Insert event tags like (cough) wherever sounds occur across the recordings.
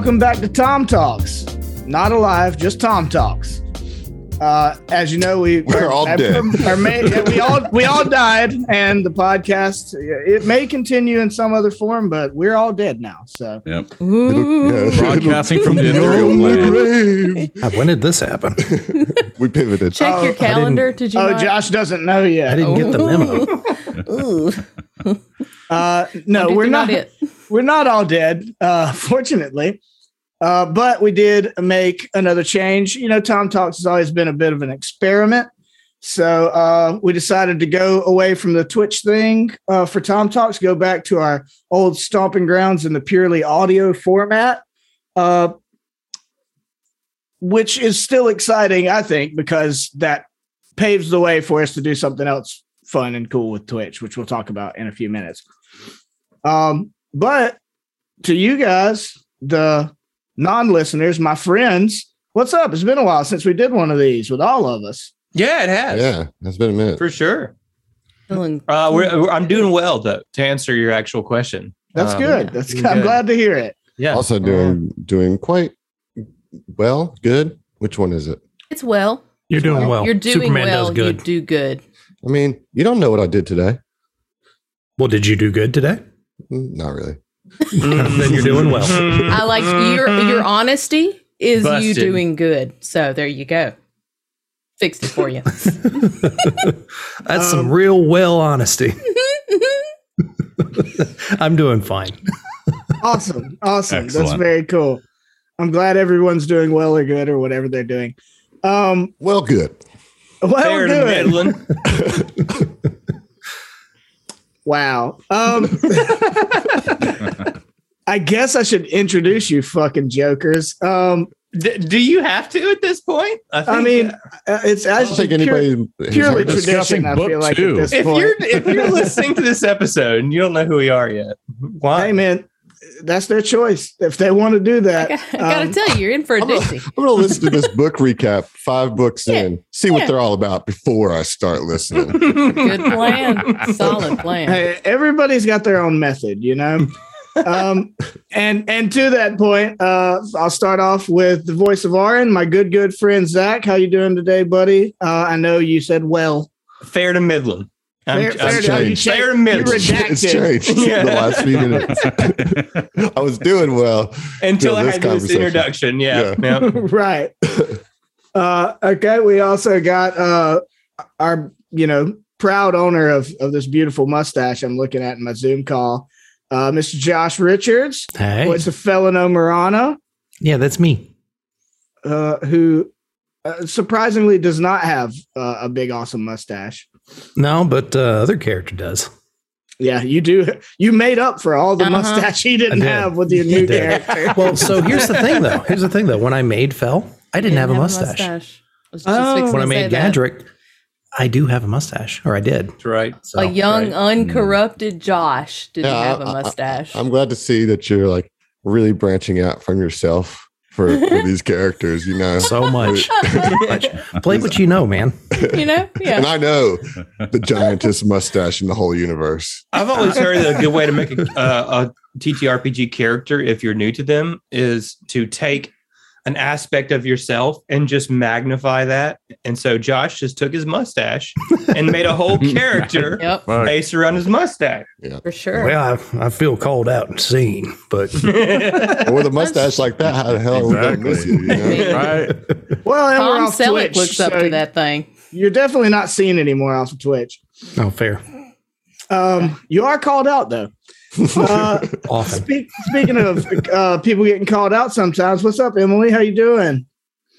and welcome back to Tom Talks. Not alive, just Tom Talks. Uh, as you know, we We're all our- dead. our ma- we all we all died, and the podcast it may continue in some other form, but we're all dead now. So Yep. Yeah. Broadcasting from the Imperial on the grave. When did this happen? We pivoted. Check Oh, your calendar. Did you? oh, not? Josh doesn't know yet. I didn't get the memo. Ooh. Uh, no, we're if not. it. we're not all dead, uh, fortunately. Uh, but we did make another change. You know, Tom Talks has always been a bit of an experiment. So uh, we decided to go away from the Twitch thing uh, for Tom Talks, go back to our old stomping grounds in the purely audio format, uh, which is still exciting, I think, because that paves the way for us to do something else fun and cool with Twitch, which we'll talk about in a few minutes. Um, but to you guys, the non-listeners, my friends, what's up? It's been a while since we did one of these with all of us. Yeah, it has. Yeah, it's been a minute. for sure. Uh, we're, we're- I'm doing well though. To answer your actual question, That's Um, good. That's doing I'm good. glad to hear it. Yeah. Also doing doing quite well. Good. Which one is it? It's well. You're doing well. You're doing Superman well. does good. You do good. I mean, you don't know what I did today. well, did you do good today? Not really. (laughs) then you're doing well. I like your your honesty is you doing good. So there you go. Fixed it for you. (laughs) That's Um, some real well honesty. (laughs) I'm doing fine. Awesome. Awesome. That's very cool. I'm glad everyone's doing well or good or whatever they're doing. Um, Well, good. well, Fair good. Middling. Wow. Um, (laughs) I guess I should introduce you, fucking jokers. Um, D- do you have to at this point? I think, mean, uh, it's I don't think anybody. has purely discussing tradition. I book feel like two. at this if point. you're if you're (laughs) listening to this episode and you don't know who we are yet, why? hey man, that's their choice. If they want to do I, that, got, I gotta um, tell you, you're in for a I'm gonna, doozy. I'm gonna listen to this (laughs) book recap five books Yeah, in, see what they're all about before I start listening. Good plan. (laughs) Solid plan. hey, everybody's got their own method, you know. um, and and to that point, uh, I'll start off with the voice of Aaron, my good good friend Zach. How you doing today, buddy? Uh, I know you said well. Fair to middling. I'm, Fair, I'm fair to, changed. Fair to you middling. redacted. (laughs) it's changed (laughs) Yeah. the last few minutes. (laughs) I was doing well. until Yeah, I had this introduction. Yeah. yeah. right. Uh, okay, we also got uh, our, you know, proud owner of, of this beautiful mustache I'm looking at in my Zoom call, uh, Mr. Josh Richards, Hey. voice of Felino Morano, Yeah, that's me. uh, who uh, surprisingly does not have uh, a big, awesome mustache. No, but uh, other character does. Yeah, you do. You made up for all the Uh-huh. mustache he didn't did. have with your (laughs) new character. Well, so here's the thing, though. Here's the thing, though. When I made Fell, I didn't, have, a mustache. I was just Oh. When I made that. Gadrick, I do have a mustache, or I did. That's right. So, a young, right. uncorrupted Josh didn't Yeah, have a mustache. I'm glad to see that you're like really branching out from yourself for, for these characters. You know, so much. so much. Play what you know, man. you know? and I know the giantest mustache in the whole universe. I've always heard that a good way to make a, uh, a TTRPG character, if you're new to them, is to take an aspect of yourself and just magnify that. And so Josh just took his mustache and made a whole (laughs) character Yep. Based around his mustache. For sure. Well, I, I feel called out and seen, but (laughs) with a mustache like that, how the hell are we gonna miss you? you know? Exactly. (laughs) right. Well, and we're Tom off Selleck Twitch, looks up so to that thing. You're definitely not seen anymore off of Twitch. oh, fair. Um, you are called out though. Uh, (laughs) Often. speak, speaking of uh, people getting called out sometimes, what's up, Emily? How you doing?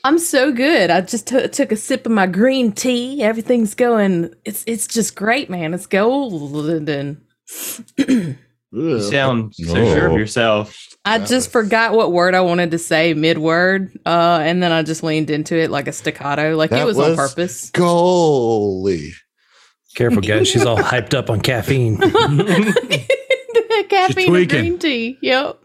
I'm so good. I just t- took a sip of my green tea. Everything's going. It's it's just great, man. It's golden. (clears throat) You sound so Oh. sure of yourself. I just forgot what word I wanted to say mid word, uh, and then I just leaned into it like a staccato, like it That was, on purpose. Golly. Careful, guys. She's all hyped up on caffeine. (laughs) (laughs) Caffeine and green tea. Yep.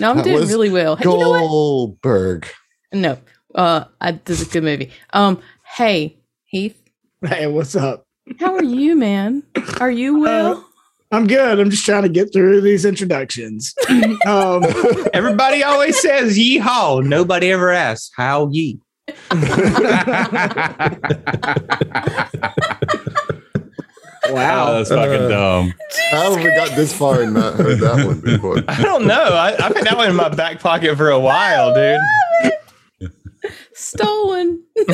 No, I'm That doing was really well. Hey, you know what? Goldberg. No, uh, I, this is a good movie. Um, hey Heath, Hey, what's up? how are you, man? Are you well? I'm good. I'm just trying to get through these introductions. (laughs) um, Everybody always says yeehaw. Nobody ever asks how ye. (laughs) wow. Oh, that's fucking Uh, dumb. How have we got this far and not heard that one before? (laughs) I don't know. I, I've had that one in my back pocket for a while, dude. Stolen. (laughs)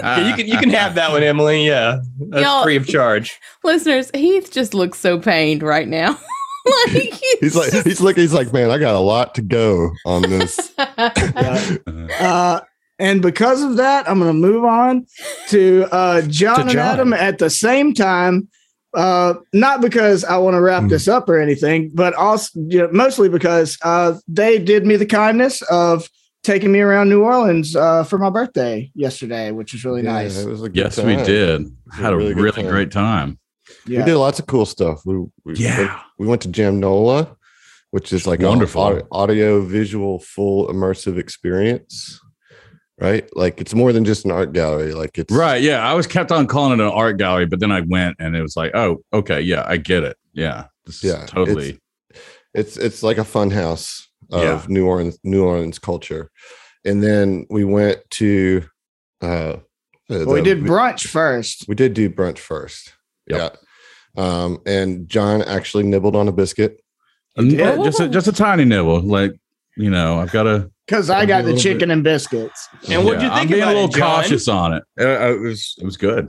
Yeah, you can you can have that one, Emily. Yeah, that's Y'all- free of charge. Listeners, Heath just looks so pained right now. (laughs) like He's like, he's looking, he's like, man, I got a lot to go on this. Yeah. Uh, and because of that, I'm going to move on to uh, John To and John. Adam at the same time. Uh, not because I want to wrap Hmm. this up or anything, but also you know, mostly because uh, they did me the kindness of taking me around New Orleans uh, for my birthday yesterday, which was really Yeah, nice. it was a good Yes, we did. Had a really really, time. great time. We did lots of cool stuff. We, we Yeah. went, we went to Jamnola, which is like Wonderful. wonderful audio visual full immersive experience. Right, like it's more than just an art gallery. Like it's Right. Yeah. I was kept on calling it an art gallery, but then I went and it was like, oh, okay. Yeah. I get it. Yeah. This Yeah, is totally. it's it's like a fun house of Yeah. New Orleans New Orleans culture. And then we went to uh Well, we did brunch first. we did do brunch first. Yep. Yeah. Um and John actually nibbled on a biscuit. Yeah, just a, just a tiny nibble. Like, you know, I've got to. Because I got the little chicken and biscuits. And what'd you I'm think being about a little it, cautious on it. Uh, uh, it was it was good.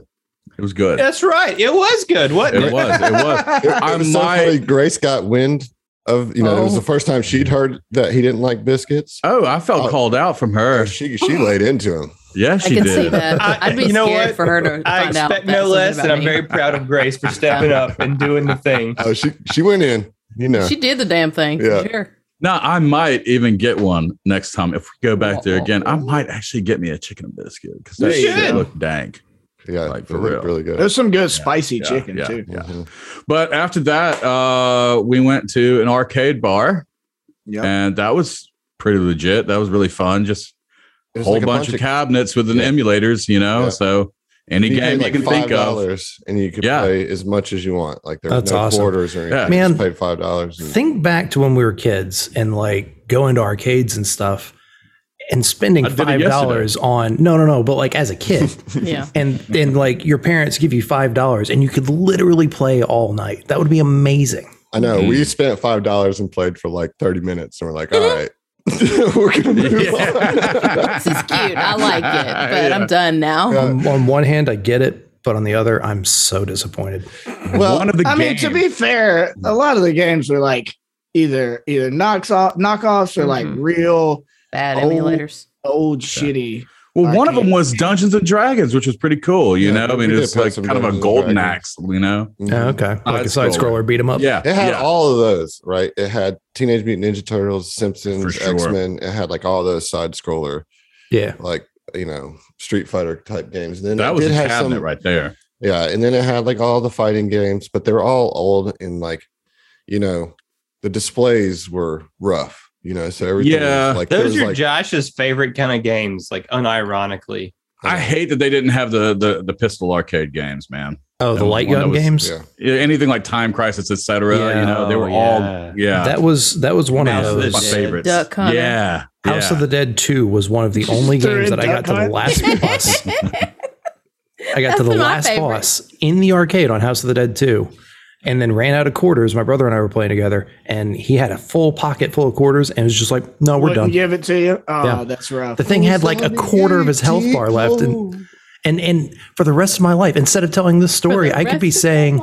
It was good. That's right. It was good. What? It was. It was. (laughs) It, I it was so. Grace got wind of you know it was Oh. the first time she'd heard that he didn't like biscuits. Oh, I felt Oh. called out from her. She she laid into him. Yeah, I she can did. see that. I- I'd be you know scared what? for her to I find out. expect no less, about and I'm very proud of Grace for stepping (laughs) up and doing the thing. Oh, she she went in. You know. She did the damn thing. Yeah. For sure. Now I might even get one next time if we go back there again. I might actually get me a chicken and biscuit because that You shit should. looked dank. yeah, like, for it real. really good. There's some good spicy yeah, chicken yeah, too. yeah. Mhm. But after that, uh, we went to an arcade bar, Yep. and that was pretty legit. That was really fun. Just a whole like a bunch, of cabinets with an Yeah. emulators, you know. Yeah. So any You game paid you can think of. $5 and you could Yeah. play as much as you want. Like there was That's no awesome. quarters or anything. Yeah. Man, just paid five dollars. Think back to when we were kids and like going to arcades and stuff and spending I did it five dollars on no no no, but like as a kid. (laughs) Yeah. and and like your parents give you five dollars and you could literally play all night. That would be amazing. I know Mhm. we spent five dollars and played for like thirty minutes, and we're like, (laughs) all right, (laughs) we're gonna move (laughs) This on. is cute. I like it, but Yeah. I'm done now. Yeah. On, on one hand, I get it, but on the other, I'm so disappointed. Well, One of the I mean, to be fair, a lot of the games are like either either knocks off knockoffs or like Mhm. real Bad Oh. emulators. old shitty. Well, one of them was Dungeons and Dragons, which was pretty cool. You Yeah, know, I mean, did it's like some kind of a golden axe. You know, Mhm. Yeah, okay, like a side Side-scroller. scroller, beat 'em up. yeah, It had yeah. all of those, right? It had Teenage Mutant Ninja Turtles, Simpsons, sure. X Men. It had like all those side scroller, yeah. like you know, Street Fighter type games. And then that it was a have cabinet some, right there. Yeah, and then it had like all the fighting games, but they were all old and like, you know, the displays were rough. You know, so everything Yeah, was like Those are like Josh's favorite kind of games, like unironically. I hate that they didn't have the the, the pistol arcade games, man. Oh, the That was light gun was- games. yeah. Yeah, Anything like Time Crisis, etc. Yeah. you know, they were Oh, all yeah. yeah. That was that was one Mouse of of the my those. Favorites. Duck Hunter. Yeah, House yeah. of the Dead Two was one of the only games in that I got Duck to the Hunt. last (laughs) boss. I got to That's the my last favorite. boss in the arcade on House of the Dead 2 and then ran out of quarters. My brother and I were playing together and he had a full pocket full of quarters and was just like, no, we're Wouldn't done. give it to you. Oh, Yeah. that's rough. The thing had like a quarter of his health bar left. And, and, and for the rest of my life, instead of telling this story, I could be saying.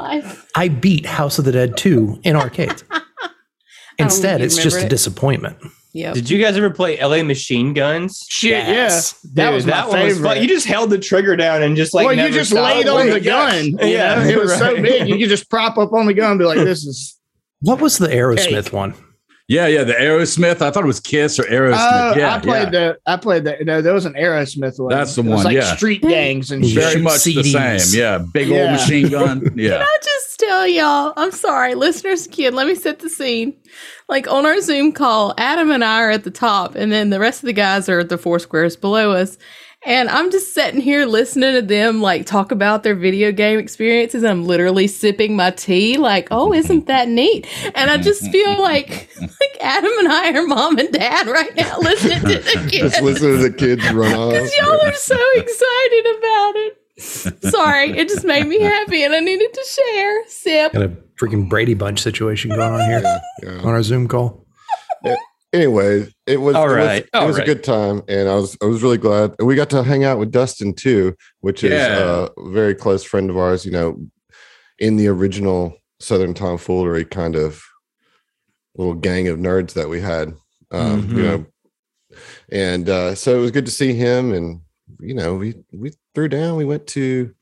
I beat House of the Dead 2 in arcades. (laughs) Instead, it's just a remember it. disappointment. Yep. Did you guys ever play LA Machine Guns? Shit, Yes. yeah. That Dude, was my that one was fun. You just held the trigger down and just like well, you just laid on the Yes. gun. you Yeah, know? it was so (laughs) big. You could just prop up on the gun and be like, "This is." What was the Aerosmith one? Yeah, yeah. The Aerosmith. I thought it was Kiss or Aerosmith. Uh, yeah, I played yeah. the. I played the. No, there was an Aerosmith one. That's the It was one, Like yeah. street gangs and Yeah. shit. very much the same. Yeah, big Yeah. old machine gun. (laughs) Yeah, Can I just tell y'all, I'm sorry, listeners, kid, let me set the scene. Like on our Zoom call, Adam and I are at the top, and then the rest of the guys are at the four squares below us. And I'm just sitting here listening to them like talk about their video game experiences. I'm literally sipping my tea, like, oh, isn't that neat? And I just feel like (laughs) like Adam and I are mom and dad right now (laughs) listening to the kids. Just listen to the kids run off. Because y'all are so excited about it. Sorry, it just made me happy and I needed to share. Sip. Got a freaking Brady Bunch situation going on here Yeah, (laughs) yeah. on our Zoom call. Anyway, it was All it was- It was, right. a good time, and I was I was really glad. And we got to hang out with Dustin too, which is Yeah. a very close friend of ours. You know, in the original Southern Tomfoolery kind of little gang of nerds that we had. Um, Mhm. You know, and uh, so it was good to see him, and you know, we we threw down. We went to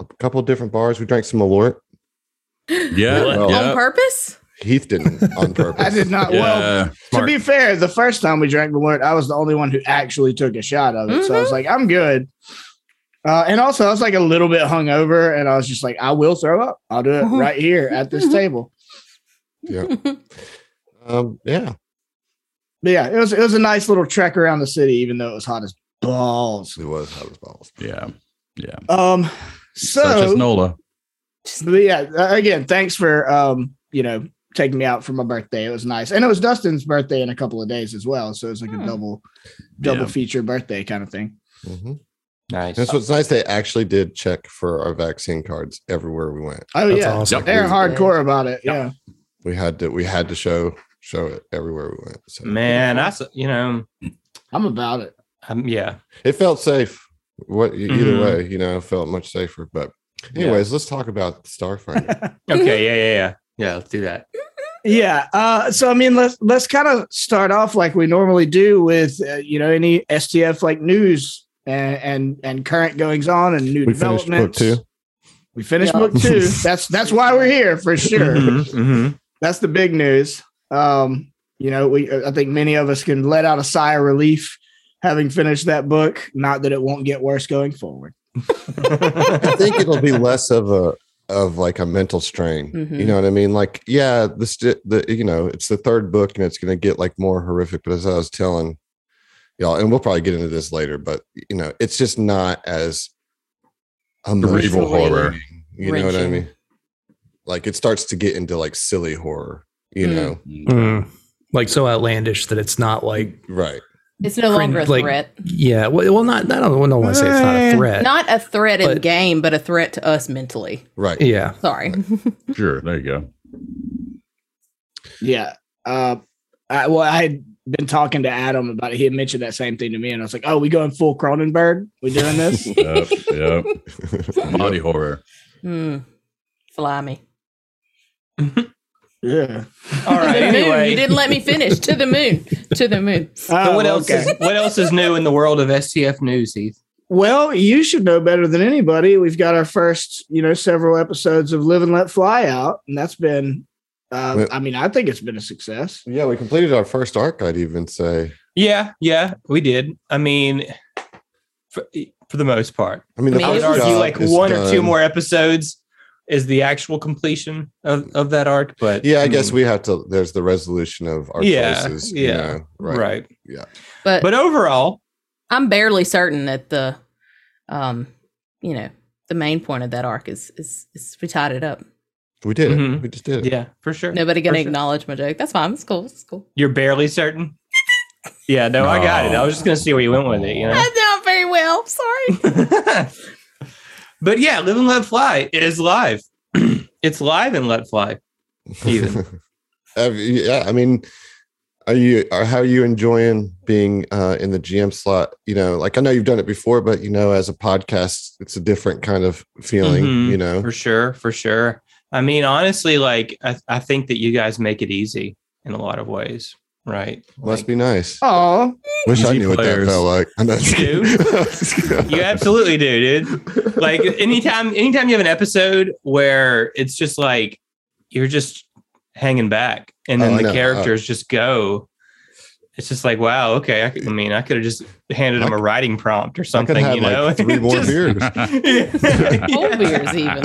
a couple of different bars. We drank some Malort. (laughs) Yeah. Well- yeah. On purpose? Heath didn't on (laughs) purpose. I did not. Well, Yeah. to be fair, the first time we drank Malort, I was the only one who actually took a shot of it. So I Mm-hmm. was like, I'm good. Uh, and also, I was like a little bit hungover, and I was just like, I will throw up. I'll do it Mhm. right here at this table. Yeah. (laughs) Um, yeah. But yeah, it was it was a nice little trek around the city, even though it was hot as balls. It was hot as balls. Yeah. Yeah. Um, Such as Nola. but yeah, uh, again, thanks for um, you know, taking me out for my birthday. It was nice, and it was Dustin's birthday in a couple of days as well. So it was like Hmm. a double double Yeah. feature birthday kind of thing. Mhm. Nice. That's what's nice. They actually did check for our vaccine cards everywhere we went. Oh That's yeah, awesome. they're hardcore about it. Yeah. We had to we had to show show it everywhere we went. So Man, that's you know, I'm about it. um, yeah. it felt safe. What either Mhm. way, you know, felt much safer. But Yeah. anyways, let's talk about Starfinder. (laughs) Okay, yeah, yeah, yeah. Yeah, let's do that. Yeah. Uh, so I mean, let's let's kind of start off like we normally do with uh, you know any STF like news and and, and current goings on and new we finished book developments. two. We finished Yeah. book two. (laughs) That's that's why we're here for sure. Mhm, mhm. That's the big news. Um, you know, we I think many of us can let out a sigh of relief having finished that book. Not that it won't get worse going forward. (laughs) I think it'll be less of a of like a mental strain. You Mhm. know what I mean? Like, yeah, the the you know, it's the third book and it's going to get like more horrific. But as I was telling y'all, and we'll probably get into this later, but you know, it's just not as Cerebral emotional horror. You know what I mean? Like it starts to get into like silly horror. You Mm. know, Mm. Like so outlandish that it's not like right? It's no longer a like- threat. yeah. Well, well not I don't, I don't want to say it's not a threat. Not a threat in But- game, but a threat to us mentally. Right. yeah. Sorry. (laughs) Sure. There you go. Yeah. Uh, I, well, I had been talking to Adam about it. He had mentioned that same thing to me, and I was like, "Oh, we going full Cronenberg? We doing this?" (laughs) Yep. Yep. (laughs) Body horror. Hmm. Fly me. Yeah. All To moon. Anyway, You didn't let me finish. To the moon. To the moon. Oh, what else okay. is what else is new in the world of STF news, Heath? Well, you should know better than anybody. We've got our first, you know, several episodes of Live and Let Fly out, and that's been. Uh, I mean, I think it's been a success. yeah, we completed our first arc. I'd even say. Yeah, yeah, we did. I mean, for, for the most part, I mean, I the I would first argue like is one or two more episodes is the actual completion of, of that arc. But Yeah, I guess mean, we have to. There's the resolution of our Yeah, choices. you yeah, know, right. right. But, But overall, I'm barely certain that the, um, you know, the main point of that arc is is, is we tied it up. We did it. Mhm. We just did it. yeah, for sure. Nobody gonna For sure. acknowledge my joke. That's fine. It's cool. It's cool. You're barely certain. Yeah, no, I got it. I was just gonna see where you went with it. You know. That's not very well. Sorry. (laughs) but yeah, Live and Let Fly is live. (clears throat) it's live and Let Fly. Even. (laughs) Yeah, I mean, are you? Are, how are you enjoying being uh, in the GM slot? You know, like I know you've done it before, but you know, as a podcast, it's a different kind of feeling. Mhm, You know, For sure, for sure. I mean, honestly, like I, I think that you guys make it easy in a lot of ways, right? must Like, be nice. Oh, Wish I Easy knew what that felt like. (laughs) I'm not- Dude. (laughs) You absolutely do, dude. Like anytime, anytime you have an episode where it's just like you're just hanging back, and then Oh, the know. characters just go. It's just like wow, okay. I, could- I mean, I could have just handed them a writing prompt or I could something, have you know. like three more (laughs) Just- beers. Cold beers even.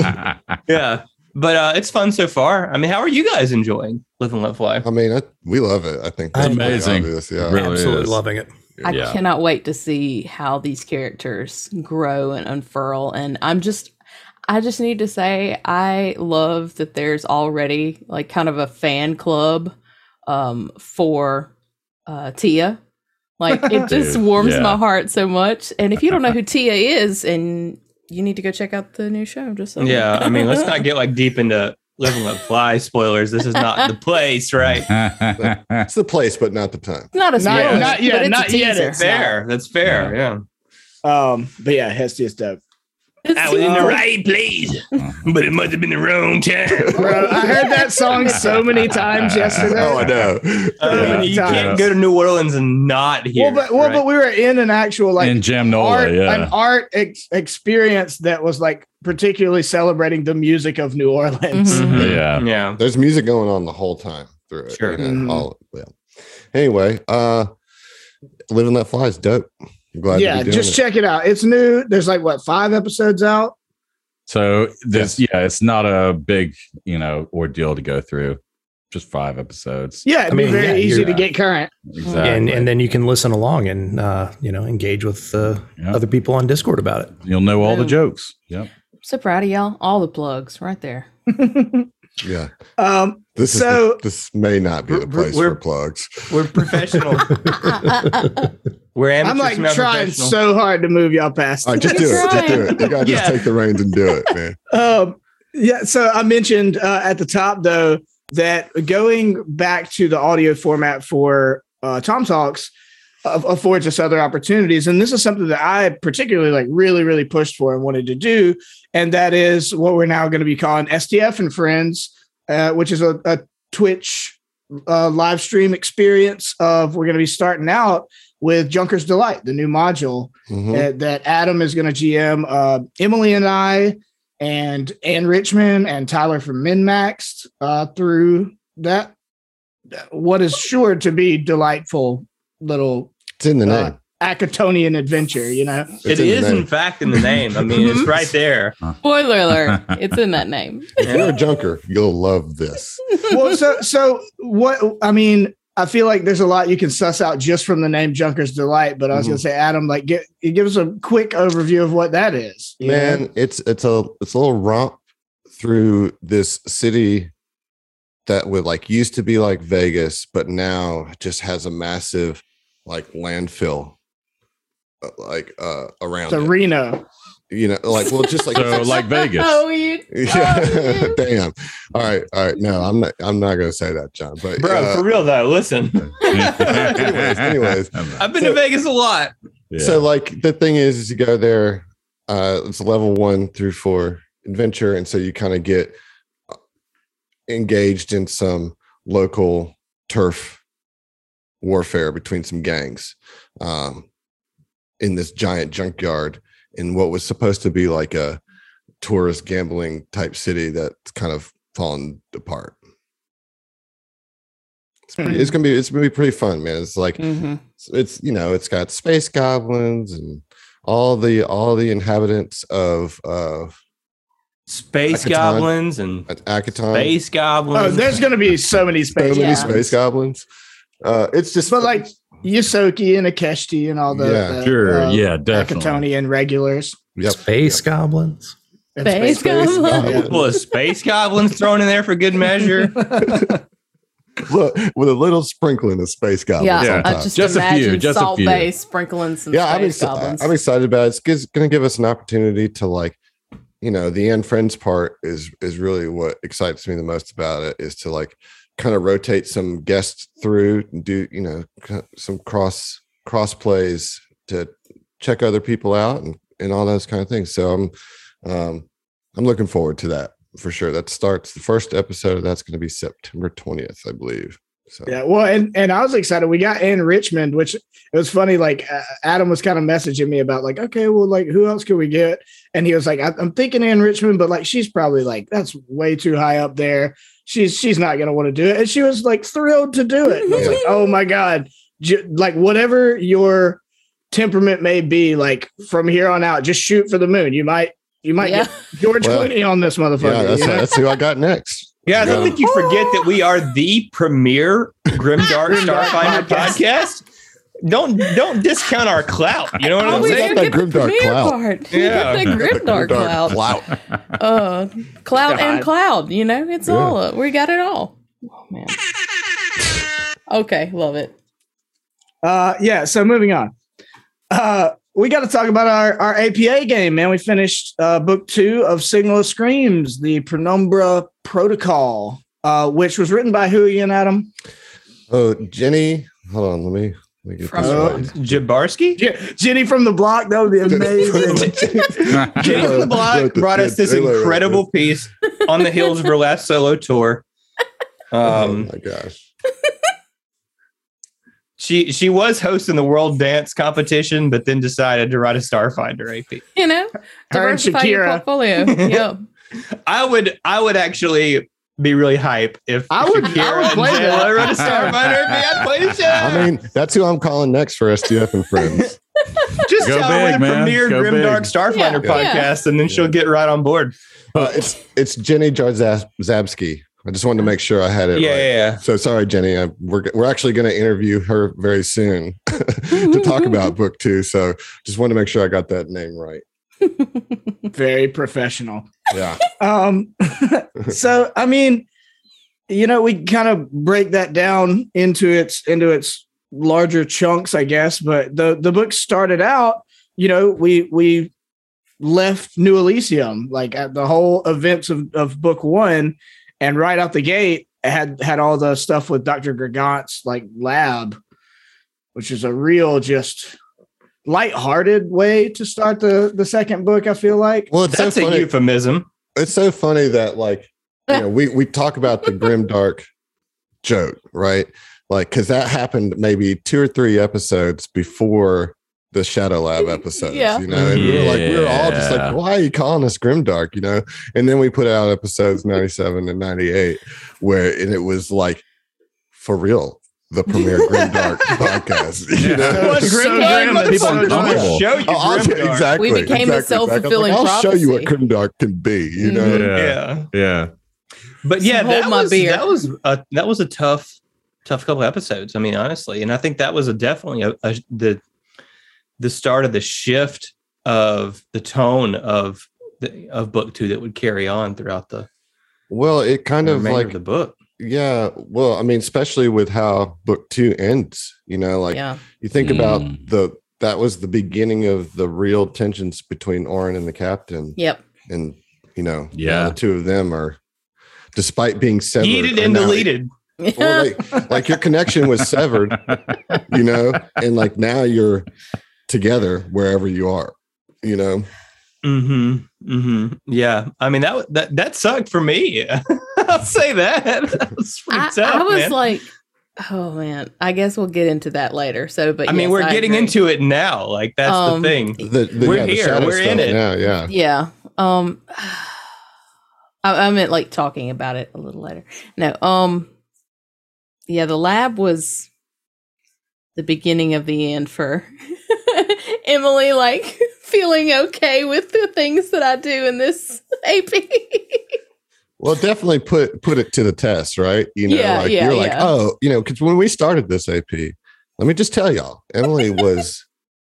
yeah, but uh, it's fun so far. I mean, how are you guys enjoying Live and Let Fly? I mean, I, we love it. I think It's amazing. obvious, Yeah, Really Absolutely is. loving it. I Yeah. cannot wait to see how these characters grow and unfurl. And I'm just, I just need to say, I love that there's already like kind of a fan club um, for uh, Tia. Like it (laughs) just warms yeah. my heart so much. And if you don't know who Tia is, and you need to go check out the new show. Just so Yeah, I mean, let's not get like deep into living with fly spoilers. This is not the (laughs) place, right? It's the place, but not the time. not a Not- spoiler, not yet, but it's not yet, it's Fair. That's fair. Yeah. Um, but yeah, Hestia is dope. It's I was in the right place, (laughs) but it must have been the wrong time. Bro, I heard that song (laughs) so many times yesterday. Oh, I know. I mean, many you times. can't go to New Orleans and not hear. Well, but well, right? but we were in an actual like in Jamnola, art, yeah. an art ex- experience that was like particularly celebrating the music of New Orleans. Mhm. Mhm. Yeah. yeah. There's music going on the whole time through it. Sure. You know, Mhm. all, yeah. Anyway, uh, living that fly is dope. I'm glad. to yeah, be doing just it. check it out. It's new. There's like what five episodes out. So this, yeah, it's not a big, you know, ordeal to go through. Just five episodes. Yeah, it'd I mean, be very yeah, easy to get current. Exactly. And and then you can listen along and uh, you know engage with uh, Yeah. other people on Discord about it. You'll know all the jokes. Yep. So proud of y'all. All the plugs right there. (laughs) Yeah, um, this is So- the, this may not be the place for plugs. We're professional. (laughs) We're amateurs. I'm like not trying so hard to move y'all past. All right, just do it. Just do it. You gotta just take the reins and do it, man. (laughs) Um, yeah, so I mentioned uh, at the top though that going back to the audio format for uh, Tom Talks uh, affords us other opportunities, and this is something that I particularly like, really, really pushed for and wanted to do, and that is what we're now going to be calling STF and Friends, uh, which is a, a Twitch uh, live stream experience of we're going to be starting out with Junker's Delight, the new module Mhm. uh, that Adam is going to GM. Uh, Emily and I, and Ann Richmond and Tyler from MinMaxed uh, through that. What is sure to be delightful little It's in the uh, name. Akitonian adventure, you know. It's It in is, in fact, in the name. I mean, it's right there. (laughs) Spoiler alert. (laughs) It's in that name. If you're a junker, you'll love this. well, so so what? I mean, I feel like there's a lot you can suss out just from the name Junker's Delight. But I was Mhm. going to say, Adam, like, get give us a quick overview of what that is. you know? Man, it's it's a it's a little romp through this city that would like used to be like Vegas, but now just has a massive like landfill like uh around So it. Reno. you know like well just like (laughs) So like Vegas. Oh, you. (laughs) yeah (laughs) damn all right all right no i'm not i'm not gonna say that john but Bro, uh, for real though, listen. anyways, anyways. I've been to Vegas a lot. Yeah. So like the thing is, is you go there, uh, it's level one through four adventure, and so you kind of get uh, engaged in some local turf warfare between some gangs um, in this giant junkyard in what was supposed to be like a tourist gambling type city that's kind of fallen apart. It's, pretty, it's gonna be it's gonna be pretty fun, man. It's like Mhm. it's you know it's got space goblins and all the all the inhabitants of uh Space Akiton. goblins and Akiton. space goblins. Oh, there's going to be so many space so space. many Yeah. space goblins. Uh, it's just But like Ysoki and Ikeshti and all the, Yeah, the, Sure. uh, yeah, definitely. Akitonian regulars. yep, Space goblins. And Space space goblins. Well, space goblins thrown in there for good measure. (laughs) Look, with a little sprinkling of space goblins. Yeah, on I just, Just a few, imagine just a few. Bay sprinkling some yeah, I'm, exci- goblins. I'm excited about it. It's going to give us an opportunity to like, you know, the end friends part is is really what excites me the most about it is to like kind of rotate some guests through and do you know some cross cross plays to check other people out and and all those kind of things. So I'm um I'm looking forward to that for sure. That starts the first episode that's going to be September 20th, I believe. So Yeah, well, and and I was excited. We got Ann Richmond, which it was funny. Like uh, Adam was kind of messaging me about like, okay, well, like who else can we get? And he was like, I, I'm thinking Ann Richmond, but like she's probably like that's way too high up there. She's she's not gonna want to do it. And she was like thrilled to do it. And I was like, oh my god, J- like whatever your temperament may be, like from here on out, just shoot for the moon. You might you might Yeah. get George Well, Clooney on this motherfucker. yeah, that's, you know? that's who I got next. Yeah, I Yeah. don't think you forget that we are the premier Grimdark (laughs) Starfinder podcast. don't don't discount our clout. You know what I'm we saying? didn't get the Grimdark premiere clout. part. Yeah. Yeah, that Grimdark cloud. Clout. Uh, cloud and God. cloud. You know, it's Yeah. all uh, we got it all. Oh man. Okay, love it. Uh, yeah. So moving on. Uh, we got to talk about our, our APA game, man. We finished uh, book two of Signal of Screams, the Penumbra Protocol, uh, which was written by who again, Adam? Oh, Jenny. Hold on. Let me. Let me get From- this Oh, right. Jabarski? Je- Jenny from the block. That would be (laughs) amazing. Jenny from the Block brought us this incredible piece on the heels of her last solo tour. oh Um, my gosh. she she was hosting the world dance competition, but then decided to write a Starfinder AP. You know, Her diversify your portfolio. (laughs) yeah. I would I would actually be really hype if I would- I would play J-Lo that. wrote a Starfinder AP. I'd play the show. I mean, that's who I'm calling next for STF and friends. (laughs) just Go tell her big, the man. premier Go Grimdark big. Starfinder Yeah, yeah. podcast, and then she'll get right on board. Uh, it's it's Jenny Jarzabski. I just wanted to make sure I had it Yeah, right. yeah, yeah. So sorry, Jenny. I, we're we're actually going to interview her very soon (laughs) to talk about (laughs) book two. So just wanted to make sure I got that name right. Very professional. Yeah. Um, (laughs) so I mean, you know, we kind of break that down into its into its larger chunks, I guess. But the the book started out, you know, we we left New Elysium, like at the whole events of, of book one, and right out the gate had had all the stuff with Dr. Gregant's like lab, which is a real just lighthearted way to start the the second book, I feel like. Well, it's That's so a funny. euphemism. it's so funny that like you know we we talk about the grim dark joke right like because that happened maybe two or three episodes before the shadow lab episodes Yeah. you know and we were like we were all just like why are you calling us grim dark you know and then we put out episodes 97 and 98 where and it was like for real the premier (laughs) grim dark podcast you Yeah. know What's So grim, grim, people so are dark. uncomfortable. Show you Oh, I'll- exactly. We became a exactly, exactly. I was self-fulfilling like, I'll show you what prophecy. grimdark can be. You know. Yeah. Yeah. Yeah. But yeah, Hold that my was beer. that was a that was a tough tough couple episodes. I mean, honestly, and I think that was a definitely a, a the the start of the shift of the tone of the of book two that would carry on throughout the, well, it kind the of like of the book. Yeah, well, I mean, especially with how book two ends, you know, like yeah. you think about Mm. the that was the beginning of the real tensions between Orin and the captain, Yep. and you know, Yeah. the two of them are, despite being severed, Yeeted are and now- deleted. Well, like, like (laughs) your connection was severed, you know, and like now you're together wherever you are, you know. Mm-hmm. Mm-hmm. Yeah. I mean that that that sucked for me. (laughs) I'll say that. (laughs) That was pretty I, tough. I was man. like, oh man. I guess we'll get into that later. So, but I mean, we're I getting agree. into it now. Like that's Um, the thing. The, the, We're yeah, here, shadow we're in it. now, yeah. Yeah. Um (sighs) I, I meant like talking about it a little later. No, um yeah, the lab was the beginning of the end for (laughs) Emily like (laughs) feeling okay with the things that I do in this AP. Well, definitely put put it to the test, right? You know, Yeah, like yeah, you're like, yeah. oh, you know, because when we started this AP, let me just tell y'all, Emily was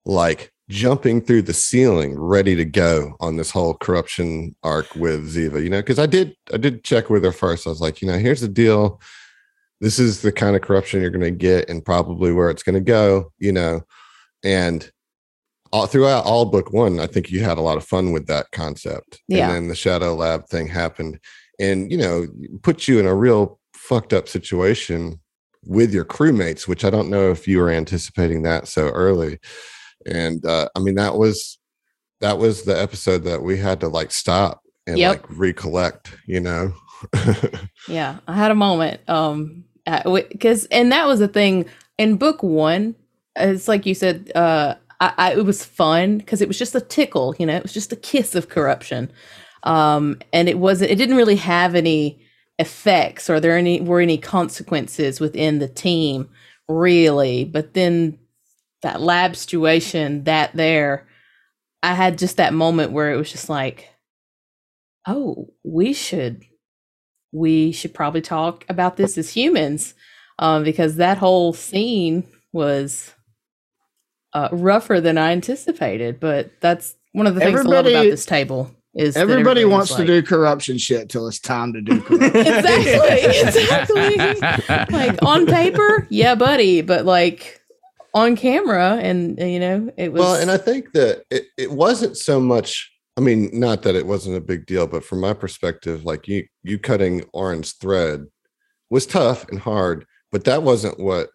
like jumping through the ceiling, ready to go on this whole corruption arc with Ziva. You know, because I did I did check with her first. I was like, you know, here's the deal. This is the kind of corruption you're going to get, and probably where it's going to go. You know, and all throughout all book one, I think you had a lot of fun with that concept. Yeah. And then the Shadow Lab thing happened and, you know, put you in a real fucked up situation with your crewmates, which I don't know if you were anticipating that so early. And uh, I mean, that was that was the episode that we had to like stop and Yep. like recollect, you know. (laughs) Yeah, I had a moment. Um, because and that was the thing in book one. It's like you said. Uh, I, I it was fun because it was just a tickle. You know, it was just a kiss of corruption. Um, and it wasn't. It didn't really have any effects or there any were any consequences within the team really. But then that lab situation, that there, I had just that moment where it was just like, oh, we should we should probably talk about this as humans um, because that whole scene was uh, rougher than I anticipated. But that's one of the things I love about this table is Everybody everybody's wants to do corruption shit till it's time to do (laughs) corruption. exactly, exactly. (laughs) like on paper, yeah, buddy, but like on camera, and uh, you know, it was. well, and I think that it, it wasn't so much. I mean, not that it wasn't a big deal, but from my perspective, like you you cutting orange thread was tough and hard, but that wasn't what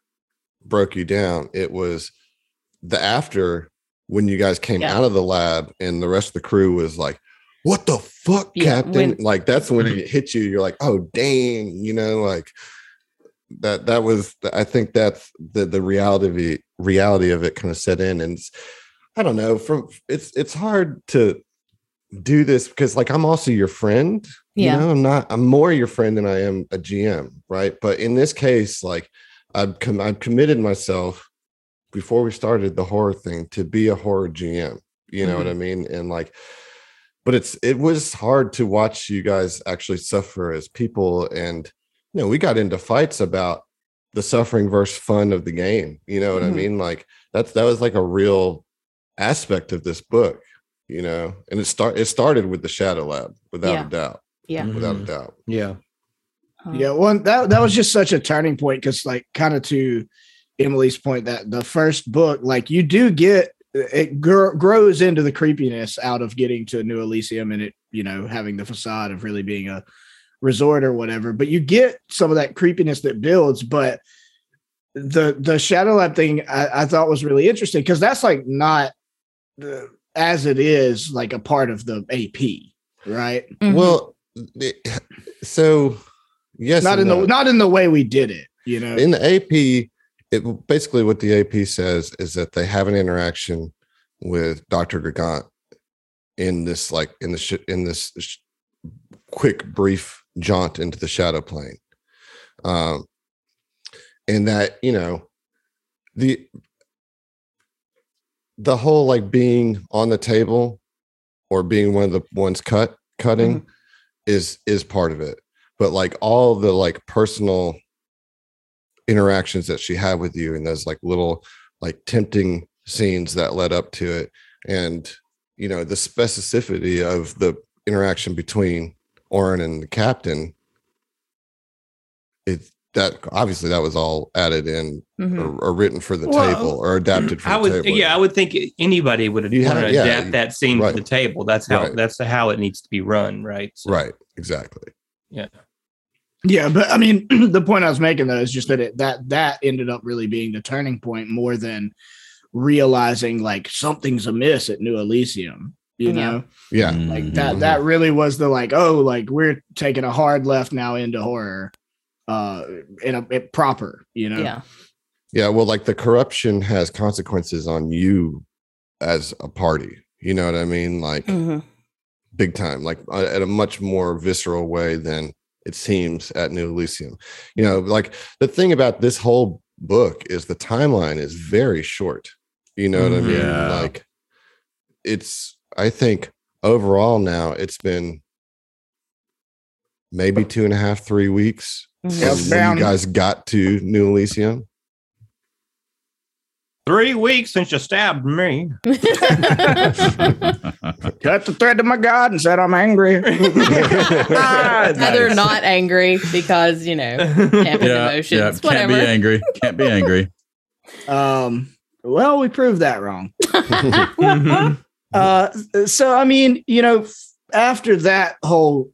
broke you down. It was the after when you guys came Yeah. out of the lab and the rest of the crew was like, "What the fuck, Yeah, Captain?" when- like that's when mm-hmm. it hit you. You're like, "Oh, dang!" You know, like that. That was. I think that's the the reality of it, reality of it kind of set in, and I don't know. From it's it's hard to do this because like I'm also your friend. Yeah. You know, I'm not. I'm more your friend than I am a GM, right? But in this case, like I've com- I've committed myself before we started the horror thing to be a horror GM. You know what mm-hmm. I mean? And like, but it's it was hard to watch you guys actually suffer as people, and you know, we got into fights about the suffering versus fun of the game. You know what I Mhm. mean? Like that's that was like a real aspect of this book. You know, and it start it started with the Shadow Lab without Yeah. a doubt, yeah, without Mhm. a doubt. Yeah. Uh, Yeah, well, that that was just such a turning point because, like, kind of to Emily's point, that the first book, like, you do get it gr- grows into the creepiness out of getting to New Elysium and it, you know, having the facade of really being a resort or whatever. But you get some of that creepiness that builds. But the the Shadow Lab thing I, I thought was really interesting because that's like not the, as it is like a part of the AP, right? mhm. Well, so yes, not in no. the not in the way we did it, you know. in the AP, it basically what the AP says is that they have an interaction with Dr. Gagant in this like in the sh- in this sh- quick brief jaunt into the shadow plane. Um and that, you know, the the whole like being on the table or being one of the ones cut cutting is is part of it but like all the like personal interactions that she had with you and those like little like tempting scenes that led up to it and you know the specificity of the interaction between Oren and the captain it that obviously that was all added in Mhm. or, or written for the Well, table or adapted for I the would, table yeah, I would think anybody would You want have- to yeah, adapt you- that scene right. for the table. That's how Right. that's how it needs to be run, right? So- right exactly Yeah, but I mean, (clears throat) the point I was making though is just that it that that ended up really being the turning point more than realizing like something's amiss at New Elysium. You know, yeah like that that really was the like, oh, like we're taking a hard left now into horror, uh, in a it proper. You know, Yeah. Yeah, well, like the corruption has consequences on you as a party. You know what I mean? Like Mhm. big time, like uh, at a much more visceral way than it seems at New Elysium. You know, like the thing about this whole book is the timeline is very short. You know what I Mhm. mean? Yeah. Like it's, I think overall now it's been maybe two and a half, three weeks Mhm. Yeah, from when down. you guys got to New Elysium. Three weeks since you stabbed me. (laughs) cut the thread to my God and said I'm angry. (laughs) Ah, Heather nice. not angry because you know can't yeah, emotions. yeah. Can't Whatever. be angry. Can't be angry. (laughs) um, well, we proved that wrong. Uh, so I mean, you know, after that whole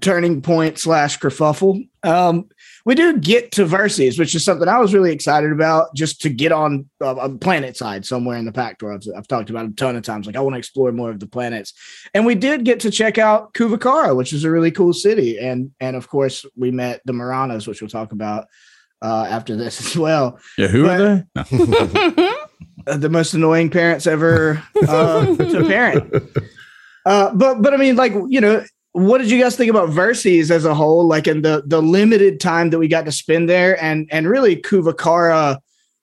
turning point slash kerfuffle, um, we do get to Verces, which is something I was really excited about, just to get on uh, a planet side somewhere in the pack tour. I've, I've talked about a ton of times. Like I want to explore more of the planets, and we did get to check out Kuvakara, which is a really cool city, and and of course we met the Maranas, which we'll talk about uh, after this (laughs) as well. Yeah, who are they? (laughs) No. (laughs) Uh, the most annoying parents ever uh, to parent. Uh, but but I mean, like you know, what did you guys think about Verces as a whole? Like in the the limited time that we got to spend there, and and really Kuvakara,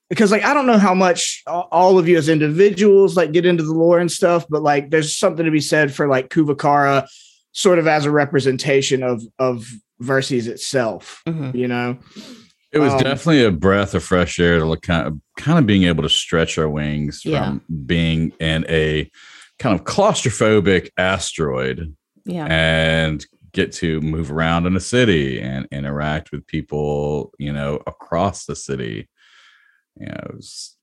because like I don't know how much all of you as individuals like get into the lore and stuff, but like there's something to be said for like Kuvakara, sort of as a representation of of Verces itself Mhm. you know It was Um, definitely a breath of fresh air to look kind of kind of being able to stretch our wings Yeah. from being in a kind of claustrophobic asteroid Yeah. and get to move around in a city and interact with people, you know, across the city. You know,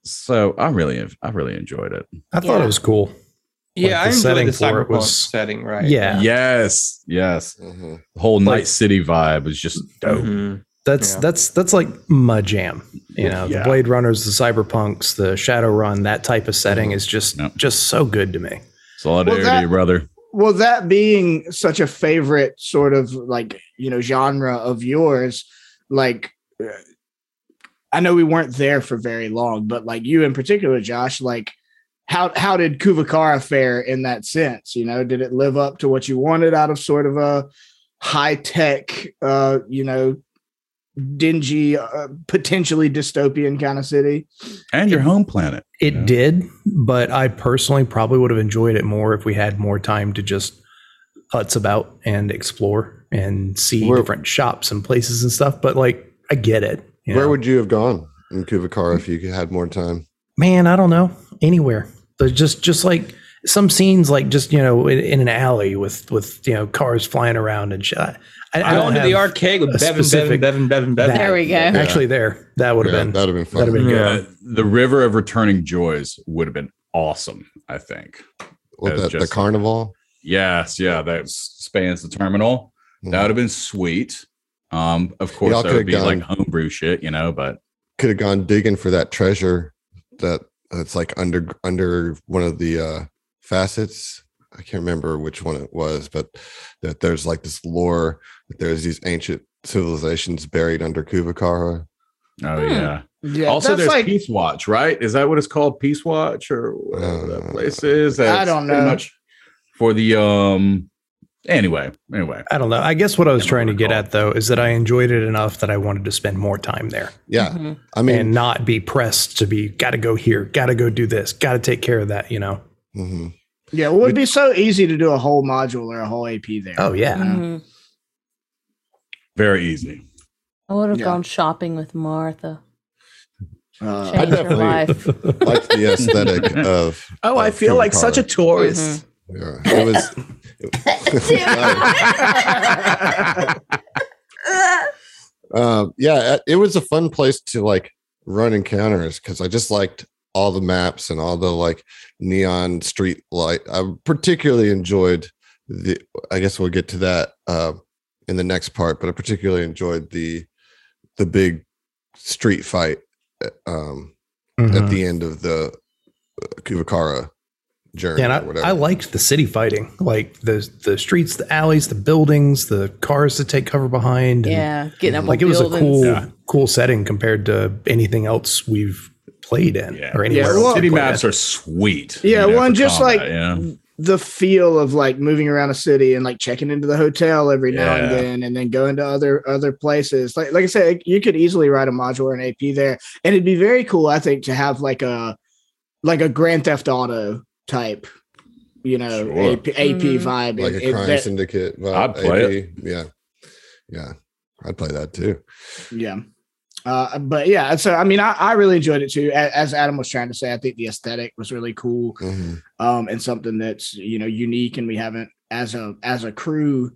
so I really, I really enjoyed it. I thought it was cool. Yeah, Like, I the enjoyed setting the for it cyberpunk was- setting, right? Yeah. Yes, yes. Mhm. The whole Like- night city vibe was just dope. Mhm. That's Yeah. that's that's like my jam. You know, Yeah. the Blade Runners, the Cyberpunks, the Shadow Run, that type of setting is just Yep. just so good to me. Solidarity, that- brother. Well, that being such a favorite sort of like, you know, genre of yours, like, uh, I know we weren't there for very long, but like you in particular, Josh, like, how how did Kuvakara fare in that sense? You know, did it live up to what you wanted out of sort of a high tech, uh, you know, dingy, uh, potentially dystopian kind of city? And your home planet. It Yeah. did, but I personally probably would have enjoyed it more if we had more time to just huts about and explore and see Where- different shops and places and stuff. But like, I get it. Where know. would you have gone in Kuvakara if you had more time? man i don't know anywhere There's just just like some scenes like just you know in, in an alley with with you know cars flying around and shit i, I I went to the arcade with a Bevan, Bevan, specific- Bevan, Bevan, Bevan. There we go. actually there that would have Yeah, been that'd have been fun. that'd have been good Uh, the River of Returning Joys would have been awesome, I think. With As that, the just- carnival. Yes, yeah, that spans the terminal. That would have been sweet. Um, of course, Y'all that would could've be gone- like homebrew shit, you know, but Could have gone digging for that treasure that that's like under under one of the uh facets. I can't remember which one it was, but that there's like this lore that there's these ancient civilizations buried under Kuvakara. oh Hmm. yeah. Yeah, also, there's like Peace Watch, right? Is that what it's called? Peace Watch or whatever that Uh, place is? I don't know. Much for the um. Anyway, anyway, i don't know i guess what i was trying to get at though is that i enjoyed it enough that i wanted to spend more time there Yeah, Mhm. I mean, and not be pressed to be got to go here got to go do this got to take care of that you know mhm. Yeah, it would be so easy to do a whole module or a whole AP there. oh yeah Mhm. very easy. I would have Yeah. gone shopping with Martha. Uh, Change her definitely- life. (laughs) like the aesthetic (laughs) of. Oh, I feel like such a Kuvakara. tourist. Yeah, it was. um, (laughs) yeah, it was a fun place to like run encounters because I just liked all the maps and all the like neon street light. I particularly enjoyed the. I guess we'll get to that uh, in the next part, but I particularly enjoyed the the big street fight uh, um, Mhm. at the end of the uh, Kuvakara journey. Yeah, or whatever. I, I liked the city fighting, like the the streets, the alleys, the buildings, the cars to take cover behind. and, Yeah, getting up like on it was a cool, Yeah. cool setting compared to anything else we've played in Yeah. or Yeah, anywhere. well- City maps in. are sweet. Yeah, you know, one for just combat, like- you know? the feel of like moving around a city and like checking into the hotel every now and then and then going to other other places like like i said you could easily write a module or an ap there and it'd be very cool i think to have like a like a grand theft auto type you know Sure. ap, AP Mhm. vibe like It- a crime that- syndicate. vibe, I'd play AP. Yeah, yeah, I'd play that too. yeah uh, but yeah so i mean I, I really enjoyed it too as, as adam was trying to say i think the aesthetic was really cool Mhm. um, and something that's you know unique and we haven't as a as a crew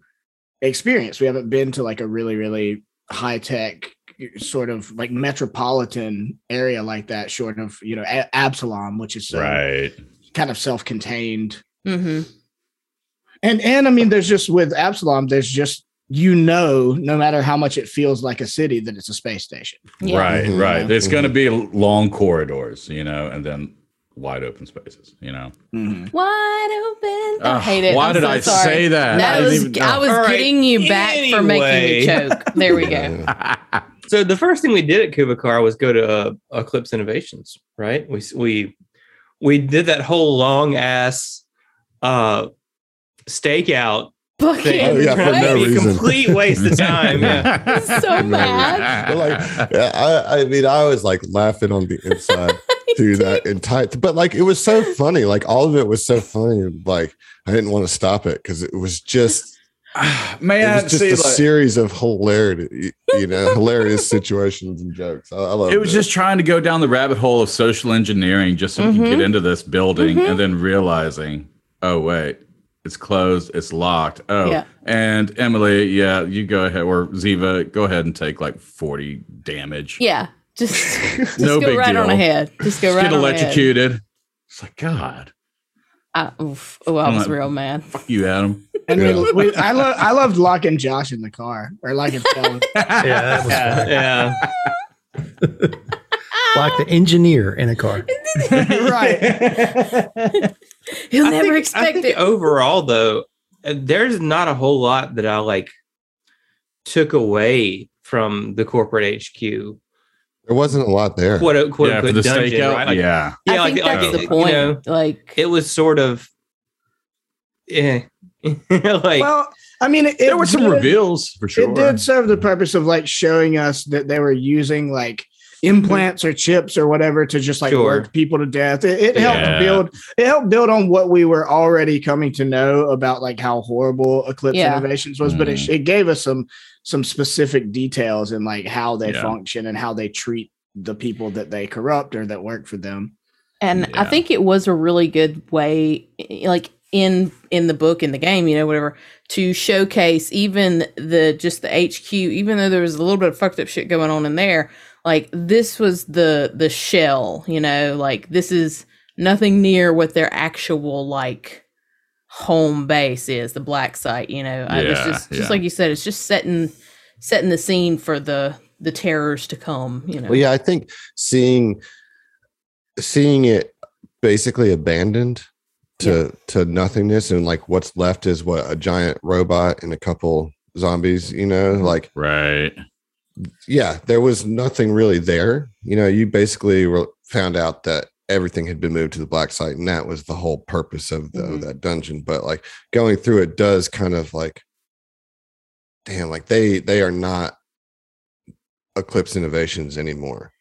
experience we haven't been to like a really really high tech sort of like metropolitan area like that short of you know a- absalom which is so right. kind of self-contained hmm and and i mean there's just with absalom there's just you know no matter how much it feels like a city that it's a space station Yeah. Right, Mhm. right. There's going to be long corridors, you know, and then wide open spaces, you know. Wide open. I Ugh, hate it. Why I'm did so I sorry. say that? That I was even I was All right, getting you back for making me anyway. choke. There we go. (laughs) (laughs) So the first thing we did at Kubikar was go to uh, Eclipse Innovations, right? We we we did that whole long ass uh stakeout Fucking thing. Oh, yeah, for no A reason. complete waste of (laughs) time. Yeah. so mad. But like, yeah, I, I mean, I was like laughing on the inside (laughs) through that entire, but like, it was so funny. Like, all of it was so funny. Like, I didn't want to stop it because it was just (sighs) man, It Man, was just see, a like, series of hilarity, you know, hilarious (laughs) situations and jokes. I, I love it was just trying to go down the rabbit hole of social engineering just so we could get into this building Mhm. and then realizing, oh wait, it's closed, it's locked. Oh, Yeah. and Emily, yeah, you go ahead, or Ziva, go ahead and take like 40 damage. Yeah. Just, (laughs) just No go big right on deal. ahead. Just go Just right get on ahead. electrocuted. It's like, God, I, oof. Oh, I was I'm like- real mad. fuck you, Adam. (laughs) And Yeah. we, we, I love I loved locking Josh in the car or like (laughs) Yeah, that was Yeah, yeah. Like the engineer in a car. (laughs) right. (laughs) He'll I never think- expect I think it. Overall, though, uh, there's not a whole lot that I like took away from the corporate HQ. There wasn't a lot there. Quote, quote yeah, for unquote the dungeon, right? Like, yeah. I yeah, think like, like, that's it- the you point. know, like, it was sort of, yeah. (laughs) like well, I mean, it, There were some did- reveals for sure. It did serve the purpose of like showing us that they were using like implants or chips or whatever to just like Sure. work people to death. It, it helped Yeah. build it helped build on what we were already coming to know about like how horrible Eclipse Yeah. Innovations was, but it, Mhm. it gave us some some specific details and like how they Yeah. function and how they treat the people that they corrupt or that work for them. and I think it was a really good way, like in in the book in the game, you know, whatever, to showcase even the just the HQ, even though there was a little bit of fucked up shit going on in there. Like this was the the shell, you know, like this is nothing near what their actual like home base is, the black site. You know, I, it's Yeah, just just yeah. like you said, it's just setting setting the scene for the the terrors to come. You know, Well, yeah, I think seeing seeing it basically abandoned to to nothingness and like what's left is what a giant robot and a couple zombies, you know, mm-hmm. like Right. Yeah, there was nothing really there. You know, you basically re- found out that everything had been moved to the black site, and that was the whole purpose of, the, Mhm. of that dungeon. But like going through it does kind of like, damn, like they they are not Eclipse Innovations anymore.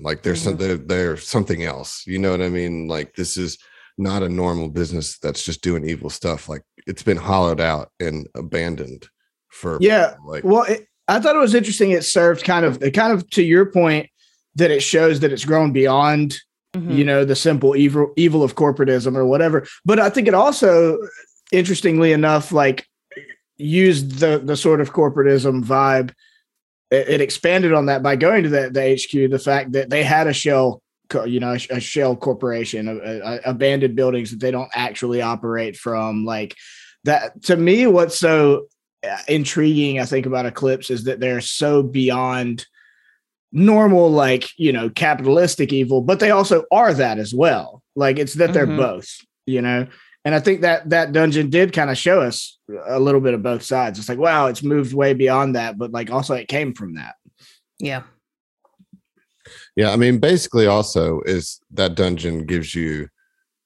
Like there's some they're, they're something else. You know what I mean? Like this is not a normal business that's just doing evil stuff. Like it's been hollowed out and abandoned for Yeah. like Well, it, I thought it was interesting. It served kind of, kind of to your point that it shows that it's grown beyond, Mhm. you know, the simple evil evil of corporatism or whatever. But I think it also, interestingly enough, like used the the sort of corporatism vibe. It, it expanded on that by going to the, the HQ. The fact that they had a shell, you know, a, shell corporation, a, a, abandoned buildings that they don't actually operate from, like that. To me, what's so intriguing I think about Eclipse is that they're so beyond normal like you know capitalistic evil but they also are that as well like it's that they're Mhm. both you know and I think that that dungeon did kind of show us a little bit of both sides it's like wow it's moved way beyond that but like also it came from that yeah. Yeah, I mean, basically, also is that dungeon gives you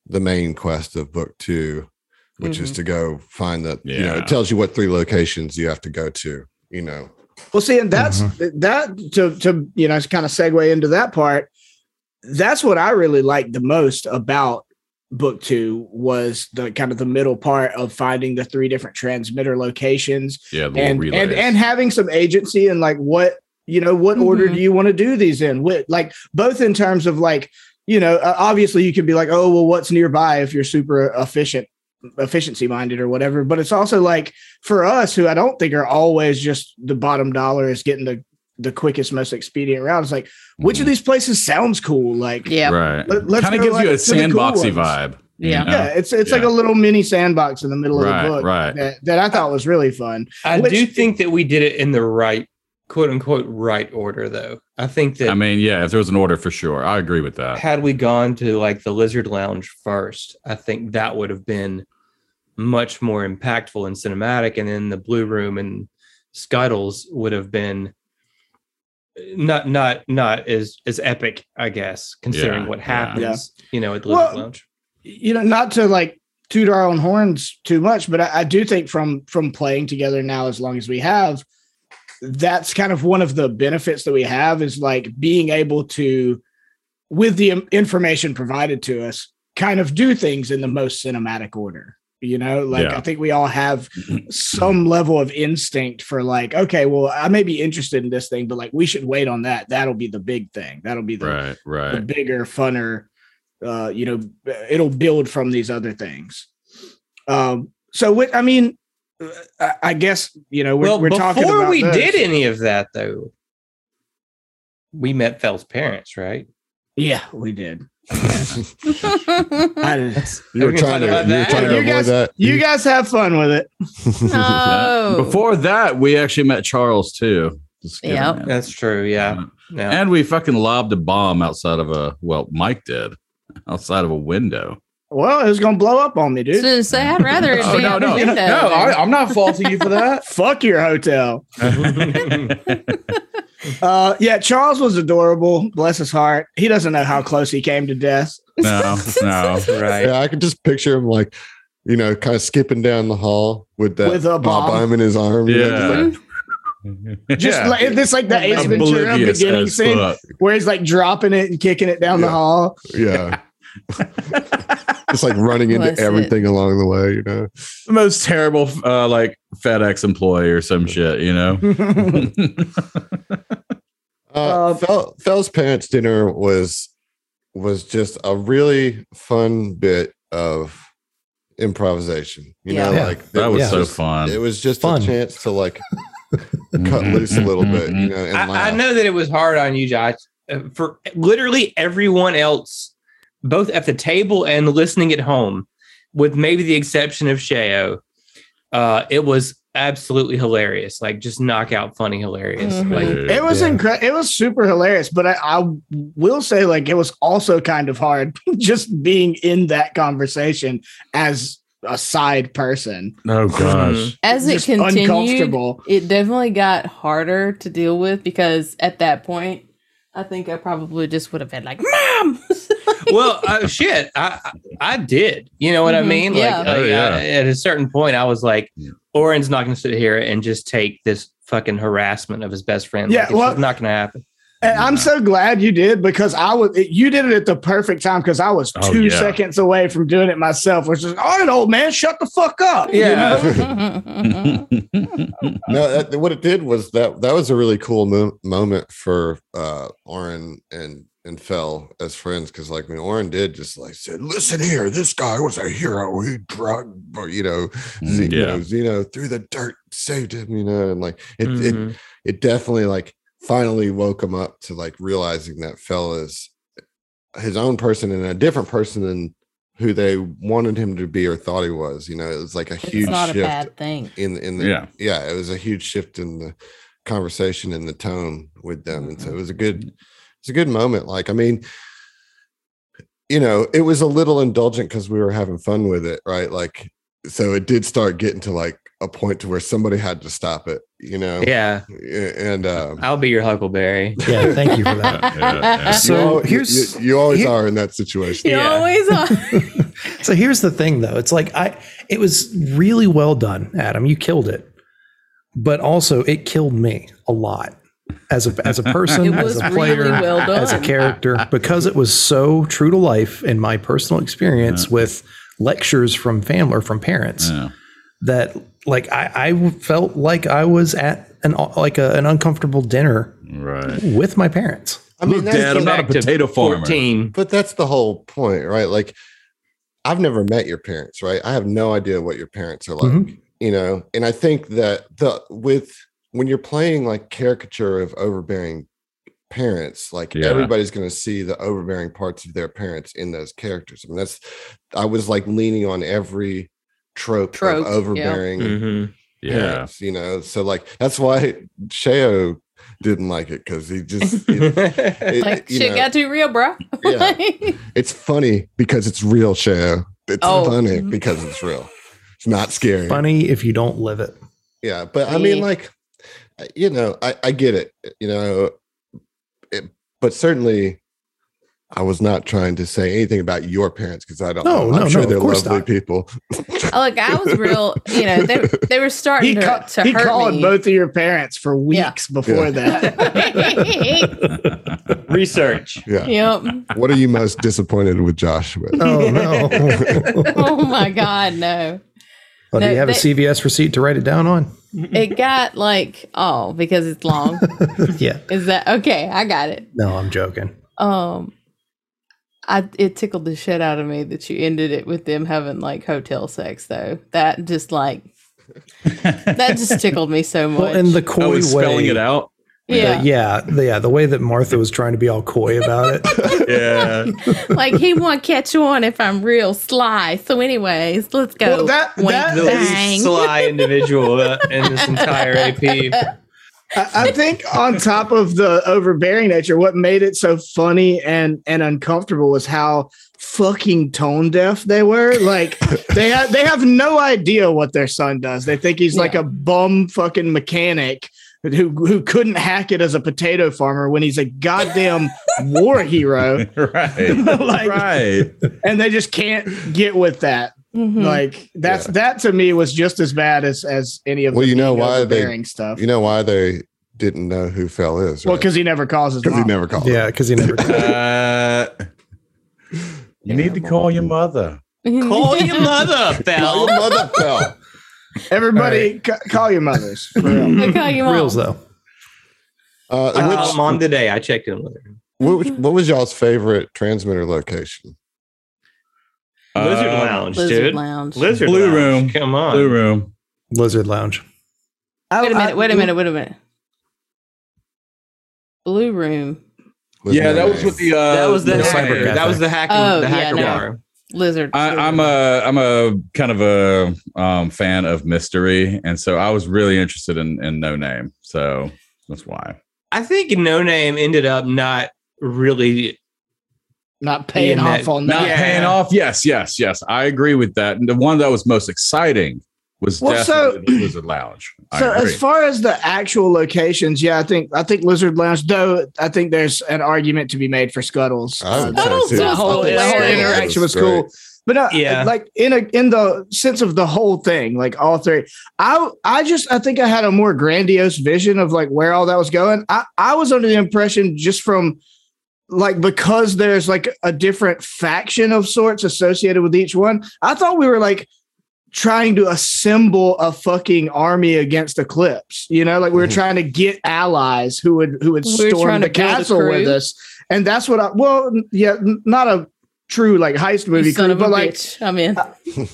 the main quest of book two, which is Mhm. to go find that. You know, Yeah. it tells you what three locations you have to go to. You know, Well, see, and that's that to to you know kind of segue into that part. That's what I really liked the most about book two was the kind of the middle part of finding the three different transmitter locations Yeah. And and and having some agency and like what you know what order Mhm. do you want to do these in what like both in terms of like you know uh, obviously you could be like oh well what's nearby if you're super efficient efficiency minded or whatever but it's also like for us who i don't think are always just the bottom dollar is getting the the quickest most expedient route it's like which of Mhm. these places sounds cool like Yeah. Right. Let- let's kind of go, gives you a like, to the cool sandboxy ones. vibe. you Yeah. know? yeah it's it's like a little mini sandbox in the middle of Right, the book right. that, that i thought was really fun I Which- do think that we did it in the right, quote unquote, right order, though. I think that I mean, yeah, if there was an order for sure, I agree with that. had we gone to like the Lizard Lounge first, I think that would have been much more impactful and cinematic. And then the Blue Room and Scuttles would have been not not not as as epic, I guess, considering Yeah, what yeah. happens, you know, at the Well, Lounge. you know, not to like toot our own horns too much, but I, I do think from from playing together now as long as we have, that's kind of one of the benefits that we have is like being able to, with the information provided to us, kind of do things in the most cinematic order. You know, like Yeah. I think we all have (clears throat) some level of instinct for like, okay, well, I may be interested in this thing, but like we should wait on that. That'll be the big thing. That'll be the, Right, the bigger, funner. Uh, you know, it'll build from these other things. Um, so what I mean, uh, I, I guess you know we're, well, we're talking before about we those. did any of that, though, we met Fell's parents, right? Yeah, we did. I did. You were trying to, you were that? trying to You avoid guys- that. You guys have fun with it. (laughs) no. Before that, we actually met Charles too. Just kidding, Yep. man. That's true. Yeah. Uh, yeah. And we fucking lobbed a bomb outside of a well, Mike did (laughs) outside of a window. Well, it was gonna blow up on me, dude. to say I'd rather it (laughs) Oh be no, no, no! I, I'm not faulting you for that. Fuck your hotel. Uh, yeah, Charles was adorable. Bless his heart. He doesn't know how close he came to death. no, (laughs) no. right. Yeah, I can just picture him like, you know, kind of skipping down the hall with that With a bomb. bomb. in his arm. you know, just Yeah. like, (laughs) Just Yeah. like this, like the Ace Ventura beginning scene fuck. where he's like dropping it and kicking it down the hall. yeah. (laughs) just like running into Bless it. everything along the way, you know. The most terrible, uh, like FedEx employee or some shit, you know. (laughs) (laughs) Uh, Uh, Fel, Fel's parents' dinner was was just a really fun bit of improvisation. You know, Yeah. like that was Yeah. so just- fun. It was just Fun. a chance to like cut loose a little bit, you know. And I, I know that it was hard on you, Josh. Uh, For literally everyone else, both at the table and listening at home, with maybe the exception of Sheo, uh, it was absolutely hilarious. Like just knockout funny hilarious. Mhm. Like It was Yeah. incredible. It was super hilarious, but I, I will say, like, it was also kind of hard (laughs) just being in that conversation as a side person. oh gosh. As it Just continued, uncomfortable. it definitely got harder to deal with because at that point, I think I probably just would have been like, "Mom." (laughs) well, uh, shit, I I I did. You know what I Mhm, mean? yeah. Like, Oh, like, yeah. I- at a certain point, I was like, Yeah. Oren's not going to sit here and just take this fucking harassment of his best friend. Yeah, like, it's well- just not going to happen. And I'm so glad you did because I was you did it at the perfect time because I was Oh, two yeah. seconds away from doing it myself, which is all right, old man, shut the fuck up. you Yeah. know? (laughs) no, that, what it did was that that was a really cool mo- moment for uh Oren and and Fell as friends because like when Oren did just like said, "Listen here, this guy was a hero. He drug, or you know, Z- you yeah. know, Zeno through the dirt, saved him, you know, and like it, it Mhm. it definitely like finally woke him up to like realizing that fella's his own person and a different person than who they wanted him to be or thought he was. You know, it was like a it's huge not a bad thing. in in the Yeah. yeah. it was a huge shift in the conversation and the tone with them and so Mm-hmm. it was a good it's a good moment like i mean you know it was a little indulgent because we were having fun with it right like so it did start getting to like a point to where somebody had to stop it you know Yeah, and um I'll be your Huckleberry. (laughs) Yeah, thank you for that. (laughs) Yeah, yeah, yeah. So you, you- here's- you, you always here- are in that situation You Yeah. always are. (laughs) so here's the thing though it's like i it was really well done adam you killed it but also it killed me a lot as a as a person as a player really well as a character because it was so true to life in my personal experience with lectures from family or from parents Yeah. That like I, I felt like I was at an like a, an uncomfortable dinner Right. with my parents. i mean Look, that's Dad, I'm not a potato farmer. 14. but that's the whole point right like i've never met your parents right i have no idea what your parents are like Mhm. you know and i think that the with when you're playing like caricature of overbearing parents like Yeah. everybody's going to see the overbearing parts of their parents in those characters i mean that's i was like leaning on every trope, Trope, of yeah. overbearing Mhm. Yeah. parents you know so like that's why sheo didn't like it because he just it- (laughs) it- like you shit know, got too real, bro. Yeah. (laughs) it's funny because it's real sheo it's Oh. funny because it's real it's not scary Funny if you don't live it. Yeah, but I mean, like, you know, I, I get it, you know, it, but certainly I was not trying to say anything about your parents because I don't No, know. I'm no, sure no, they're lovely not. people. like I was real, you know, they they were starting He, to, ca- to he hurt called me. both of your parents for Yeah. weeks before that. (laughs) Research. yeah. yep. What are you most disappointed with Josh with? Oh no. (laughs) Oh my god, no. Well, do you have a CVS receipt to write it down on? It got like oh because it's long. (laughs) yeah. Is that okay? I got it. No, I'm joking. Um, I it tickled the shit out of me that you ended it with them having like hotel sex though. That just like (laughs) that just tickled me so much. Well, in the coy Oh, way. it's spelling it out. yeah, the- yeah, the, yeah, the way that Martha was trying to be all coy about it. (laughs) Yeah. like he won't catch on if I'm real sly. So, anyways, let's go. Well, that- Wink, that- the least sly individual uh, in this entire AP. (laughs) I, think on top of the overbearing nature, what made it so funny and and uncomfortable was how fucking tone deaf they were. Like (laughs) they have they have no idea what their son does. They think he's like Yeah. a bum fucking mechanic who who couldn't hack it as a potato farmer when he's a goddamn war hero, (laughs) right. (laughs) Like- right. and they just can't get with that. Mhm. Like that's Yeah. that to me was just as bad as as any of Well, the you know why they- overbearing stuff. You know why they didn't know who Fell is? well, because he never calls his because he never called. yeah, because he never. (laughs) Uh, (laughs) you need to call your mother. (laughs) Call your mother, Call Bell. your mother Fell. Everybody, ca- call your mothers. For real. Call you mom. Reels though. Uh, I which- called mom today. I checked in with her. what, was- what was y'all's favorite transmitter location? Lizard Uh, Lounge, Lizard dude. Lounge. Lizard Blue Lounge. Room. Come on. Blue room. Lizard Lounge. I- Wait a I- minute. Wait a minute. Wait a minute. Blue Room. Was yeah, that was with the uh, That was the, the hacker. cyber That was the hacker. Oh, the yeah, hacker no. bar. Lizard. I, I'm a I'm a kind of a um, fan of mystery, and so I was really interested in in No Name. So that's why. I think No Name ended up not really. Not paying Yeah, off on Not that. Yeah. paying off. Yes, yes, yes. I agree with that. And the one that was most exciting was Well, so- definitely the Lizard Lounge. I So agree. as far as the actual locations, yeah, I think I think Lizard Lounge. Though I think there's an argument to be made for Scuttles. I would Scuttles say too. that whole, that whole hilarious. interaction was Great. cool. But uh, Yeah. like in a in the sense of the whole thing, like all three, I I just I think I had a more grandiose vision of like where all that was going. I I was under the impression just from like because there's like a different faction of sorts associated with each one. I thought we were like trying to assemble a fucking army against Eclipse. You know, like we were Mhm. trying to get allies who would who would We were storm the to build a castle with us. And that's what I well, yeah, not a true like heist movie son crew, of but like bitch. I'm in.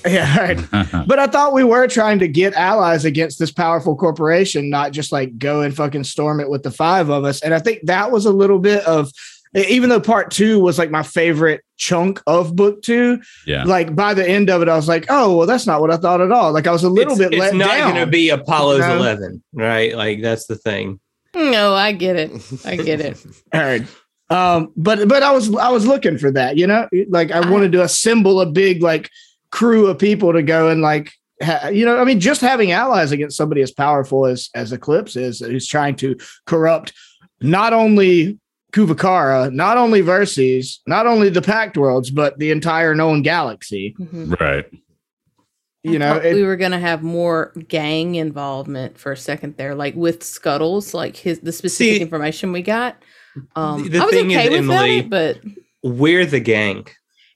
(laughs) yeah, right. (laughs) But I thought we were trying to get allies against this powerful corporation, not just like go and fucking storm it with the five of us. And I think that was a little bit of, even though part two was like my favorite chunk of book two, yeah. like by the end of it, I was like, oh, well, that's not what I thought at all. Like I was a little it's, bit It's let not down. going to be Apollo's No. 11, right? Like, that's the thing. No, I get it. I get it. (laughs) all right. Um, but but I was I was looking for that, you know, like I I- wanted to assemble a big like crew of people to go and like ha- you know, I mean, just having allies against somebody as powerful as as Eclipse is, who's trying to corrupt not only Kuvakara, not only Verces, not only the Pact Worlds, but the entire known galaxy. Mhm. right. You I know, it- we were gonna have more gang involvement for a second there, like with Scuttles, like his the specific See, information we got. Um, the I was thing is, okay with Emily, that, but We're the gang.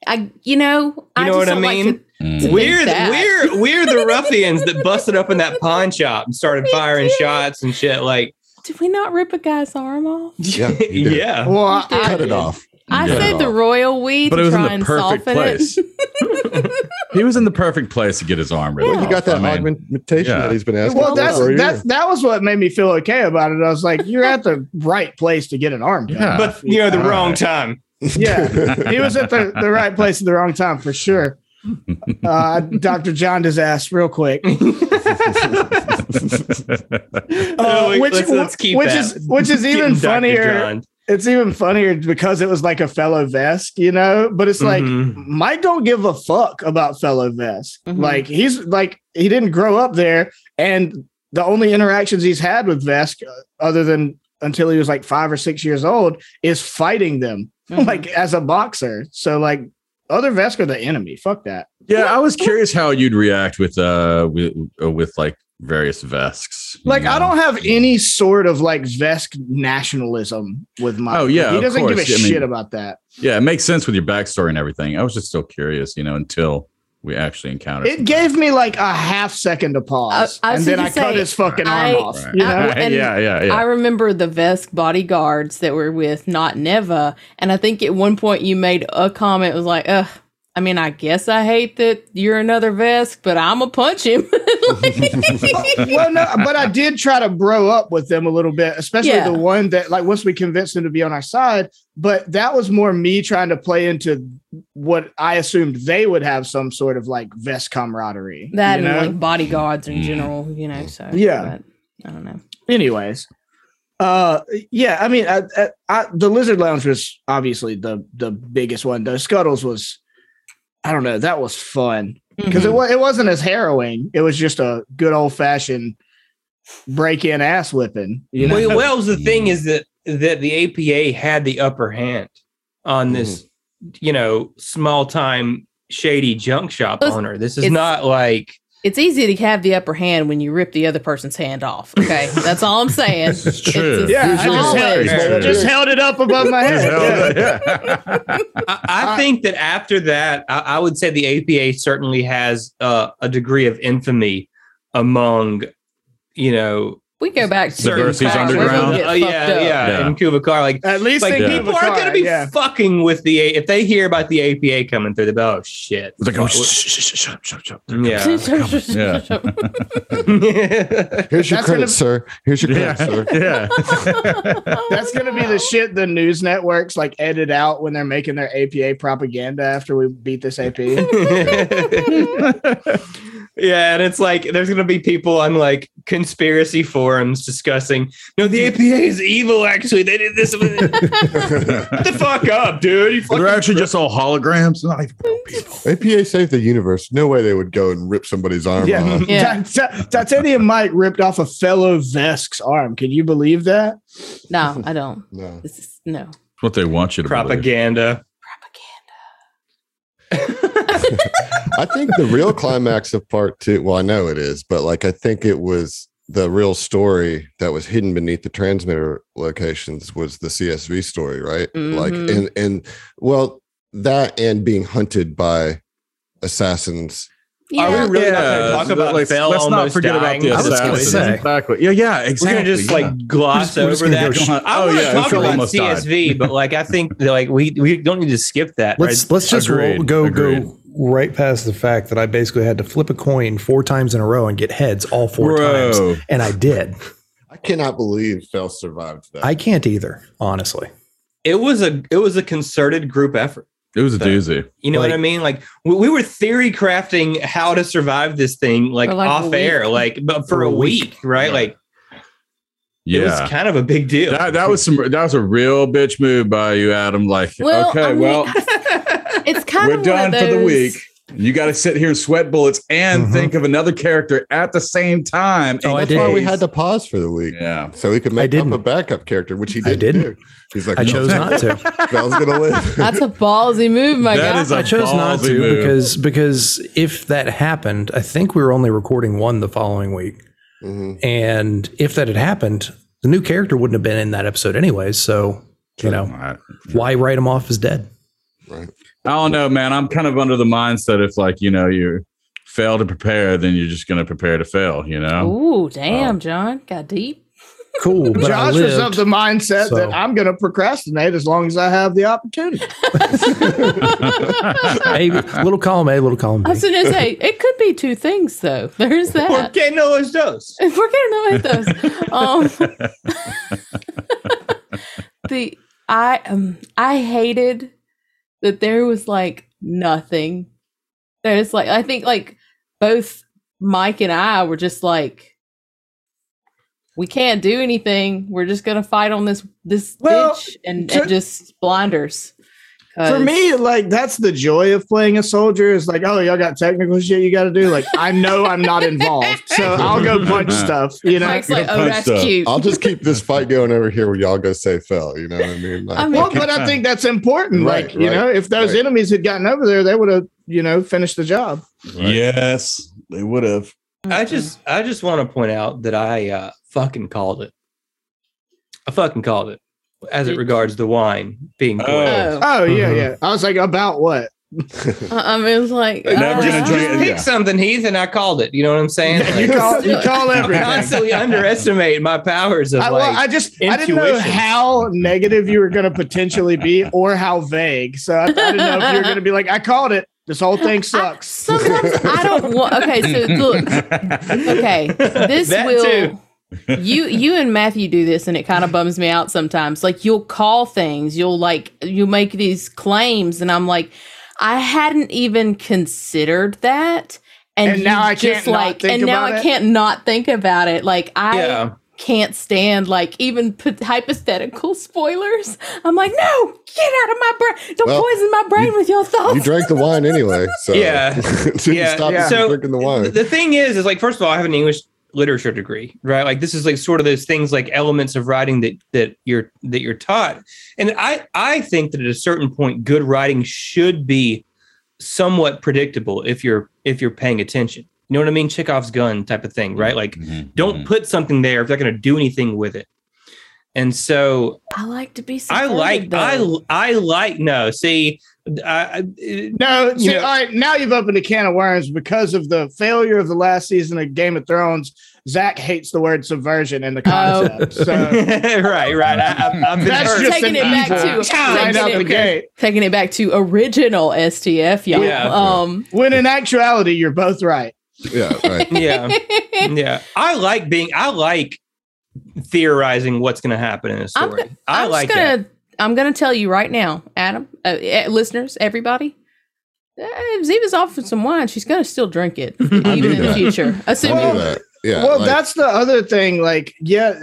I, you know, I You know just what I don't like mean? to- Mm. To We're the, we're we're the ruffians that busted up in that pawn shop and started (laughs) firing shots and shit. Like, did we not rip a guy's arm off? (laughs) Yeah, (laughs) yeah. well, I, did. Cut it off. I Yeah. saved the royal weed But to it was in try the and perfect soften place. it. (laughs) He was in the perfect place to get his arm ripped Well, you off. got that I mean, augmentation yeah. that he's been asking well, for that's for a that's that was what made me feel okay about it. I was like, you're at the right place to get an arm. cut Yeah. off. But you know, the All wrong right. time. Yeah, he was at the, the right place at the wrong time for sure. Uh, Dr. John disaster, real quick. (laughs) Uh, which let's- let's which that. is (laughs) which is even funnier. It's even funnier because it was like a fellow Vesk, you know. But it's like Mhm. Mike don't give a fuck about fellow Vesk. Mhm. Like he's like he didn't grow up there, and the only interactions he's had with Vesk, uh, other than until he was like five or six years old, is fighting them (laughs) Mhm. like as a boxer. So like other Vesk are the enemy. Fuck that. yeah, I was curious how you'd react with uh with uh, with like various Vesks. you Like I don't have any sort of like Vesk nationalism with my. Oh, yeah, he doesn't give a course. Mean- shit about that. Yeah, it makes sense with your backstory and everything. I was just still curious, you know, until we actually encountered. It gave me like a half second to pause, I- I and then gonna I cut his fucking I- arm off. Right. You know, I- (laughs) yeah, yeah, yeah. I remember the Vesk bodyguards that were with not Neva, and I think at one point you made a comment was like, "Ugh." I mean, I guess I hate that you're another Vesk, but I'm gonna punch him. (laughs) (laughs) well, no, but I did try to bro up with them a little bit, especially Yeah. the one that, like, once we convinced them to be on our side. But that was more me trying to play into what I assumed they would have some sort of like vest camaraderie. that you and like bodyguards in Mm. general, you know. So Yeah. but I don't know. anyways uh yeah i mean I, I, I, the lizard lounge was obviously the the biggest one the scuttles was i don't know. That was fun. Because Mhm. it, was it wasn't as harrowing. It was just a good old-fashioned break-in ass whipping you know? Well, well, the thing is that that the APA had the upper hand on this, you know, small time shady junk shop Listen, owner. This is not like It's easy to have the upper hand when you rip the other person's hand off. Okay, (laughs) that's all I'm saying. It's true. It's yeah i just held, Very just held it up above my head yeah. yeah. (laughs) I, I think that after that, I, I would say the APA certainly has uh, a degree of infamy among, you know, We go back to certain Verces. Underground? Uh, yeah, yeah, Yeah. in Kubikar, like. at least Like they Yeah. people aren't going to be yeah. fucking with the A- if they hear about the APA coming through. They'll be oh shit. It's like, oh, shh, shh, shh, shh, shut up, shut up, shut up. Yeah. (laughs) Yeah. Here's your credit, sir. Here's your credit, sir. yeah. (laughs) That's gonna be the shit the news networks like edit out when they're making their APA propaganda after we beat this AP. (laughs) yeah, and it's like there's gonna be people on like conspiracy forums discussing. No, the APA is evil. Actually, they did this. Shut (laughs) the fuck up, dude. You They're fucking actually just all holograms. Not even real (laughs) people. APA saved the universe. No way they would go and rip somebody's arm Yeah, off. Yeah. Ti- ti- Titanium Mike ripped off a fellow Vesk's arm. Can you believe that? no, I don't. No. This is no what they want you to believe. propaganda. I think the real climax of part two, well, I know it is, but like I think it was the real story that was hidden beneath the transmitter locations was the CSV story, right? Like Mhm. and and well, that and being hunted by assassins. Are we Yeah. really not going to talk about let's, Fell let's not almost forget about the I was gonna assassins. say. Exactly. Yeah, yeah, exactly. We're gonna just yeah. like gloss We're just over gonna that. go sh- I Oh, want to yeah, talk Phil about almost died. CSV, but like I think like we we don't need to skip that. Let's right? let's just roll, Agreed. go Agreed. go right past the fact that I basically had to flip a coin four times in a row and get heads all four Bro. times, and I did. I cannot believe Fell survived that. I can't either, honestly. It was a it was a concerted group effort. It was a doozy. You know Like- what I mean? Like we, we were theory crafting how to survive this thing, like, like off air, like but for, a week, right? Yeah. Like it was kind of a big deal. That, that was some that was a real bitch move by you, Adam. Like, Well, okay, I mean, well, (laughs) it's kind of we're of done one of for the week. You got to sit here and sweat bullets and Mhm. think of another character at the same time. Oh, I That's did. why we had to pause for the week. Yeah. So he could I make up a backup character, which he I did. didn't. do. He's like, I "No, chose not to. (laughs) Fell's gonna live. (laughs) That's a ballsy move, my That guy. is a I chose not to move. because because if that happened, I think we were only recording one the following week, Mhm. and if that had happened, the new character wouldn't have been in that episode anyways. So you know, I, why write him off as dead? Right. I don't know, man. I'm kind of under the mindset if like you know you fail to prepare, then you're just going to prepare to fail. You know. Ooh, damn, John, got deep. (laughs) Cool, but I Josh was of the mindset so- that I'm going to procrastinate as long as I have the opportunity. (laughs) (laughs) hey, little column A, little column I was B. gonna say it could be two things though. There's that. Por that. qué no los dos? We're gonna know what those. Um, the I um I hated that there was like nothing. There's like I think like both Mike and I were just like we can't do anything. We're just gonna fight on this this Well, ditch and, to- and just blinders. For 'Cause- me, like that's the joy of playing a soldier. Is like, oh, y'all got technical shit you got to do. Like, I know I'm not (laughs) involved, so I'll go (laughs) punch stuff. You know, Mike's like, oh, that's stuff. cute. I'll just keep this (laughs) fight going over here where y'all go say Fell. You know what I mean? Like, I mean- well, but I think that's important. Right, like, you right, know, if those right. enemies had gotten over there, they would have, you know, finished the job. Yes, they would have. I just I just want to point out that I uh, fucking called it. I fucking called it as it regards the wine being Oh. Oh. Oh yeah, Mhm. yeah. I was like, about what? (laughs) I mean, it's like Never uh, gonna Just, drink- just pick yeah. something, Heath, and I called it. You know what I'm saying? you call you (laughs) call I everything. constantly underestimate my powers of I, like. well, I just I didn't know how negative you were going to potentially be or how vague. So I, I didn't know if you were going to be like, I called it. This whole thing I, sucks. sometimes I don't want. Okay, so (laughs) look. Okay, this That will. too. You you and Matthew do this and it kind of bums me out sometimes. Like you'll call things, you'll like you make these claims and I'm like I hadn't even considered that. And, And now I just can't not like think and now about I it? can't not think about it. Like I Yeah. can't stand like even put hypothetical (laughs) spoilers. I'm like, no, get out of my brain. Don't Well, poison my brain with your thoughts. you drank the wine anyway, so (laughs) Yeah. (laughs) didn't Yeah. stop Yeah. you from So, drinking the wine. The thing is, is like first of all, I have an English literature degree, right? Like this is like sort of those things like elements of writing that that you're that you're taught. And I I think that at a certain point, good writing should be somewhat predictable if you're if you're paying attention. You know what I mean? Chekhov's gun type of thing, right? Like Mhm, don't mhm. put something there if they're going to do anything with it. And so I like to be I like though. I I like no see I, I- No, see, all right, now you've opened a can of worms because of the failure of the last season of Game of Thrones. Zach hates the word subversion and the Oh. concept. So (laughs) right, right. I, I've, I've been that's just Taking it back to- right taking out it- the gate. taking it back to original STF, y'all. Yeah. Um When in actuality, you're both right. yeah, right. (laughs) yeah, yeah. I like being. I like theorizing what's going to happen in a I'm story. go- I I'm like just gonna that. I'm gonna tell you right now, Adam, uh, eh, listeners, everybody. Uh, if Ziva's offered some wine, she's gonna still drink it, (laughs) even knew in the future. I Assuming knew that. Yeah. well, like- that's the other thing. Like, yeah,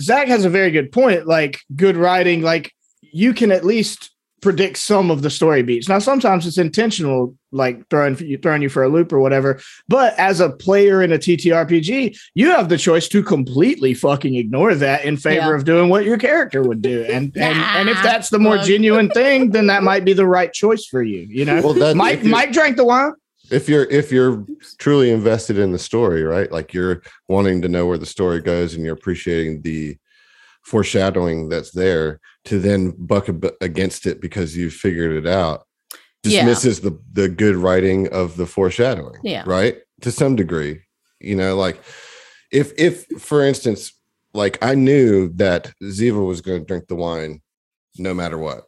Zach has a very good point. Like, good writing, like, you can at least predict some of the story beats. Now, sometimes it's intentional, like throwing you throwing you for a loop or whatever. But as a player in a TTRPG, you have the choice to completely fucking ignore that in favor Yeah. of doing what your character would do. And (laughs) and and if that's the more genuine thing, then that might be the right choice for you. You know, well, that, Mike if, Mike drank the wine. if you're if you're truly invested in the story, right? Like you're wanting to know where the story goes, and you're appreciating the foreshadowing that's there, to then buck against it because you've figured it out, Yeah. dismisses the the good writing of the foreshadowing. Yeah. right to some degree. You know, like if if for instance, like I knew that Ziva was going to drink the wine no matter what.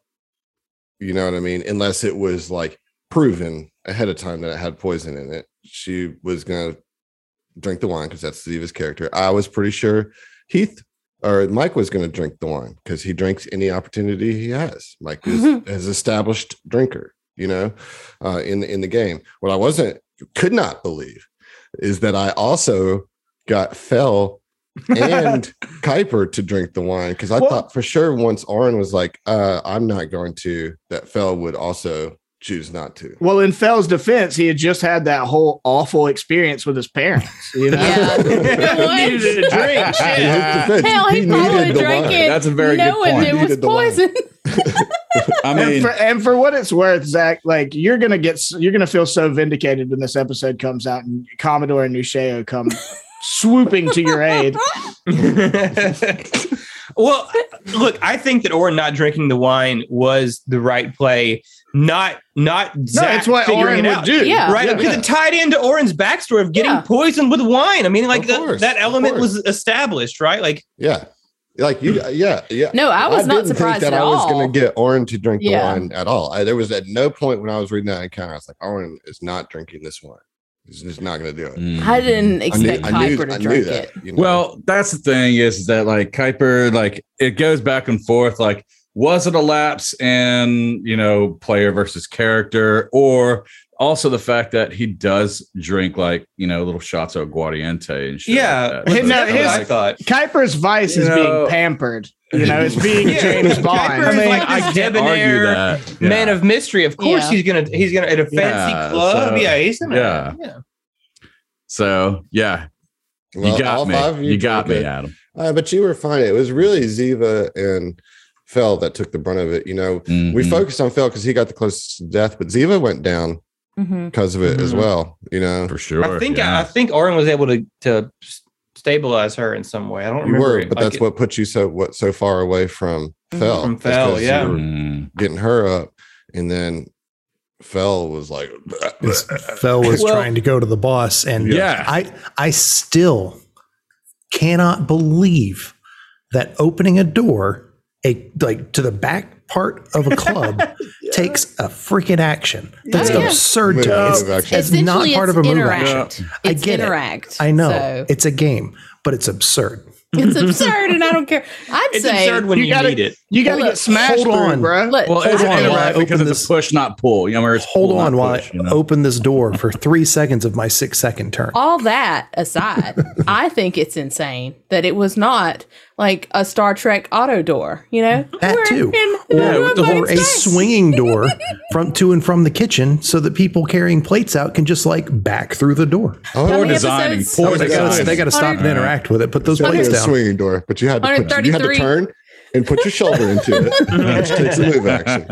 You know what I mean? Unless it was like proven ahead of time that it had poison in it. She was going to drink the wine because that's Ziva's character. I was pretty sure Heath or Mike was going to drink the wine because he drinks any opportunity he has. Mike is (laughs) an established drinker, you know, uh, in in the game. What I wasn't could not believe is that I also got Fell and (laughs) Kuiper to drink the wine because I Well- thought for sure once Oren was like, uh, "I'm not going to," that Fell would also choose not to. Well, in Fell's defense, he had just had that whole awful experience with his parents. You know, Yeah. (laughs) He (laughs) needed a drink. In his Shit. defense, Hell, he, probably drank wine. it. That's a very good point. It was needed the wine. poison. I and, mean, for, and for what it's worth, Zach, like you're gonna get, you're gonna feel so vindicated when this episode comes out and Commodore and Nusheo come (laughs) swooping to your aid. (laughs) well, look, I think that Oren not drinking the wine was the right play. Not, not No, Zach it's what figuring Oren it would out. do. Yeah. Right, because Yeah. it tied into Oren's backstory of getting Yeah. poisoned with wine. I mean, like Of that, that element was established, right? Like, Yeah. Like you, yeah, yeah. No, I was not didn't surprised think that at I was going to get Oren to drink Yeah. the wine at all. I, there was at no point when I was reading that encounter, I was like, Oren is not drinking this wine. He's just not going to do it. mm. I didn't I knew, expect I knew, Kuiper to I drink that. it. you know? Well, that's the thing is, is that like Kuiper, like it goes back and forth. Like, was it a lapse in you know player versus character, or also the fact that he does drink like you know little shots of aguardiente and shit. yeah, like that. Hey, that's no, his- I thought. Kuiper's vice You is know- being pampered. You know, it's being (laughs) Yeah. James Bond. Kuiper I mean, like I this can't argue debonair that. Yeah. man of mystery. Of course, Yeah. he's gonna he's gonna at a fancy Yeah, club. so- yeah, he's gonna. yeah. yeah. So yeah, Well, you got all me. five of You, got me, did. Adam. Uh, but you were fine. It was really Ziva and Fell that took the brunt of it. You know, we Mhm. focused on Fell because he got the closest to death, but Ziva went down Mhm. because of it as Mhm. well. You know, for sure. I think yeah. I, think Oren was able to to stabilize her in some way. I don't you remember. were, but Like that's it- what put you so what so far away from Mhm. Fell. From That's Fell, 'cause you yeah. were Mm. getting her up, and then Fell was like, This Fell was Well- trying to go to the boss, and Yeah. I I still cannot believe that opening a door a like to the back part of a club (laughs) takes a freaking action. That's yeah. absurd to me. Move It's, it's not part it's of a move interact. action. I It's get interact. it. I know So it's a game, but it's absurd. it's absurd, and I don't care. I'd It's say absurd when you you, gotta- need it. You got to Hold get smashed hold through, on. bro. Look, Well, Hold it's on while I interact because open it's this- a push, not pull. You know, where it's Hold pull, on not while push, I you know? open this door for three seconds of my six second turn. all that aside, (laughs) I think it's insane that it was not like a Star Trek auto door. You know, That We're too. in- Or, or a swinging door from to and from the kitchen so that people carrying plates out can just like back through the door. oh, Poor designing. episodes? Poor They gotta, they gotta stop and interact with it. Put those It's like plates a down. swinging door, but you had to put, you had to turn and put your shoulder into it. Which takes a move action.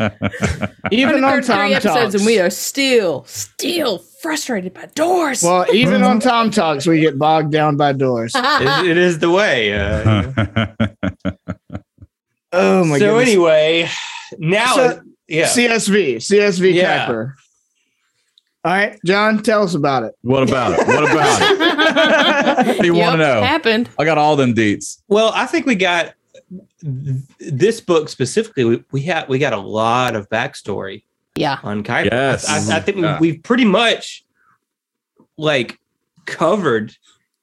Even on 133 Tom episodes, Talks. and we are still, still frustrated by doors. Well, even on Tom Talks, we get bogged down by doors. (laughs) It- it is the way. Uh, (laughs) Oh my so goodness. anyway, now So- yeah. CSV, CSV Yeah. Kuiper. All right, John, tell us about it. What about it? What about it? (laughs) What you Yep, want to know? Happened. I got all them deets. Well, I think we got th- this book specifically. We, we had we got a lot of backstory Yeah. on Kuiper. Yes. I, I think Yeah. we, we've pretty much like covered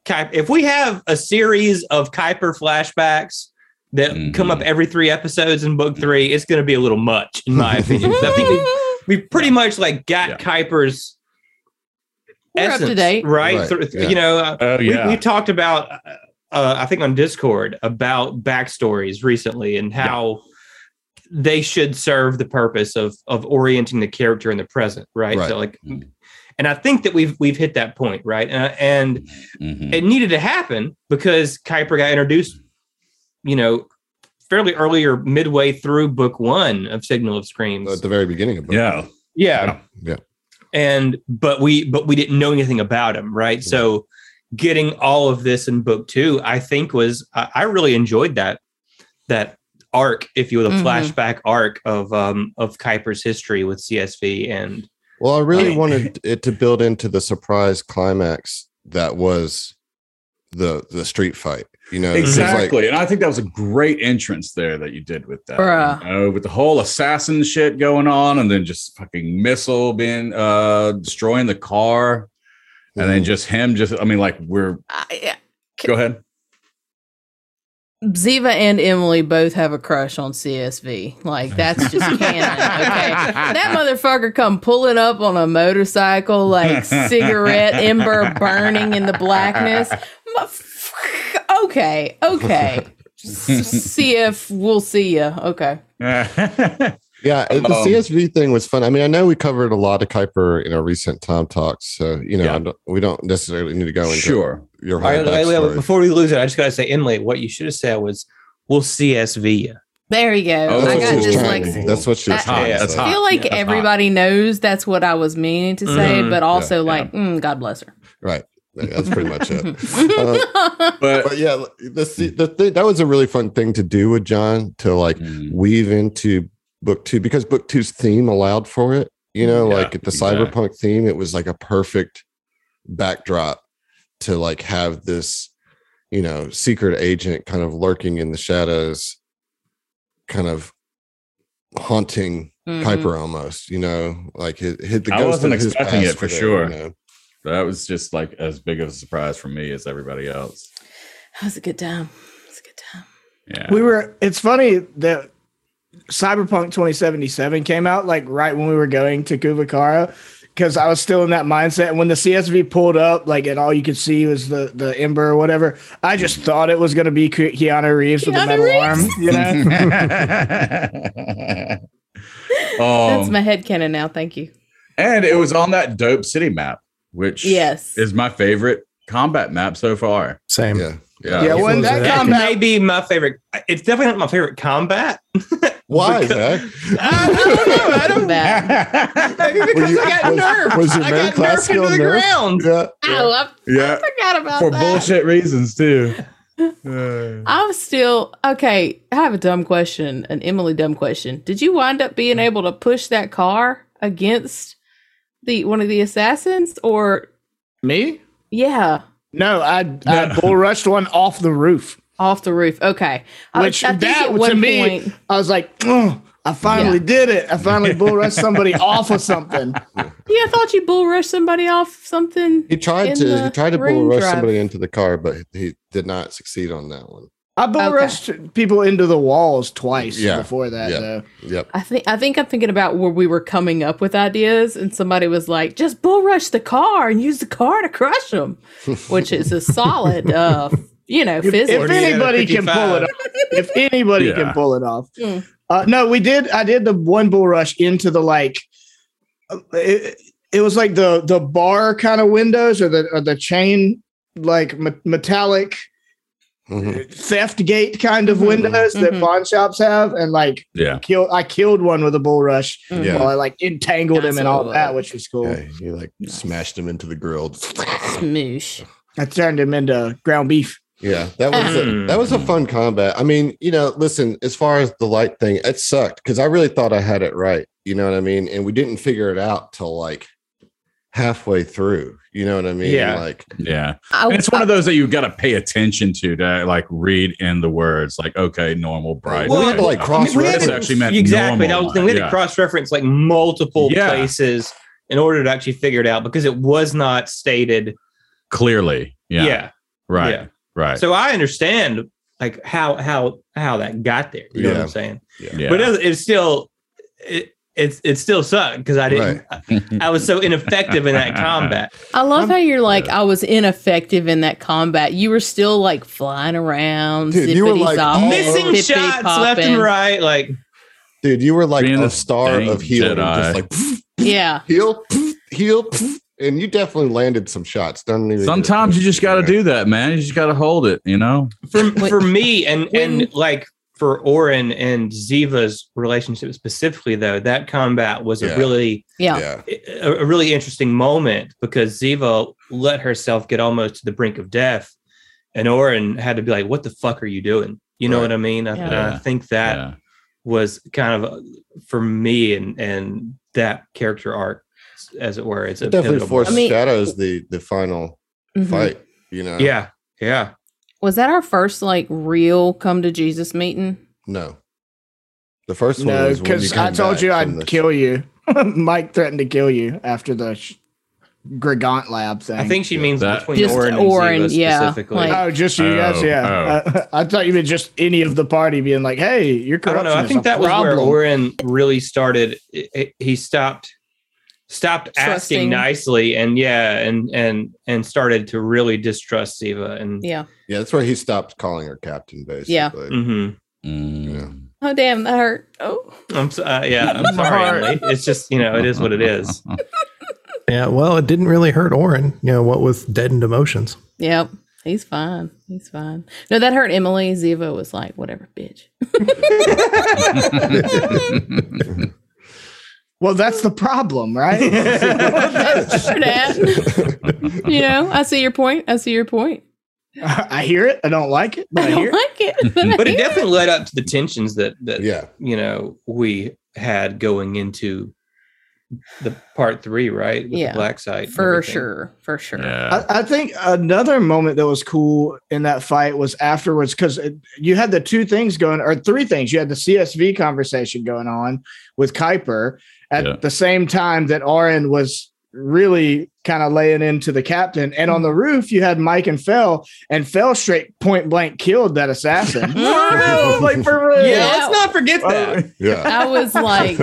Kuiper. If we have a series of Kuiper flashbacks that Mhm. come up every three episodes in book three, it's going to be a little much, in my (laughs) opinion. So I think we we pretty much like got Yeah. Kuiper's We're up to essence, date. right? Right, Through- yeah. You know, uh, Oh we, we talked about uh, i think on discord about backstories recently and how they should serve the purpose of of orienting the character in the present right, Right. so like Mhm. and i think that we've we've hit that point right uh, and Mhm. it needed to happen because kuiper got introduced you know fairly earlier midway through book one of signal of screams At the very beginning of book. Yeah. yeah. Yeah. And but we but we didn't know anything about him, right? So getting all of this in book two, I think was I, I really enjoyed that that arc, if you will, the Mhm. flashback arc of um of Kuiper's history with CSV and Well, I really Right. wanted (laughs) it to build into the surprise climax that was the the street fight. You know, It was like- Exactly. and I think that was a great entrance there that you did with that. Bruh. You know, with the whole assassin shit going on and then just fucking missile being uh destroying the car. And then Mhm. just him just I mean like we're I, go ahead. Ziva and Emily both have a crush on CSV. Like that's just (laughs) canon. Okay, that motherfucker come pulling up on a motorcycle, like cigarette ember burning in the blackness. Okay, okay. (laughs) See if we'll see you. Okay. (laughs) Yeah, the Um, CSV thing was fun. I mean, I know we covered a lot of Kuiper in our recent Tom talks, so you know, Yeah. Don't- we don't necessarily need to go into sure. your All whole right, wait, wait, before we lose it, I just gotta say, Emily, what you should have said was we'll CSV you. There you go. Oh, That's I what got she was trying. dyslexia. That's what she was That's trying. hot. to That's say. I feel like That's everybody knows that's what I was meaning to say, Mhm. but also Yeah, like, mm, God bless her. Right. That's pretty much it. (laughs) Uh, But but yeah, the the thing that was a really fun thing to do with John to like Mm, weave into book two because book two's theme allowed for it. You know, Yeah, like the exactly. cyberpunk theme, it was like a perfect backdrop to like have this, you know, secret agent kind of lurking in the shadows, kind of haunting Mhm. Kuiper almost. You know, like hit, hit the I ghost wasn't of his expecting it for there, sure. You know? that was just like as big of a surprise for me as everybody else. That was a good time. It's a good time. Yeah. We were. It's funny that Cyberpunk 2077 came out like right when we were going to Kuvakara because I was still in that mindset. And when the CSV pulled up, like, and all you could see was the the ember or whatever, I just thought it was going to be Ke- Keanu Reeves with the metal Reeves? arm. You know, (laughs) (laughs) That's um, my head canon now. Thank you. and it was on that dope city map, which Yes. is my favorite combat map so far. Same. Yeah. Yeah. yeah. When that? That combat, may be my favorite. It's definitely not my favorite combat. (laughs) Why, Zach? I, I don't know. I don't Bad. (laughs) Maybe because you- I got was- nerfed. was your I got class nerfed into the nerfed? ground. Yeah. Oh, I, yeah. I forgot about that. For that. bullshit reasons too. (laughs) Uh, I'm still okay. I have a dumb question, an Emily dumb question. Did you wind up being able to push that car against the one of the assassins, or Me? yeah, No, I No. I bull rushed one off the roof. Off the roof? Okay, I- Which I, think that to one me, point- I was like, oh, I finally did it. I finally bull rushed (laughs) somebody off of something. yeah, I thought you bull rushed somebody off something. He tried to he tried to bull rush drive. somebody into the car, but he did not succeed on that one. I bull Okay. rushed people into the walls twice Yeah, before that, yeah. though. Yep. I think I think I'm thinking about where we were coming up with ideas, and somebody was like, "Just bull rush the car and use the car to crush them," (laughs) which is a solid, uh, you know, If, if anybody can pull it off, if anybody Yeah. can pull it off. Mm. Uh, no, we did. I did the one bull rush into the like. uh, It, it was like the the bar kind of windows or the or the chain like me- metallic Mhm. theft gate kind of Mhm, windows that mhm. pawn shops have, and like Yeah. kill. I killed one with a bull rush. Yeah. While I like entangled him and all Absolutely. that, which was cool. Yeah, you like smashed him into the grill. Smoosh. I turned him into ground beef. Yeah, that was a, Mm. that was a fun combat. I mean, you know, listen, as far as the light thing, it sucked because I really thought I had it right. You know what I mean? And we didn't figure it out till like halfway through. You know what I mean? Yeah. Like, Yeah. And it's one of those that you've got to pay attention to to like read in the words like okay normal bright Well, we had to, like, cross we had That's actually meant exactly. That normal was the. We had light, to cross reference like multiple Yeah. places in order to actually figure it out because it was not stated. clearly yeah, Yeah. right Yeah. Right So I understand like how how how that got there. You know what I'm saying? yeah. But it, it's still it it's it still sucked because I didn't. I, I was so ineffective in that (laughs) combat. I love I'm- how you're like, I was ineffective in that combat. You were still like flying around, Dude, you were, like, all Missing pippity shots left and right. Like dude, you were like Being a the star of healing, just like Yeah. (laughs) heal, heal, and you definitely landed some shots. Don't even sometimes you just got to do that man. You just got to hold it you know? For for me and When- and like for Orin and Ziva's relationship specifically though that combat was Yeah. a really Yeah. Yeah, a, a really interesting moment because Ziva let herself get almost to the brink of death and Orin had to be like what the fuck are you doing? You know Right. what I mean? I, and I think that yeah. was kind of uh, for me and and that character arc as it were it's a it definitely pivotal moment. foreshadows the the final Mhm. fight. You know? yeah yeah Was that our first like real come to Jesus meeting? No. The first one No, was because come I told you I'd the- kill you. (laughs) Mike threatened to kill you after the sh- Gregant lab thing. I think she means That- between Just Orin and Orin, Ziva yeah, specifically like- Oh, just you guys, Oh, yeah. (laughs) I, I thought you meant just any of the party being like, "Hey, you're I don't corruption." know. I think that was where Orin really started. i- i- He stopped stopped Trusting. asking nicely, and yeah, and and and started to really distrust Ziva. And Yeah. Yeah, that's where he stopped calling her captain, basically. Yeah. Mhm. Mm. Oh damn, that hurt. Oh. I'm so, uh, yeah, I'm (laughs) sorry, Emily. It's just you know, it is what it is. (laughs) Yeah, well, it didn't really hurt Orin, you know, what with deadened emotions. Yep. He's fine. He's fine. No, that hurt Emily. Ziva was like, whatever, bitch. (laughs) Well, that's the problem, right? (laughs) Sure, Dad. you know, I see your point. I see your point. I hear it. I don't like it, but I I don't it. like it. (laughs) But, But it hear definitely led up to the tensions that that Yeah. you know we had going into the part three, right? With Yeah, the black site, For sure. For sure. yeah I, I think another moment that was cool in that fight was afterwards because you had the two things going, or three things. You had the CSV conversation going on with Kuiper at Yeah. the same time that Orin was really kind of laying into the captain. And on the roof, you had Mike and Fell, and Fell straight point blank killed that assassin. (laughs) (laughs) like for real. Yeah, let's not forget oh, that. Yeah. (laughs) I was like,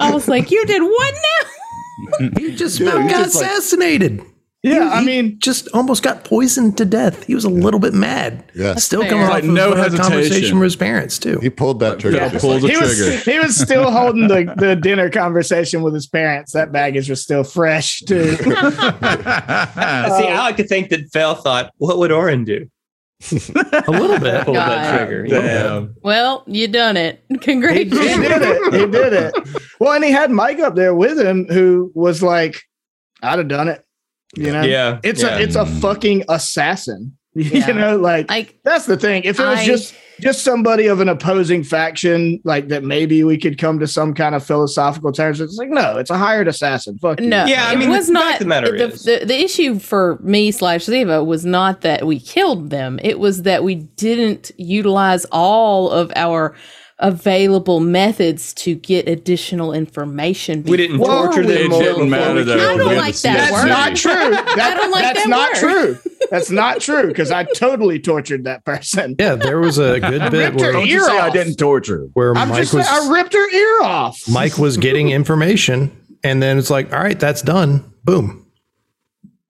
I was like, you did what now? He just Dude, about he got just, like- assassinated. Yeah, I He mean, just almost got poisoned to death. He was a little bit mad. Yeah. Still fair. coming off Like, no hesitation. conversation with his parents too. He pulled that trigger. Yeah, pulled like- the he was trigger. (laughs) he was still holding the, the dinner conversation with his parents. That baggage was still fresh too. (laughs) (laughs) See, I like to think that Fell thought, what would Orin do? a little bit. Pull that trigger. Damn. Well, you done it. he, he Congratulations. did it. He did it. Well, and he had Mike up there with him, who was like, "I'd have done it." You know, Yeah. it's yeah. a it's a fucking assassin. (laughs) You know, like Like, that's the thing. If it was I- just just somebody of an opposing faction, like that maybe we could come to some kind of philosophical terms. It's like, no, it's a hired assassin. Fuck you. No, Yeah, I it mean, was the not the matter the, is- the, the issue for me slash Ziva was not that we killed them. It was that we didn't utilize all of our available methods to get additional information. We didn't torture we them It didn't matter that I don't like the that That's word. not true. (laughs) That- don't like that's that not word. true. That's not true because I totally tortured that person. Yeah, there was a (laughs) good bit ripped where, Don't you ear say I didn't torture. where I'm Mike just was I ripped her ear off. Mike was getting information, and then it's like, all right, that's done. Boom.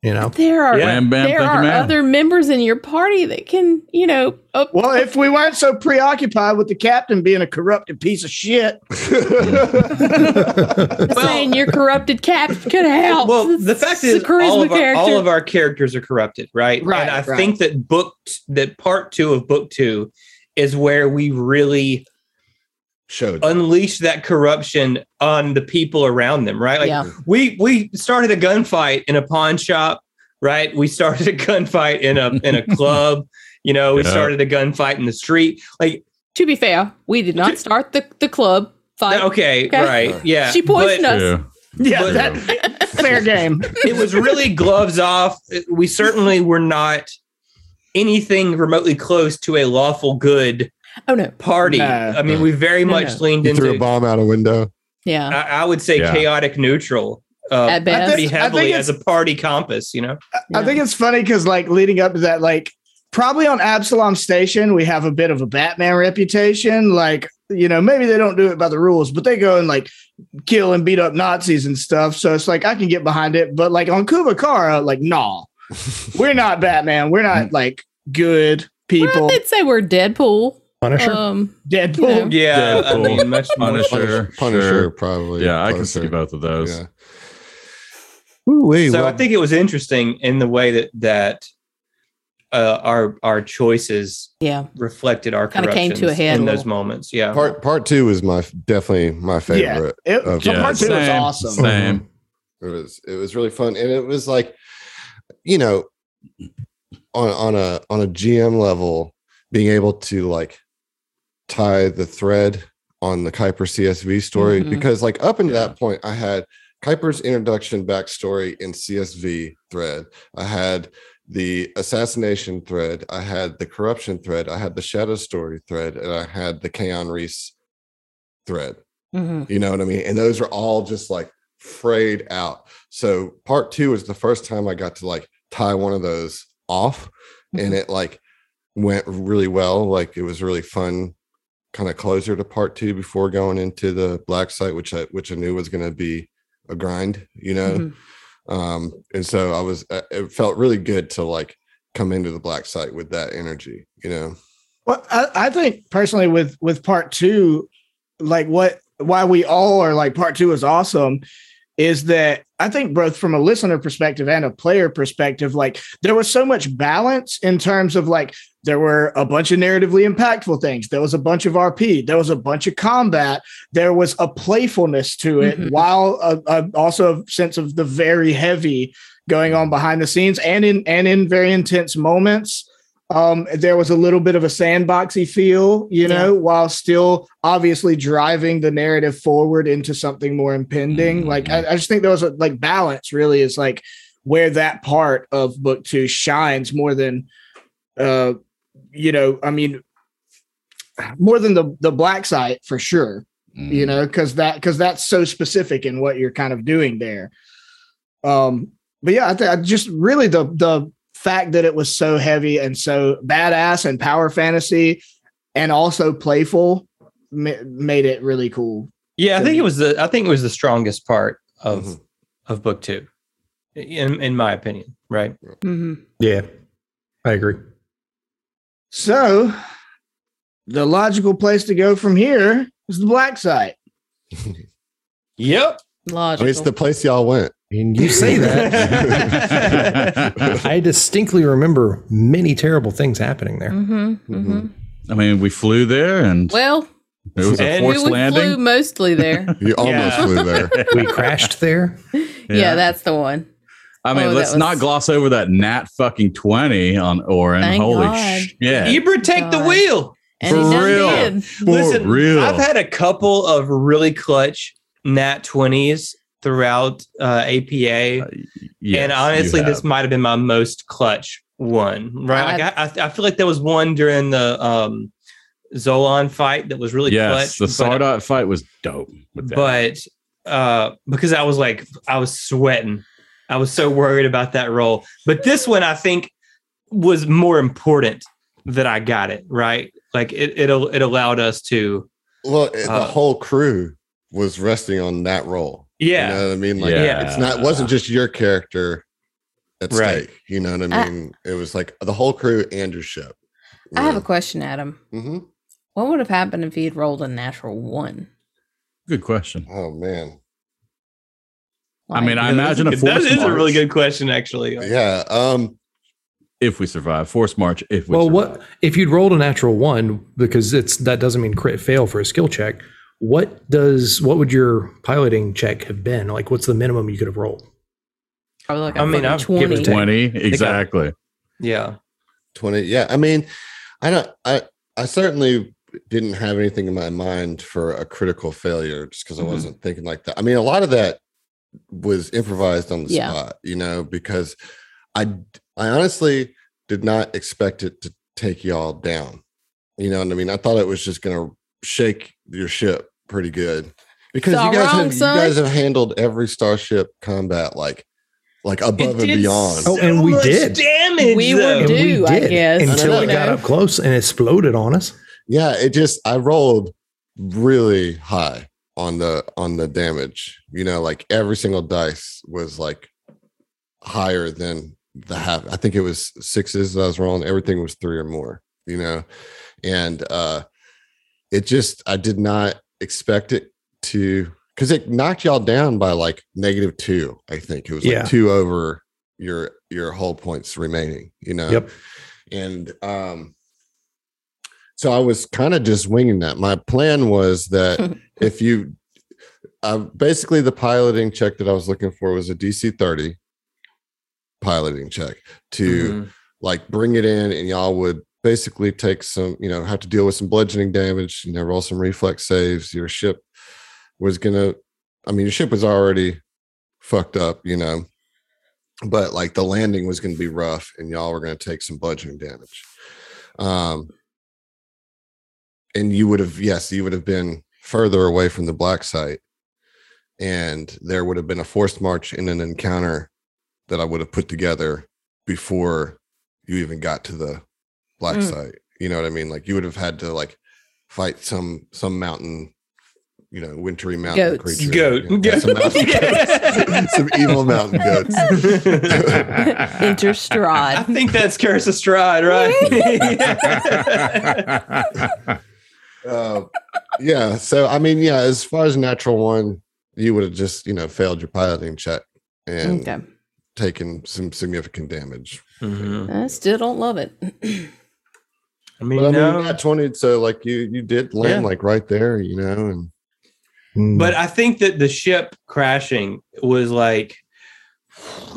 You know, There are Wham, bam, there thank you, are other members in your party that can, you know, up, Well, if we weren't so preoccupied with the captain being a corrupted piece of shit, (laughs) (laughs) saying your corrupted cap could help. Well, the fact is, a all of, our, all of our characters are corrupted, right? Right, And I right. think that book that part two of book two is where we really Showed. unleash that corruption on the people around them, right? Like Yeah. we we started a gunfight in a pawn shop, right? We started a (laughs) gunfight in a in a (laughs) club. You know, we Yeah. started a gunfight in the street. Like, to be fair, we did not start the, the club fight. okay, Okay. right, yeah. She poisoned But us. Yeah. yeah, But- that (laughs) fair game. It was really gloves off. We certainly were not anything remotely close to a lawful good Oh no. party. No. I mean, we very No, much no. leaned into threw a bomb out a window. Yeah. I, I would say Yeah. chaotic neutral. Uh, At best. pretty I think heavily it's- as a party compass, you know. I think it's funny because, like, leading up to that, like, probably on Absalom Station, we have a bit of a Batman reputation. Like, you know, maybe they don't do it by the rules, but they go and like kill and beat up Nazis and stuff. So it's like I can get behind it. But like on Kubakara, like, nah, (laughs) we're not Batman. We're not like good Well, people. they'd say we're Deadpool. Punisher. Um, Deadpool. Yeah, I Deadpool, mean, much. Punisher, Punisher, sure. probably. Yeah, I can see both of those. Yeah. Ooh-wee, So well, I think it was interesting in the way that that uh, our our choices yeah. reflected our Kinda came to a head in a those moments. Yeah, part part two is my definitely my Yeah. favorite. It, Yeah, part two was awesome. Same. It was it was really fun, and it was like, you know, on on a on a GM level, being able to like tie the thread on the Kuiper CSV story Mhm. because like up until Yeah. that point, I had Kuiper's introduction backstory in CSV thread. I had the assassination thread. I had the corruption thread. I had the shadow story thread, and I had the Kaon Reese thread. Mhm. You know what I mean? And those are all just like frayed out. So part two is the first time I got to like tie one of those off and it like went really well. Like it was really fun kind of closer to part two before going into the black site, which I which I knew was gonna be a grind, you know. Mhm. Um, and so I was uh, it felt really good to like come into the black site with that energy, you know. Well, I, I think personally with with part two, like what why we all are like part two is awesome is that I think both from a listener perspective and a player perspective, like there was so much balance in terms of like there were a bunch of narratively impactful things. There was a bunch of RP. There was a bunch of combat. There was a playfulness to it, Mhm. while uh, uh, also a sense of the very heavy going on behind the scenes and in and in very intense moments. Um, there was a little bit of a sandboxy feel, you know, while still obviously driving the narrative forward into something more impending. Mhm. Like I, I just think there was a like balance really is like where that part of book two shines more than uh you know, I mean more than the the black site for sure Mm. you know because that because that's so specific in what you're kind of doing there um but yeah i think I just really the the fact that it was so heavy and so badass and power fantasy and also playful ma- made it really cool yeah. I think it was the I think it was the strongest part of Mhm. of book two, in in my opinion. Right. Mhm. yeah, I agree. so the logical place to go from here is the black site (laughs) Yep. I Logical. mean, it's the place y'all went. And you say that. (laughs) I distinctly remember many terrible things happening there. Mhm. Mhm. Mhm. I mean, we flew there and Well, it was a And we, forced we landing. flew mostly there. (laughs) You almost Yeah. flew there. (laughs) We crashed there. yeah. that's the one. I mean, Oh, let's was- not gloss over that nat fucking 20 on Orin. Thank Holy God. shit. Ibra, take the wheel. And For he done real. did. For Listen, real. I've had a couple of really clutch nat 20s throughout uh, APA. Yes, and honestly, this might have been my most clutch one, right? Like I, I, I feel like there was one during the um, Zolan fight that was really yes, the clutch. but- Sardot fight was dope. With that. but uh because I was like I was sweating. I was so worried about that role. But this one I think was more important that I got it, right? Like it it, it allowed us to Well, it- the Uh, whole crew was resting on that role. Yeah. You know what I mean? Like Yeah. it's not it wasn't just your character at Right. stake. You know what I I- mean? it was like the whole crew and your ship. I have a question, Adam. hmm What would have happened if he had rolled a natural one? good question. Oh man. I mean, I Yeah, that's imagine a good- that force is a really good question actually. Yeah. Um If we survive, force march. If we Well, survive. what if you'd rolled a natural one because it's that doesn't mean crit fail for a skill check. What does what would your piloting check have been? Like, what's the minimum you could have rolled? Probably like a I mean, fucking I've given 20. it twenty exactly? Yeah. 20 yeah i mean i don't i i certainly didn't have anything in my mind for a critical failure just because Mhm. i wasn't thinking like that i mean a lot of that was improvised on the Yeah. spot you know because i i honestly did not expect it to take y'all down you know what i mean i thought it was just gonna shake your ship pretty good because you guys wrong, have, you guys have handled every starship combat like like above and did beyond Oh, and we did. damage. We though. were And we do, I did guess. until I it got up close and exploded on us. yeah it just i rolled really high on the on the damage you know like every single dice was like higher than the half i think it was sixes that i was rolling everything was three or more you know and uh it just i did not expect it to because it knocked y'all down by like negative two i think it was like Yeah. two over your your whole points remaining you know Yep. and um so i was kind of just winging that my plan was that (laughs) if you uh, basically the piloting check that i was looking for was a dc 30 piloting check to Mhm. like bring it in and y'all would basically take some you know have to deal with some bludgeoning damage you know roll some reflex saves your ship was gonna i mean your ship was already fucked up you know but like the landing was gonna be rough and y'all were gonna take some bludgeoning damage. Um and you would have yes you would have been further away from the black site and there would have been a forced march in an encounter that i would have put together before you even got to the black Mm. site you know what i mean like you would have had to like fight some some mountain you know wintry mountain Goats. creature Goat. Yeah, Goat. some, mountain (laughs) goats. some evil mountain goats (laughs) Enter I think that's Curse of Strahd, right? (laughs) uh, yeah so i mean yeah as far as natural one you would have just you know failed your piloting check and Okay. taken some significant damage Mhm. I still don't love it. (clears throat) I mean, but i mean no. you got 20 so like you you did land Yeah. like right there you know and Mm. But I think that the ship crashing was like,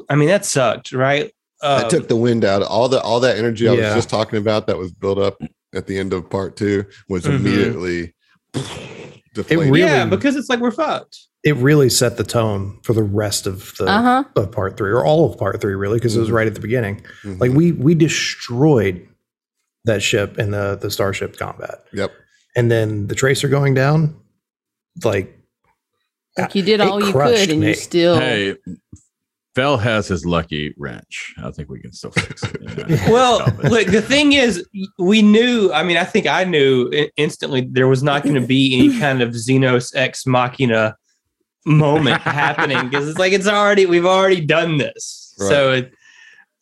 I mean, that sucked, right? that Um, took the wind out all the all that energy i was just talking about that was built up at the end of part two was Mhm. immediately deflated. really- yeah, because it's like we're fucked. it really set the tone for the rest of the Uh huh. of part three or all of part three, really, because it was Mhm. right at the beginning. Mhm. Like we we destroyed that ship in the the starship combat, yep and then the tracer going down, like Like you did all you could, and me. you still. Hey, Fell has his lucky wrench. I think we can still fix it. (laughs) you know? Well, it. look, the thing is, we knew. I mean, I think I knew instantly there was not going to be any (laughs) kind of Xenos ex machina moment happening because it's like it's already we've already done this. So it,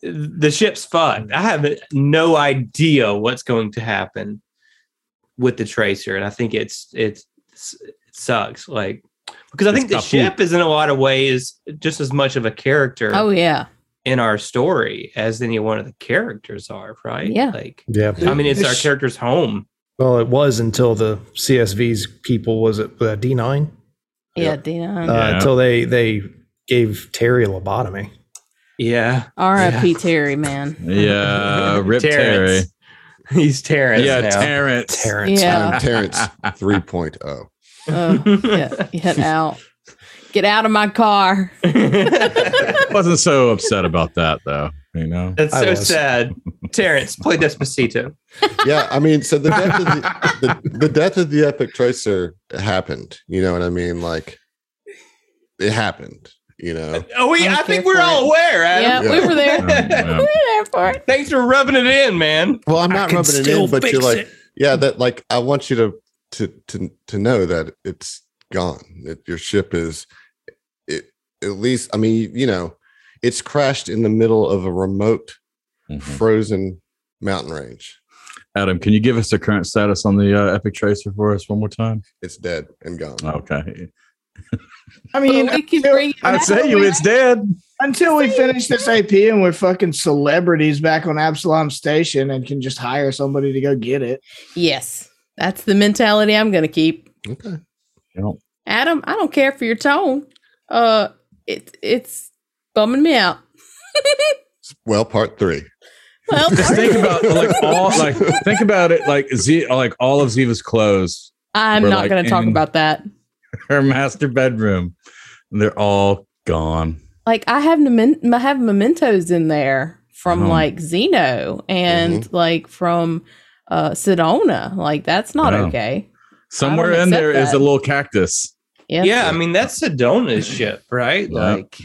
the ship's fucked. I have no idea what's going to happen with the tracer, and I think it's it's, it sucks. Like because I It's think the kaput. ship is in a lot of ways just as much of a character Oh yeah. in our story as any one of the characters are, right? Yeah. Like, yeah. I mean, it's The our character's home. Well, it was until the CSV's people was it uh, D nine Yeah, D nine. uh, Yeah. until they they gave Terry a lobotomy. Yeah. R.I.P. Terry, man. yeah, Rip Terry. He's Terrence. yeah, now. Terrence. Terrence. Yeah. I'm Terrence 3.0. (laughs) Oh, yeah, get out. Get out of my car. (laughs) Wasn't so upset about that though. You know. That's so was. sad. Terrence, play Despacito. Yeah, I mean, so the death of the, the, the death of the epic tracer happened. You know what I mean? Like it happened. You know, Oh, we, I'm I think we're all it. aware, Yeah, Adam. we were there. Yeah. (laughs) we were there for it. Thanks for rubbing it in, man. well, I'm not rubbing it in, but you're like, it. yeah, that like I want you to to to to know that it's gone. That your ship is it at least. I mean, you know, it's crashed in the middle of a remote, Mhm. frozen mountain range. Adam, can you give us the current status on the uh, Epic Tracer for us one more time? It's dead and gone. Okay. I mean, Well, we can until, I back. say you, it's dead. until we finish this AP and we're fucking celebrities back on Absalom Station and can just hire somebody to go get it. Yes, that's the mentality I'm going to keep. Okay. Adam, I don't care for your tone. Uh, it, it's bumming me out. (laughs) Well, part three. Well, Just think about like all like think about it like Z like all of Ziva's clothes, I'm We're, not like, going to talk about that. Her master bedroom, and they're all gone. Like I have memen- I have mementos in there from Oh. like Zeno and like from uh Sedona. Like that's not Oh. okay. Somewhere in there accept is that. a little cactus. Yeah. Yeah, I mean that's Sedona's ship, right? Yeah. Like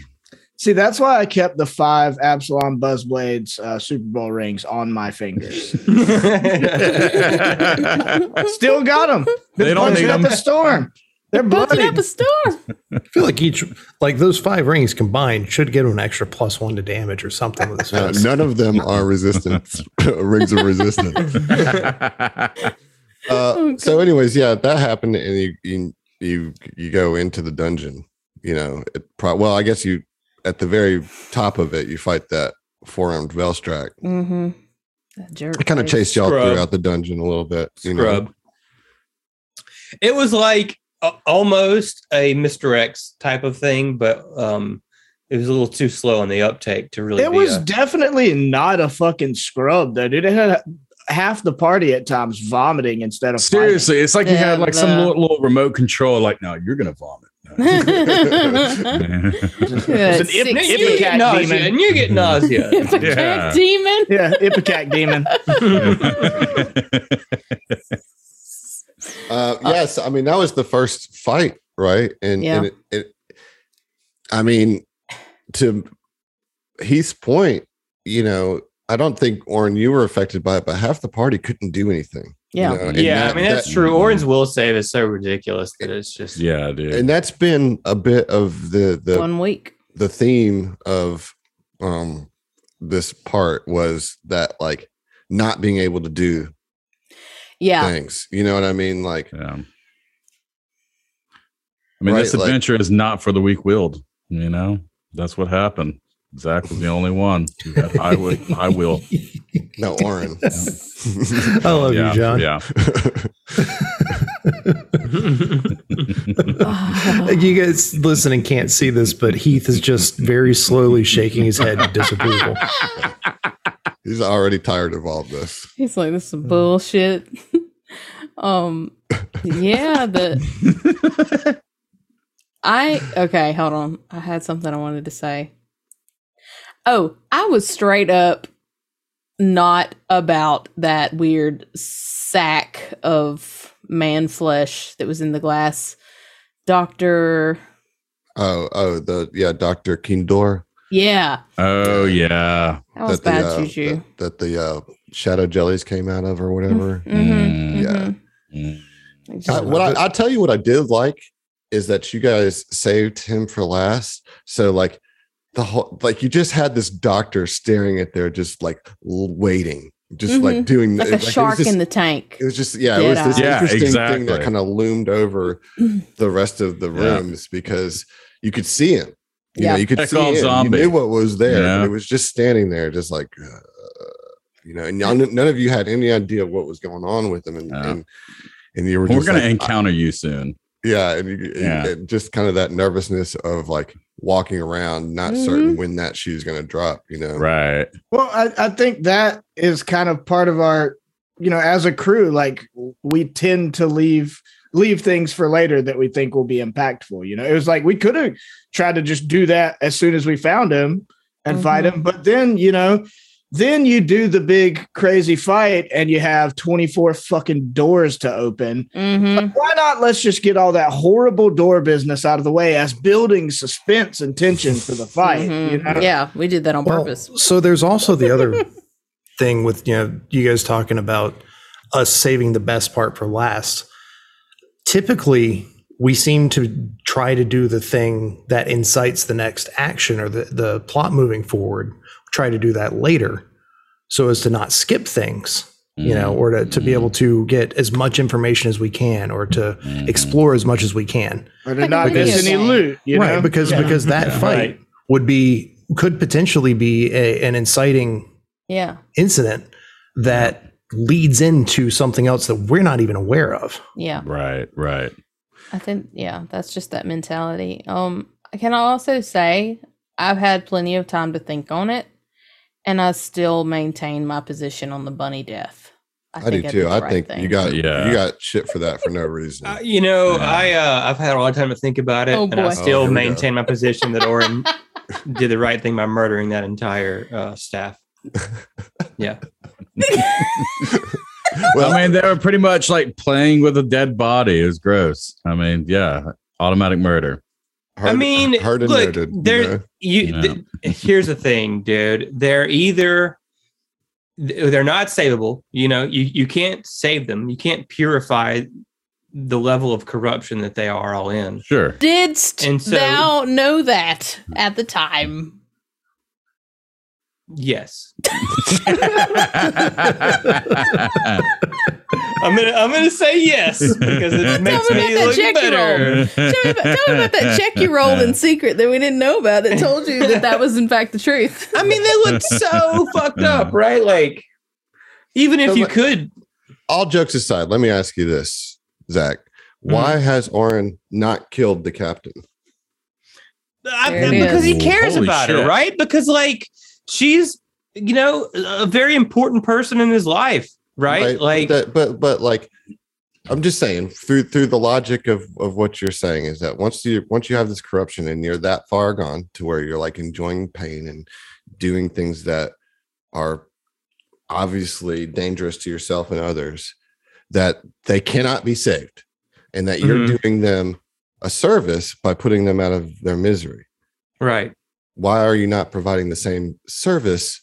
See, that's why I kept the five Absalom Buzzblades uh, Super Bowl rings on my fingers. (laughs) (laughs) Still got them. They don't need up them. a storm. They're Busting bloody. up a storm. I feel like each, like those five rings combined, should give him an extra plus one to damage or something with his (laughs) Uh, none of them (laughs) are resistance (laughs) rings of resistance. Uh, so, anyways, yeah, that happened, and you you you, you go into the dungeon. You know, it pro- well, I guess you at the very top of it, you fight that four armed Velstrac. Mm-hmm. I kind of chased y'all Scrub. throughout the dungeon a little bit. You know? scrub. It was like a, almost a Mr. X type of thing, but um, it was a little too slow on the uptake to really. It be was a- definitely not a fucking scrub, though, dude. It had half the party at times vomiting instead of fighting. Seriously, it's like you Yeah, had like some the- little, little remote control. Like, no, you're gonna vomit. It's (laughs) (laughs) an ip- you get Ipecac nausea, demon. and you get nausea. (laughs) Ipecac Yeah. demon. Yeah, Ipecac demon. Uh, yes, I mean that was the first fight, right? And, Yeah. and it, it, I mean, to Heath's point, you know, I don't think Oren you were affected by it, but half the party couldn't do anything. you Yeah. know, yeah, that- I mean that's that- true. Orange will save is so ridiculous that it's just yeah, dude. and that's been a bit of the the One week. the theme of um this part was that like not being able to do Yeah. things. You know what I mean? Like yeah. I mean, Right, this like- adventure is not for the weak willed. You know, that's what happened. Zach was the only one who had high, wi- high will. (laughs) no Oren. I love yeah, you, John. Yeah. (laughs) You guys listening can't see this, but Heath is just very slowly shaking his head in disapproval. (laughs) He's already tired of all this. He's like, this is bullshit. (laughs) um, yeah, the (laughs) I okay, hold on. I had something I wanted to say. Oh, I was straight up not about that weird sack of man flesh that was in the glass. Doctor, Oh, oh, the yeah, Doctor Kindor. Yeah, Oh yeah. that was that the, bad uh, juju. that, that the uh, shadow jellies came out of or whatever. Mhm, yeah. mhm. Mm. I, what I, I'll tell you what I did like is that you guys saved him for last. So like the whole like you just had this doctor staring at there, just like waiting, just like Mhm. doing like a it was shark just- in the tank. It was just yeah, it was this Dead eye. Yeah, interesting thing that kind of loomed over the rest of the Yeah. rooms because you could see him. You Yeah. know, you could Check see all him. zombie. You knew what was there, Yeah. but it was just standing there, just like uh, you know. And y'all, none of you had any idea what was going on with him, and Yeah. and, and you were. We're just gonna like, encounter you soon. yeah, and, you, Yeah. and just kind of that nervousness of like walking around, not Mm-hmm. certain when that shoe's going to drop. You know, Right. Well, I, I think that is kind of part of our you know, as a crew, like we tend to leave leave things for later that we think will be impactful. You know, it was like we could have tried to just do that as soon as we found him and fight him, but then you know, then you do the big crazy fight and you have 24 fucking doors to open. hmm Why not let's just get all that horrible door business out of the way as building suspense and tension for the fight, Mhm. you know? Yeah, we did that on Well, purpose. So there's also the other (laughs) thing with you know you guys talking about us saving the best part for last. Typically, we seem to try to do the thing that incites the next action or the, the plot moving forward. Try to do that later so as to not skip things, you know, or to, to be able to get as much information as we can or to mm-hmm. explore as much as we can. Or to not video miss any loot, you right because Yeah. because that Yeah. fight Right. would be could potentially be a, an inciting Yeah. incident that leads into something else that we're not even aware of Yeah. Right, right. I think yeah, that's just that mentality. Um, can I also say I've had plenty of time to think on it, and I still maintain my position on the bunny death. I, do think did too. the I right think thing. you got Yeah. you got shit for that for no reason. Uh, you know, Yeah. I uh, I've had a lot of time to think about it, Oh, and boy. I Oh, still here we go. maintain my position that Oren (laughs) did the right thing by murdering that entire uh, staff. (laughs) Yeah, well, I mean, they were pretty much like playing with a dead body. It was gross. I mean, yeah, automatic murder. I mean, hard and look, noted. you there. know? You, Yeah. th- (laughs) here's the thing, dude. They're either they're not savable. You know, you you can't save them. You can't purify the level of corruption that they are all in. Sure. Didst And so- thou know that at the time? Yes, (laughs) I'm gonna I'm gonna say yes because it makes me me that look check you better. Tell me, about, tell me about that check you rolled in secret that we didn't know about that told you that that was in fact the truth. I mean, they looked so (laughs) fucked up, right? Like, even if So you let- could, All jokes aside, let me ask you this, Zach. Why hmm. has Oren not killed the captain? I, There it because he cares Holy about shit. her, right? Because like she's, you know, a very important person in his life, right? Like, that, but but like I'm just saying through through the logic of of what you're saying is that once you once you have this corruption and you're that far gone to where you're like enjoying pain and doing things that are obviously dangerous to yourself and others that they cannot be saved and that you're Mhm. doing them a service by putting them out of their misery right? Why are you not providing the same service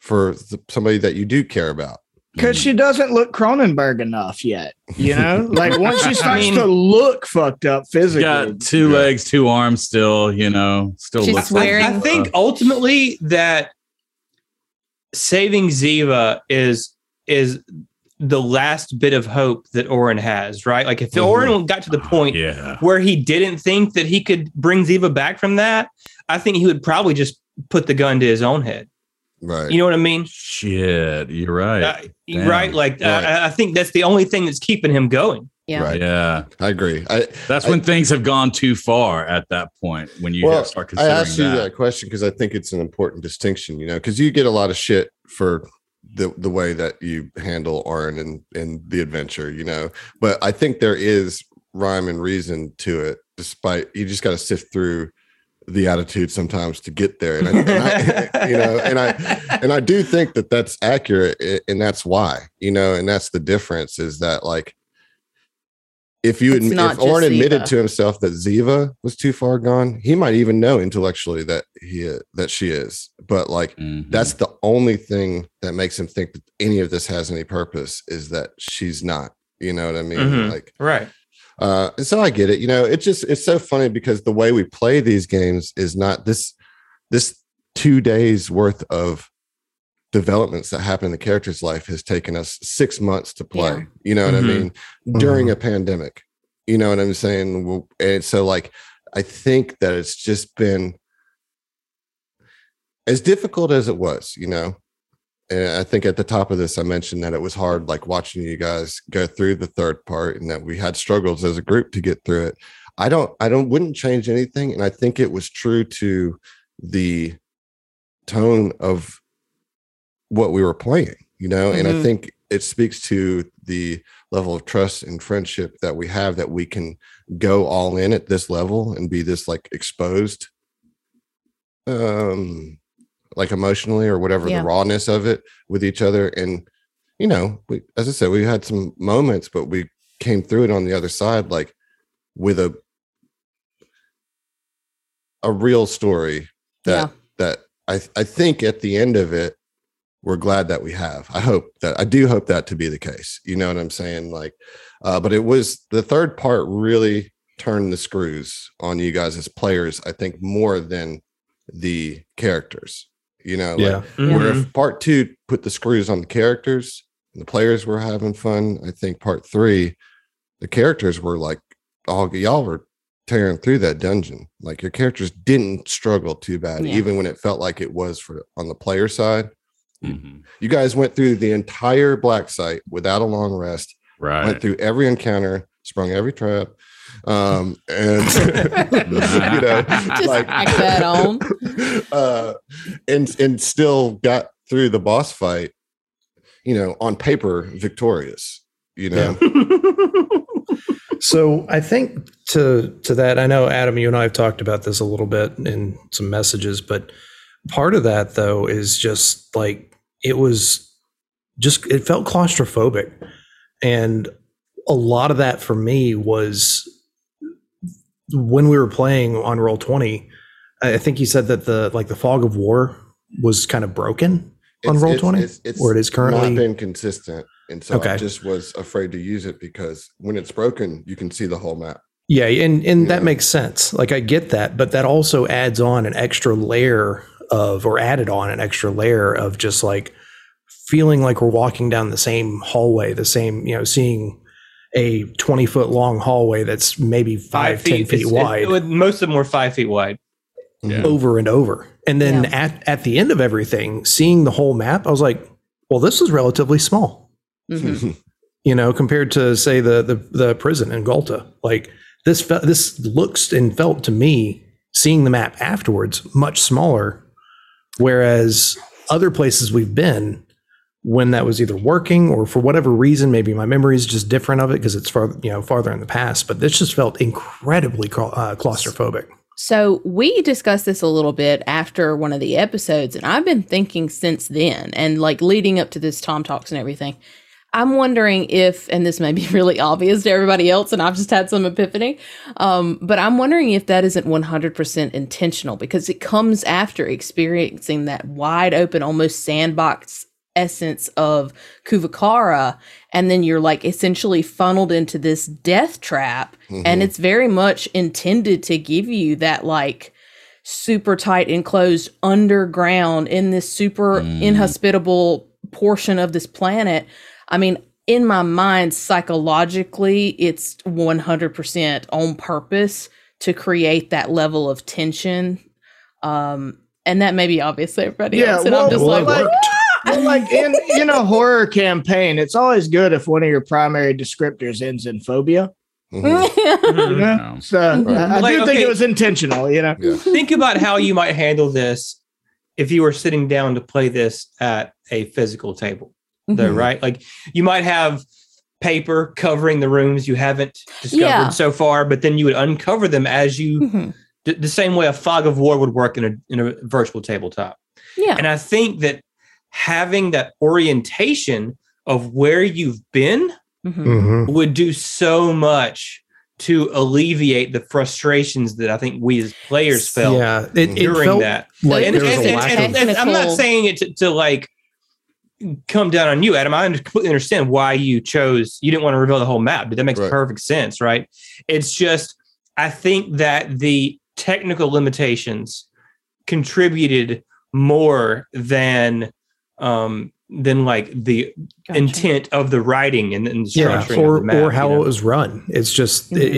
for the, somebody that you do care about because she doesn't look Cronenberg enough yet. You know, (laughs) like once she starts mean- to look fucked up physically, Got two Yeah. legs, two arms still, you know, still She's looks I, swearing. I think ultimately that saving Ziva is is the last bit of hope that Oren has, right? Like if Mhm. Oren got to the point Yeah. where he didn't think that he could bring Ziva back from that, I think he would probably just put the gun to his own head. right You know what I mean? Shit. You're right. Uh, right? Like Right. I, I think that's the only thing that's keeping him going. Yeah. right yeah. i agree i That's I- when things have gone too far at that point when you well, start I considering asked you that. that question because I think it's an important distinction, you know, because you get a lot of shit for the the way that you handle Orin and and the adventure, you know. But I think there is rhyme and reason to it, despite you just got to sift through the attitude sometimes to get there, and, I, and I, (laughs) you know, and I and I do think that that's accurate, and that's why, you know, and that's the difference is that like. If you admi- if Orin admitted to himself that Ziva was too far gone, he might even know intellectually that he that she is. But like Mhm. that's the only thing that makes him think that any of this has any purpose is that she's not. You know what I mean? Mhm. Like right. Uh and so I get it. You know, it's just it's so funny because the way we play these games is not this this two days worth of developments that happen in the character's life has taken us six months to play. Yeah. You know what Mhm. I mean? During a pandemic. You know what I'm saying? And so like I think that it's just been as difficult as it was, you know. And I think at the top of this, I mentioned that it was hard, like watching you guys go through the third part, and that we had struggles as a group to get through it. I don't, I don't, wouldn't change anything, and I think it was true to the tone of what we were playing, you know. And I Mhm. think it speaks to the level of trust and friendship that we have that we can go all in at this level and be this like exposed um like emotionally or whatever Yeah. the rawness of it with each other. And you know we as i said we had some moments but we came through it on the other side like with a a real story that that i i think at the end of it we're glad that we have. I hope that i do hope that to be the case. You know what i'm saying? Like uh but it was the third part really turned the screws on you guys as players i think more than the characters you know like, Yeah. where Mhm. if part two put the screws on the characters and the players were having fun, I think part three, the characters were like, all y'all were tearing through that dungeon. Like your characters didn't struggle too bad, Yeah. even when it felt like it was for on the player side. Mhm. You guys went through the entire black site without a long rest, Right. went through every encounter, sprung every trap. Um, and (laughs) you know, Just like tack that on. (laughs) uh, and and still got through the boss fight, you know, on paper victorious. You know, (laughs) So I think to to that, I know Adam, you and I have talked about this a little bit in some messages, but part of that though is just like it was just it felt claustrophobic, and a lot of that for me was when we were playing on roll twenty. I I think you said that the like the fog of war was kind of broken on It's- roll it's- twenty, it's- it's or it is not currently. been consistent, and so I just was afraid to use it because when it's broken, you can see the whole map. Yeah, and and Yeah. that makes sense. Like I get that, but that also adds on an extra layer of or added on an extra layer of just like feeling like we're walking down the same hallway, the same, you know, seeing a 20 foot long hallway that's maybe five, 10 feet It's- it- wide it would- most of them were five feet wide. Yeah. over and over. And then Yeah. at, at the end of everything, seeing the whole map, I was like, well, this is relatively small. Mhm. (laughs) you know, compared to say the the, the prison in Galta. Like this, fe- this looks and felt to me, seeing the map afterwards, much smaller. Whereas other places we've been, when that was either working or for whatever reason, maybe my memory is just different of it because it's far, you know, farther in the past. But this just felt incredibly uh, claustrophobic. So we discussed this a little bit after one of the episodes, and I've been thinking since then, and like leading up to this Tom Talks and everything. I'm wondering if, and this may be (laughs) really obvious to everybody else, and I've just had some epiphany, um, but I'm wondering if that isn't 100% intentional because it comes after experiencing that wide open, almost sandbox essence of Kuvakara, and then you're like essentially funneled into this death trap, and it's very much intended to give you that like super tight enclosed underground in this super Mm. inhospitable portion of this planet. I mean, in my mind, psychologically, it's 100% on purpose to create that level of tension. Um, and that may be obvious to everybody Yeah, else. And well, I'm just well, like, it worked. Well, like in in a horror campaign, it's always good if one of your primary descriptors ends in phobia. Mhm. (laughs) You know? No. So I, I Like, do think okay. it was intentional. You know, Yeah. Think about how you might handle this if you were sitting down to play this at a physical table, though, Mhm. right? Like you might have paper covering the rooms you haven't discovered Yeah. so far, but then you would uncover them as you Mhm. d- the same way a fog of war would work in a in a virtual tabletop. Yeah. And I think that having that orientation of where you've been Mhm. Mhm. would do so much to alleviate the frustrations that I think we as players felt Yeah, it, it during felt that. like And- there And- and- and- and I'm not saying it to, to like come down on you, Adam. I completely understand why you chose. You didn't want to reveal the whole map, but that makes Right. perfect sense, right? It's just I think that the technical limitations contributed more than um than like the Gotcha. intent of the writing and, and the yeah, or of the map, or how you know? it was run. It's just Mhm. it,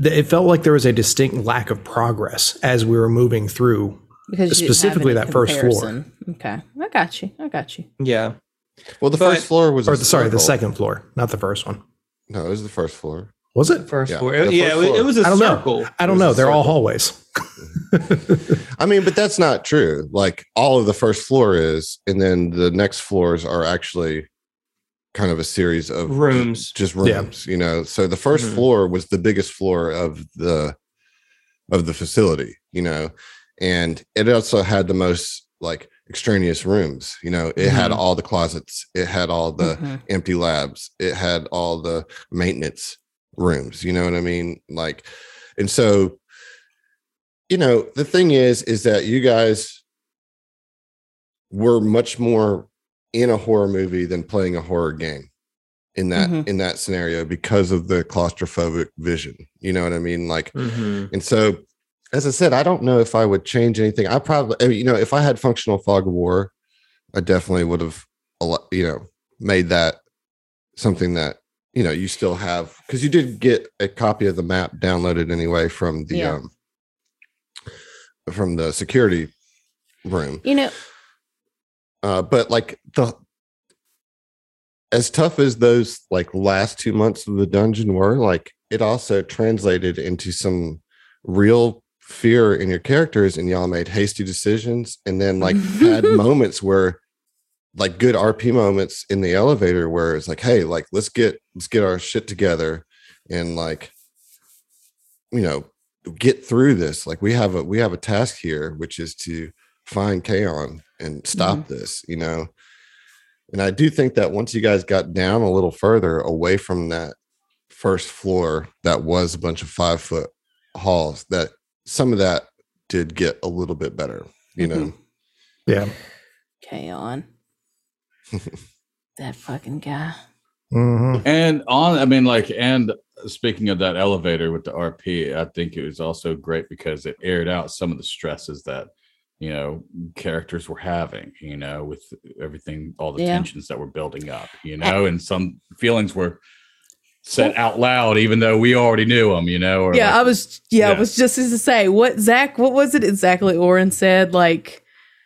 it it felt like there was a distinct lack of progress as we were moving through. Because you didn't have specifically any that first floor. Okay. I got you. I got you. yeah. Well, the But- first floor was Or the, sorry, the second floor, not the first one. No, it was the first floor. Was it? First Yeah, floor. the yeah, first it was- floor. it was a I don't know. circle. I don't know. They're all hallways. (laughs) I mean, but that's not true. Like all of the first floor is, and then the next floors are actually kind of a series of Rooms. just Yeah. rooms you know so the 1st Mhm. floor was the biggest floor of the of the facility you know and it also had the most like extraneous rooms you know it had Mhm. all the closets it had all the Mhm. empty labs it had all the maintenance rooms you know what i mean like and so you know the thing is is that you guys were much more in a horror movie than playing a horror game in that Mhm. in that scenario because of the claustrophobic vision you know what i mean like Mhm. and so as i said i don't know if i would change anything i probably I mean, you know if i had functional fog of war i definitely would have a lot you know made that something that you know you still have because you did get a copy of the map downloaded anyway from the Yeah. um from the security room You know, uh, but like the as tough as those like last two months of the dungeon were, like it also translated into some real fear in your characters, and y'all made hasty decisions, and then like had (laughs) moments where like good RP moments in the elevator where it's like, hey, like let's get let's get our shit together and like you know get through this. Like we have a we have a task here, which is to find Kaon and stop mm-hmm. this, you know. And I do think that once you guys got down a little further away from that first floor that was a bunch of five foot halls, that some of that did get a little bit better, you know. Mm-hmm. Yeah. okay, on (laughs) that fucking guy. hmm And on, I mean, like, and speaking of that elevator with the RP, I think it was also great because it aired out some of the stresses that, you know, characters were having, you know, with everything, all the Yeah. tensions that were building up, you know, and some feelings were said out loud, even though we already knew them, you know. Or Yeah, like- I was. Yeah, I was just as to say what Zach. What was it exactly? Oren said like,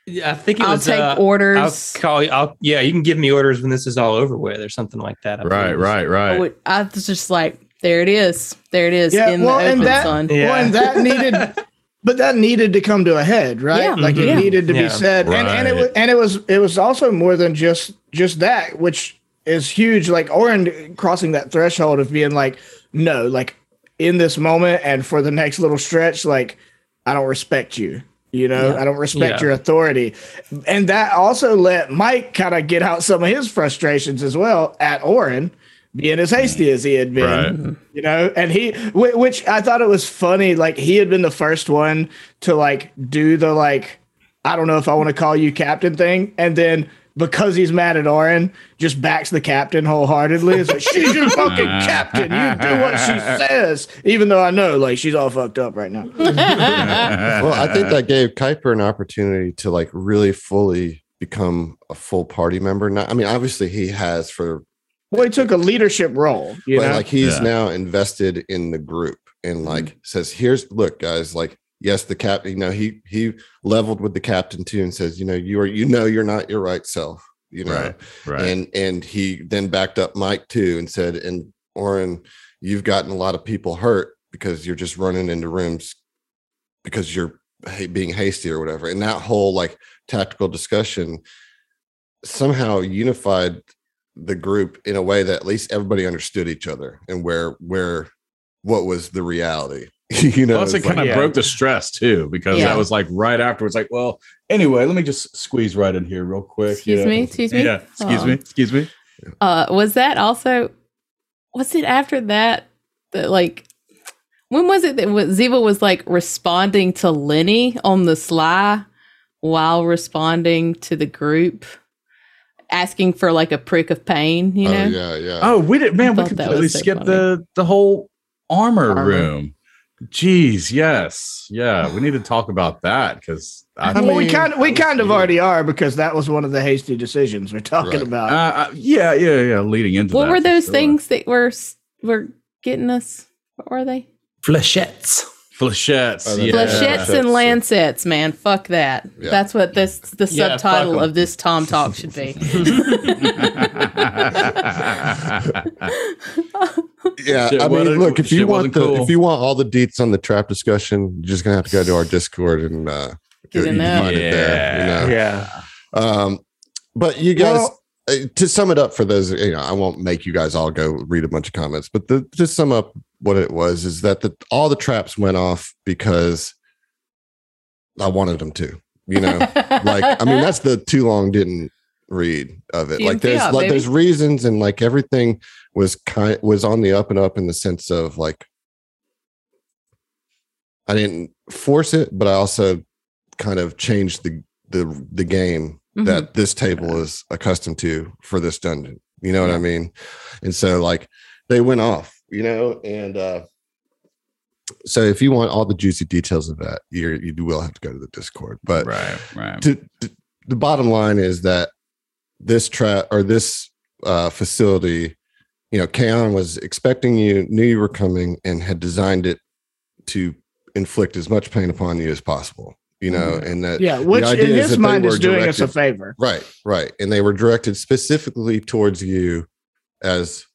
Yeah, I think it "I'll was. take uh, orders." I'll call you. I'll, yeah, you can give me orders when this is all over with, or something like that. I right, believe. right, I right. would- I was just like, there it is. There it is Yeah, in well, the and open that- sun. Yeah. Well, and that (laughs) needed, but that needed to come to a head, right? Yeah. Like it needed to Yeah. be said, and, and it was, and it was, it was also more than just just that, which is huge. Like Oren crossing that threshold of being like, no, like in this moment and for the next little stretch, like I don't respect you. You know, Yeah. I don't respect Yeah. your authority, and that also let Mike kind of get out some of his frustrations as well at Oren being as hasty as he had been Right. you know and he which i thought it was funny like he had been the first one to like do the like i don't know if i want to call you captain thing and then because he's mad at Oren, just backs the captain wholeheartedly. It's like she's your fucking (laughs) captain. You do what she says, even though I know like she's all fucked up right now. (laughs) well, I think that gave Kuiper an opportunity to like really fully become a full party member. Now, I mean, obviously he has for, Well, he took a leadership role. You but know, like he's Yeah. now invested in the group and like mm-hmm. says, "Here's look, guys. Like, yes, the captain. You know, he he leveled with the captain too, and says, you know, you are, you know, you're not your right self. You know, Right, right. and and he then backed up Mike too and said, and Oren, you've gotten a lot of people hurt because you're just running into rooms because you're being hasty or whatever. And that whole like tactical discussion somehow unified the group in a way that at least everybody understood each other and where where what was the reality. (laughs) you know, Plus, it it's like- kind of yeah. broke the stress too, because Yeah. that was like right afterwards. Like, well, anyway, let me just squeeze right in here real quick. Excuse Yeah. me, excuse me? Yeah, excuse me, excuse me. Uh, was that also? Was it after that that like? When was it that Ziva was like responding to Lenny on the sly while responding to the group, asking for like a prick of pain? You oh know, yeah, yeah. Oh, we did, man. We completely so skipped funny. the the whole armor, Armor. room. Jeez, yes, yeah. We need to talk about that because I, I well, we kind of we kind of already are because that was one of the hasty decisions we're talking Right. about. uh, uh, yeah, yeah, yeah. Leading into what that, were those sure. things that were were getting us? What were they? Flechettes. Flechettes, Oh, yeah. Flechettes and lancets, man. Fuck that. Yeah. That's what this the Yeah, fuck subtitle 'em. of this Tom Talk should be. (laughs) (laughs) (laughs) yeah Shit, i mean a- look if you want the cool. if you want all the deets on the trap discussion you're just gonna have to go to our discord and uh Get you in there. find it there, you know? Yeah. um but you guys Well- uh, to sum it up for those, you know, I won't make you guys all go read a bunch of comments, but the, to sum up what it was is that the, all the traps went off because I wanted them to. You know, (laughs) like I mean, that's the too long didn't read of it. Like there's like baby. there's reasons and like everything was kind was on the up and up in the sense of like I didn't force it, but I also kind of changed the the the game Mhm. that this table is accustomed to for this dungeon. You know what I mean? And so like they went off, you know, and uh so if you want all the juicy details of that, you you will have to go to the Discord. But right, right. to, to- the bottom line is that this trap or this uh, facility, you know, Kaon was expecting you, knew you were coming, and had designed it to inflict as much pain upon you as possible. You know, and that Yeah, which in is his mind is doing us a favor. right, right, and they were directed specifically towards you as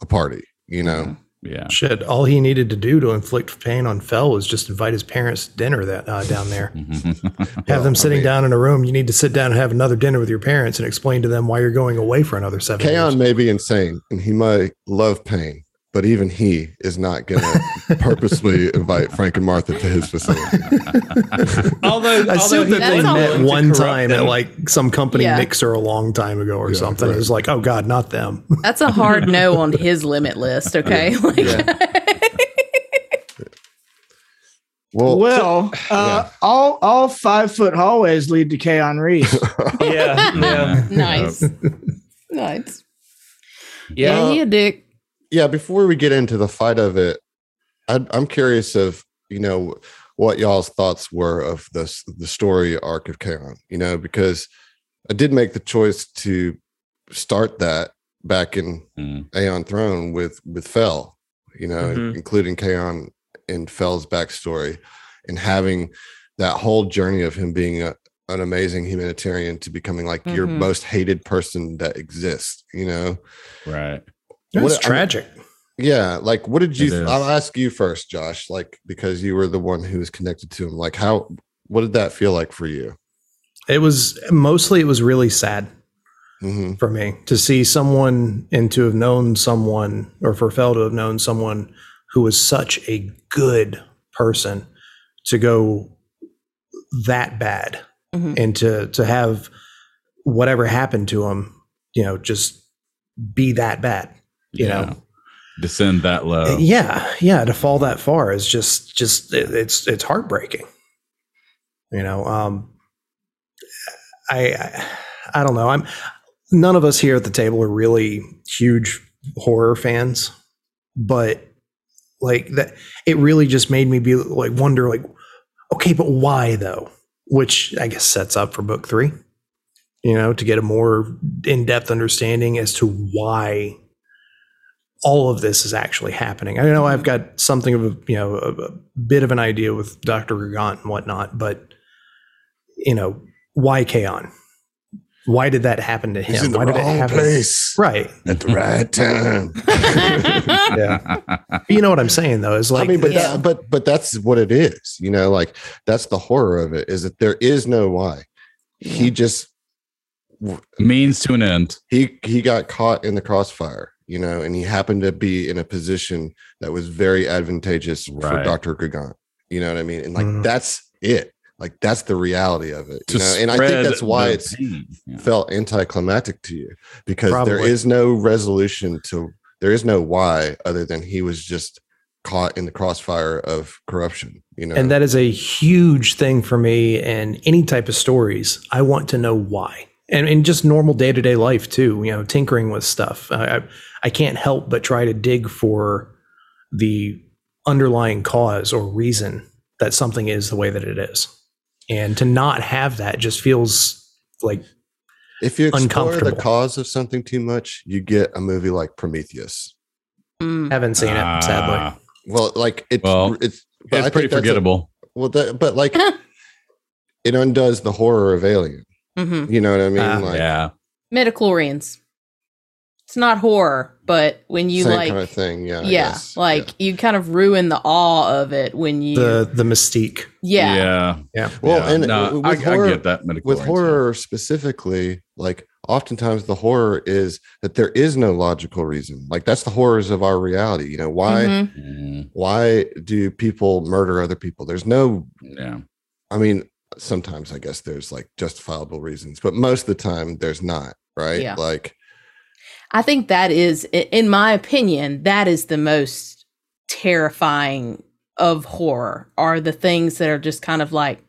a party. You know, yeah. Shit, all he needed to do to inflict pain on Fell was just invite his parents to dinner that uh, down there. (laughs) Have Well, them I sitting mean- down in a room. You need to sit down and have another dinner with your parents and explain to them why you're going away for another seven Kaon years. may be insane, and he might love pain. But even he is not going (laughs) to purposely invite Frank and Martha to his facility. (laughs) Although, I assume that they met one time at like. like some company Yeah. mixer a long time ago or Yeah, something. right. It was like, oh God, not them. That's a hard no on his limit list. Okay, (laughs) like Well, Well, uh, all all five foot hallways lead to Kaon Reese. yeah, yeah, nice, nice. yeah. Yeah, he a dick. Yeah before we get into the fight of it I, i'm curious of you know what y'all's thoughts were of this the story arc of Kaon, you know because i did make the choice to start that back in Mm. aeon throne with with fell you know Mhm. including Kaon and fell's backstory and having that whole journey of him being a, an amazing humanitarian to becoming like your Mhm. most hated person that exists you know Right. It's What- I mean- tragic. yeah, like what did you? I'll ask you first, Josh. Like because you were the one who was connected to him. Like how? What did that feel like for you? It was mostly it was really sad hmm for me to see someone and to have known someone or for Fell to have known someone who was such a good person to go that bad Mhm. and to to have whatever happened to him, you know, just be that bad. You Yeah. know, Descend that low. yeah, yeah, to fall that far is just just it- it's it's heartbreaking. You know, um I I, I don't know. I'm none of us here at the table are really huge horror fans, but like that it really just made me be like wonder like okay, but why though? Which I guess sets up for book 3. You know, to get a more in-depth understanding as to why all of this is actually happening. I know I've mm-hmm. got something of a you know a, a bit of an idea with Doctor Gargant and whatnot, but you know why Kaon? Why did that happen to him? He's in the why did it wrong happen? place Right. at the right (laughs) time. Yeah. You know what I'm saying though is like I mean, but Yeah. that, but but that's what it is. You know, like that's the horror of it is that there is no why. He just Means to an end. he he got caught in the crossfire. You know, and he happened to be in a position that was very advantageous for Doctor Gargant. You know what I mean? And like Mhm. that's it. Like that's the reality of it. You know? And I think that's why it's pain. Yeah. felt anticlimactic to you because there Probably. is no resolution to there is no why other than he was just caught in the crossfire of corruption you know and that is a huge thing for me and any type of stories. I want to know why. And in just normal day to day life too, you know, tinkering with stuff. I, I I can't help but try to dig for the underlying cause or reason that something is the way that it is. And to not have that just feels like if you explore the cause of something too much you get a movie like prometheus Mm. haven't seen it, sadly. Ah, well like it's Well, it's but It's pretty that's a- forgettable. well that, but like (laughs) it undoes the horror of alien hmm you know what i mean Ah, like yeah. Midichlorians. It's not horror, but when you same like, kind of thing yeah yeah, guess. like you kind of ruin the awe of it when you, The the mystique. yeah, Yeah. Yeah. Well, Yeah. and no, with I, horror- I get that. with midichlorians, yeah. horror specifically like oftentimes the horror is that there is no logical reason. Like that's the horrors of our reality. You know, why Mhm. Mm, why do people murder other people? There's no yeah. I mean, sometimes I guess there's like justifiable reasons, but most of the time there's not, right? Yeah. Like I think that is, in my opinion, that is the most terrifying of horror. Are the things that are just kind of like,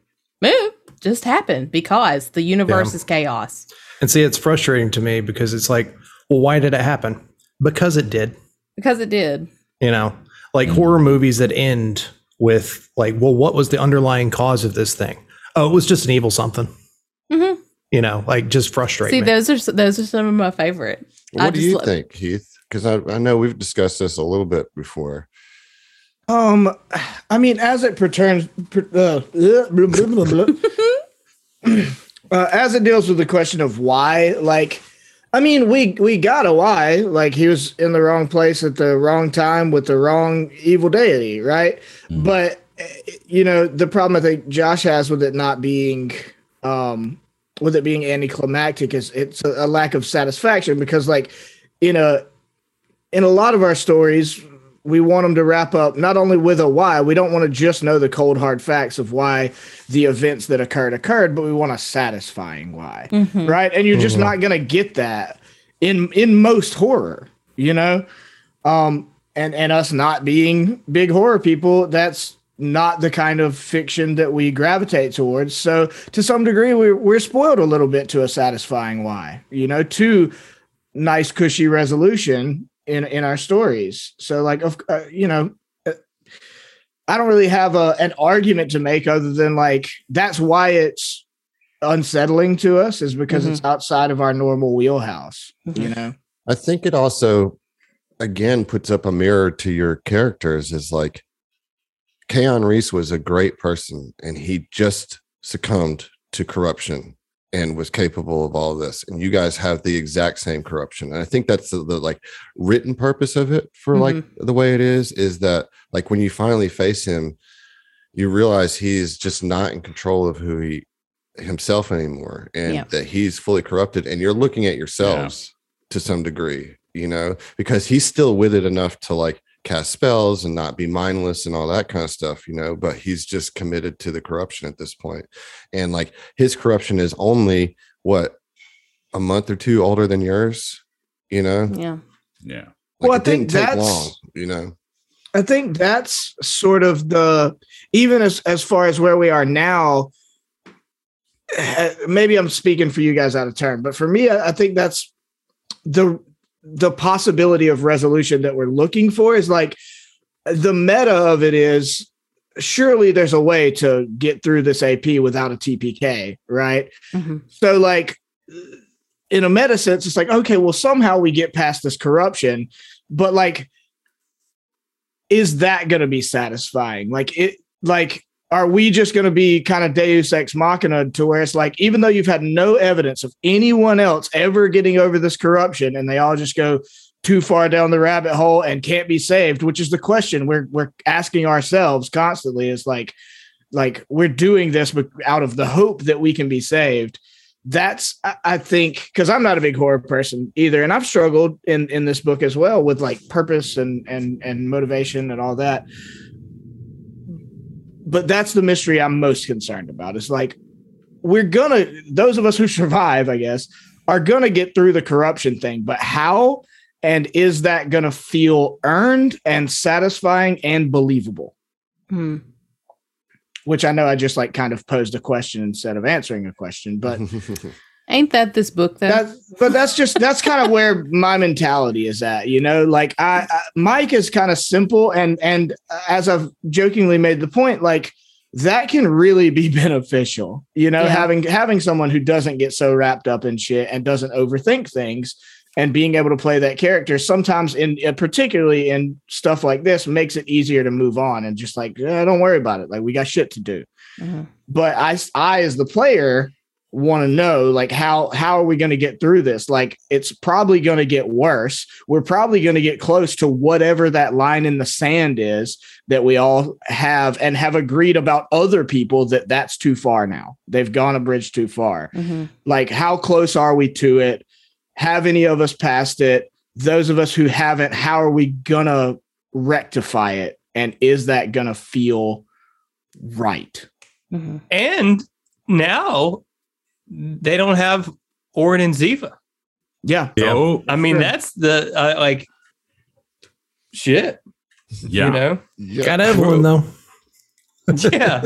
eh, just happen because the universe Yeah. is chaos. And see, it's frustrating to me because it's like, well, why did it happen? Because it did. Because it did. You know, like horror movies that end with like, well, what was the underlying cause of this thing? Oh, it was just an evil something. Mhm. You know, like just frustrating. See, me. those are those are some of my favorite. I what do you lo- think, Heath? Because I, I know we've discussed this a little bit before. Um, I mean, as it pertains, uh, (laughs) uh, as it deals with the question of why, like, I mean, we we got a why. Like, he was in the wrong place at the wrong time with the wrong evil deity, right? But eh, you know, the problem I think Josh has with it not being, um, with it being anticlimactic is it's a, a lack of satisfaction because, like, in a in a lot of our stories, we want them to wrap up not only with a why, we don't want to just know the cold hard facts of why the events that occurred occurred, but we want a satisfying why. Mhm. Right? And you're just not going to get that in in most horror, you know? Um and and us not being big horror people, that's not the kind of fiction that we gravitate towards. So to some degree we're we're spoiled a little bit to a satisfying why, you know, to nice cushy resolution in in our stories. So like of uh, you know uh, I don't really have a an argument to make other than like that's why it's unsettling to us is because it's outside of our normal wheelhouse, you know. I think it also, again, puts up a mirror to your characters. Is like, Kaon Reese was a great person, and he just succumbed to corruption and was capable of all this. And you guys have the exact same corruption. And I think that's the, the like written purpose of it for like mm-hmm. the way it is. Is that like when you finally face him, you realize he is just not in control of who he himself anymore, and Yeah. that he's fully corrupted. And you're looking at yourselves to some degree, you know, because he's still with it enough to like cast spells and not be mindless and all that kind of stuff, you know, but he's just committed to the corruption at this point. And like his corruption is only what a month or two older than yours, you know? Yeah. Yeah. Like, Well, I it didn't think take that's- long, you know. I think that's sort of the even as as far as where we are now. eh, Maybe I'm speaking for you guys out of turn, but for me, I, I think that's the the possibility of resolution that we're looking for is like the meta of it is surely there's a way to get through this AP without a TPK, right? Mhm. So like in a meta sense, it's like, okay, well, somehow we get past this corruption, but like, is that gonna be satisfying? Like it like are we just going to be kind of deus ex machina to where it's like even though you've had no evidence of anyone else ever getting over this corruption and they all just go too far down the rabbit hole and can't be saved which is the question we're we're asking ourselves constantly is like like we're doing this out of the hope that we can be saved. That's I think because i'm not a big horror person either and i've struggled in in this book as well with like purpose and and and motivation and all that but that's the mystery i'm most concerned about it's like we're gonna those of us who survive i guess are gonna get through the corruption thing but how and is that gonna feel earned and satisfying and believable Hmm. which i know i just like kind of posed a question instead of answering a question but (laughs) Ain't that this book though? that, but that's just that's kind of where my mentality is at you know like I, I mike is kind of simple and and as i've jokingly made the point like that can really be (laughs) beneficial you know Yeah. having having someone who doesn't get so wrapped up in shit and doesn't overthink things and being able to play that character sometimes in uh, particularly in stuff like this makes it easier to move on and just like eh, don't worry about it like we got shit to do Mhm. but I, I as the player want to know like how how are we going to get through this? Like it's probably going to get worse. We're probably going to get close to whatever that line in the sand is that we all have and have agreed about other people that that's too far now. They've gone a bridge too far. Mhm. like how close are we to it? Have any of us passed it? Those of us who haven't how are we gonna rectify it? And is that gonna feel right? Mhm. And now they don't have Orin and Ziva. yeah Oh, I mean, Sure. that's the uh, like shit. yeah. You know? Yeah. Got Evelyn though. (laughs) Yeah.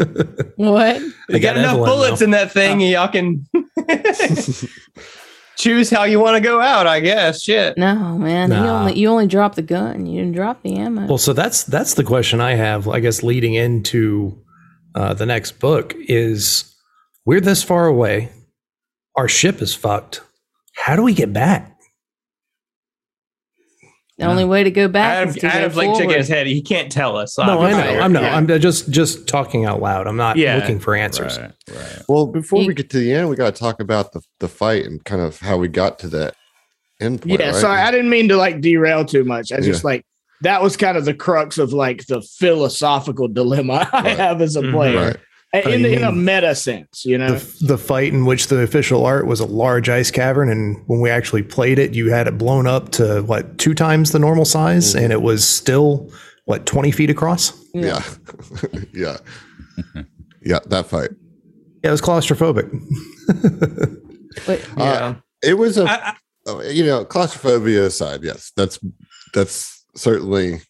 What? You got, enough Evelyn, bullets though. in that thing, y'all can (laughs) choose how you want to go out, I guess. Shit. No, man. You only you only dropped the gun. You didn't drop the ammo. Well, so that's that's the question I have. I guess leading into uh, the next book is we're this far away. Our ship is fucked. How do we get back? the only way to go back Adam, is to Adam's go like shaking forward. his head. He can't tell us. no, I know. I'm not. Yeah. I'm just just talking out loud. I'm not Yeah. looking for answers. Right, right. Well, before You- we get to the end, we got to talk about the, the fight and kind of how we got to that end point. yeah right? sorry i didn't mean to like derail too much i just like that was kind of the crux of like the philosophical dilemma i Right. have as a player Right. In, you in a meta sense you know The, the fight in which the official art was a large ice cavern, and when we actually played it, you had it blown up to what two times the normal size, and it was still what twenty feet across. Yeah. Yeah. (laughs) (laughs) yeah. That fight. Yeah, it was claustrophobic. (laughs) But Yeah. It was a, I, I, oh, you know, claustrophobia aside. Yes. That's, that's certainly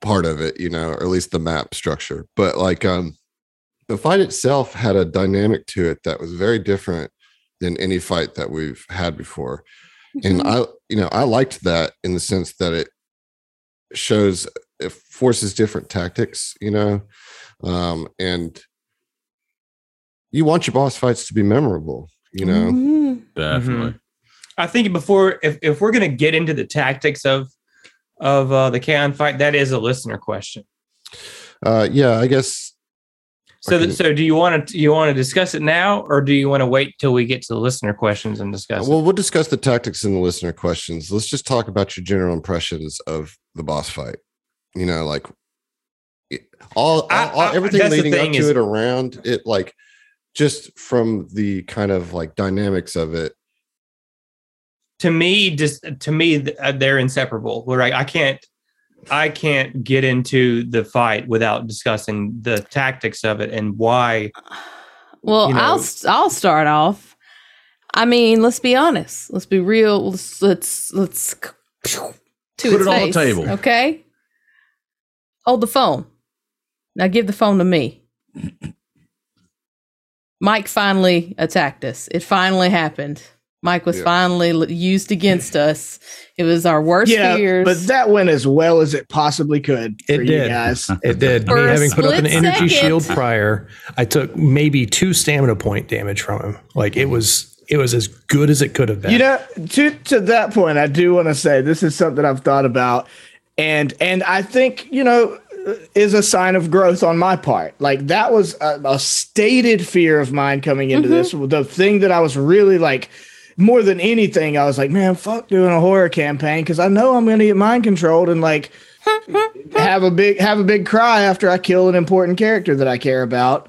part of it, you know, or at least the map structure. But like, um, the fight itself had a dynamic to it that was very different than any fight that we've had before. and Mm-hmm. i you know i liked that in the sense that it shows it forces different tactics you know um and you want your boss fights to be memorable you know Mhm. Definitely. I think before, if, if we're going to get into the tactics of of uh, the Kaon fight, that is a listener question. uh yeah i guess So, so do you want to you want to discuss it now, or do you want to wait till we get to the listener questions and discuss well we'll discuss the tactics in the listener questions let's just talk about your general impressions of the boss fight you know like it- all, all, I- I- everything leading up to is- it around it like just from the kind of like dynamics of it it? To me, just to me, uh, they're inseparable. Where I, I can't I can't get into the fight without discussing the tactics of it and why. Well, you know- I'll I'll start off. I mean, let's be honest. Let's be real. Let's let's let's to Put its it on the table. Okay. Hold the phone. Now give the phone to me. Mike finally attacked us. It finally happened. Mike was Yeah. finally used against us. It was our worst yeah fears. but that went as well as it possibly could It for you did. guys It did. For Me having put up an split energy second. shield prior, I took maybe two stamina point damage from him. Like it was, it was as good as it could have been. You know, to to that point, I do want to say this is something I've thought about, and and I think you know uh, is a sign of growth on my part. Like that was a, a stated fear of mine coming into mm-hmm. this. The thing that I was really like. More than anything, I was like, man, fuck doing a horror campaign because I know I'm going to get mind controlled and like have a big have a big cry after I kill an important character that I care about.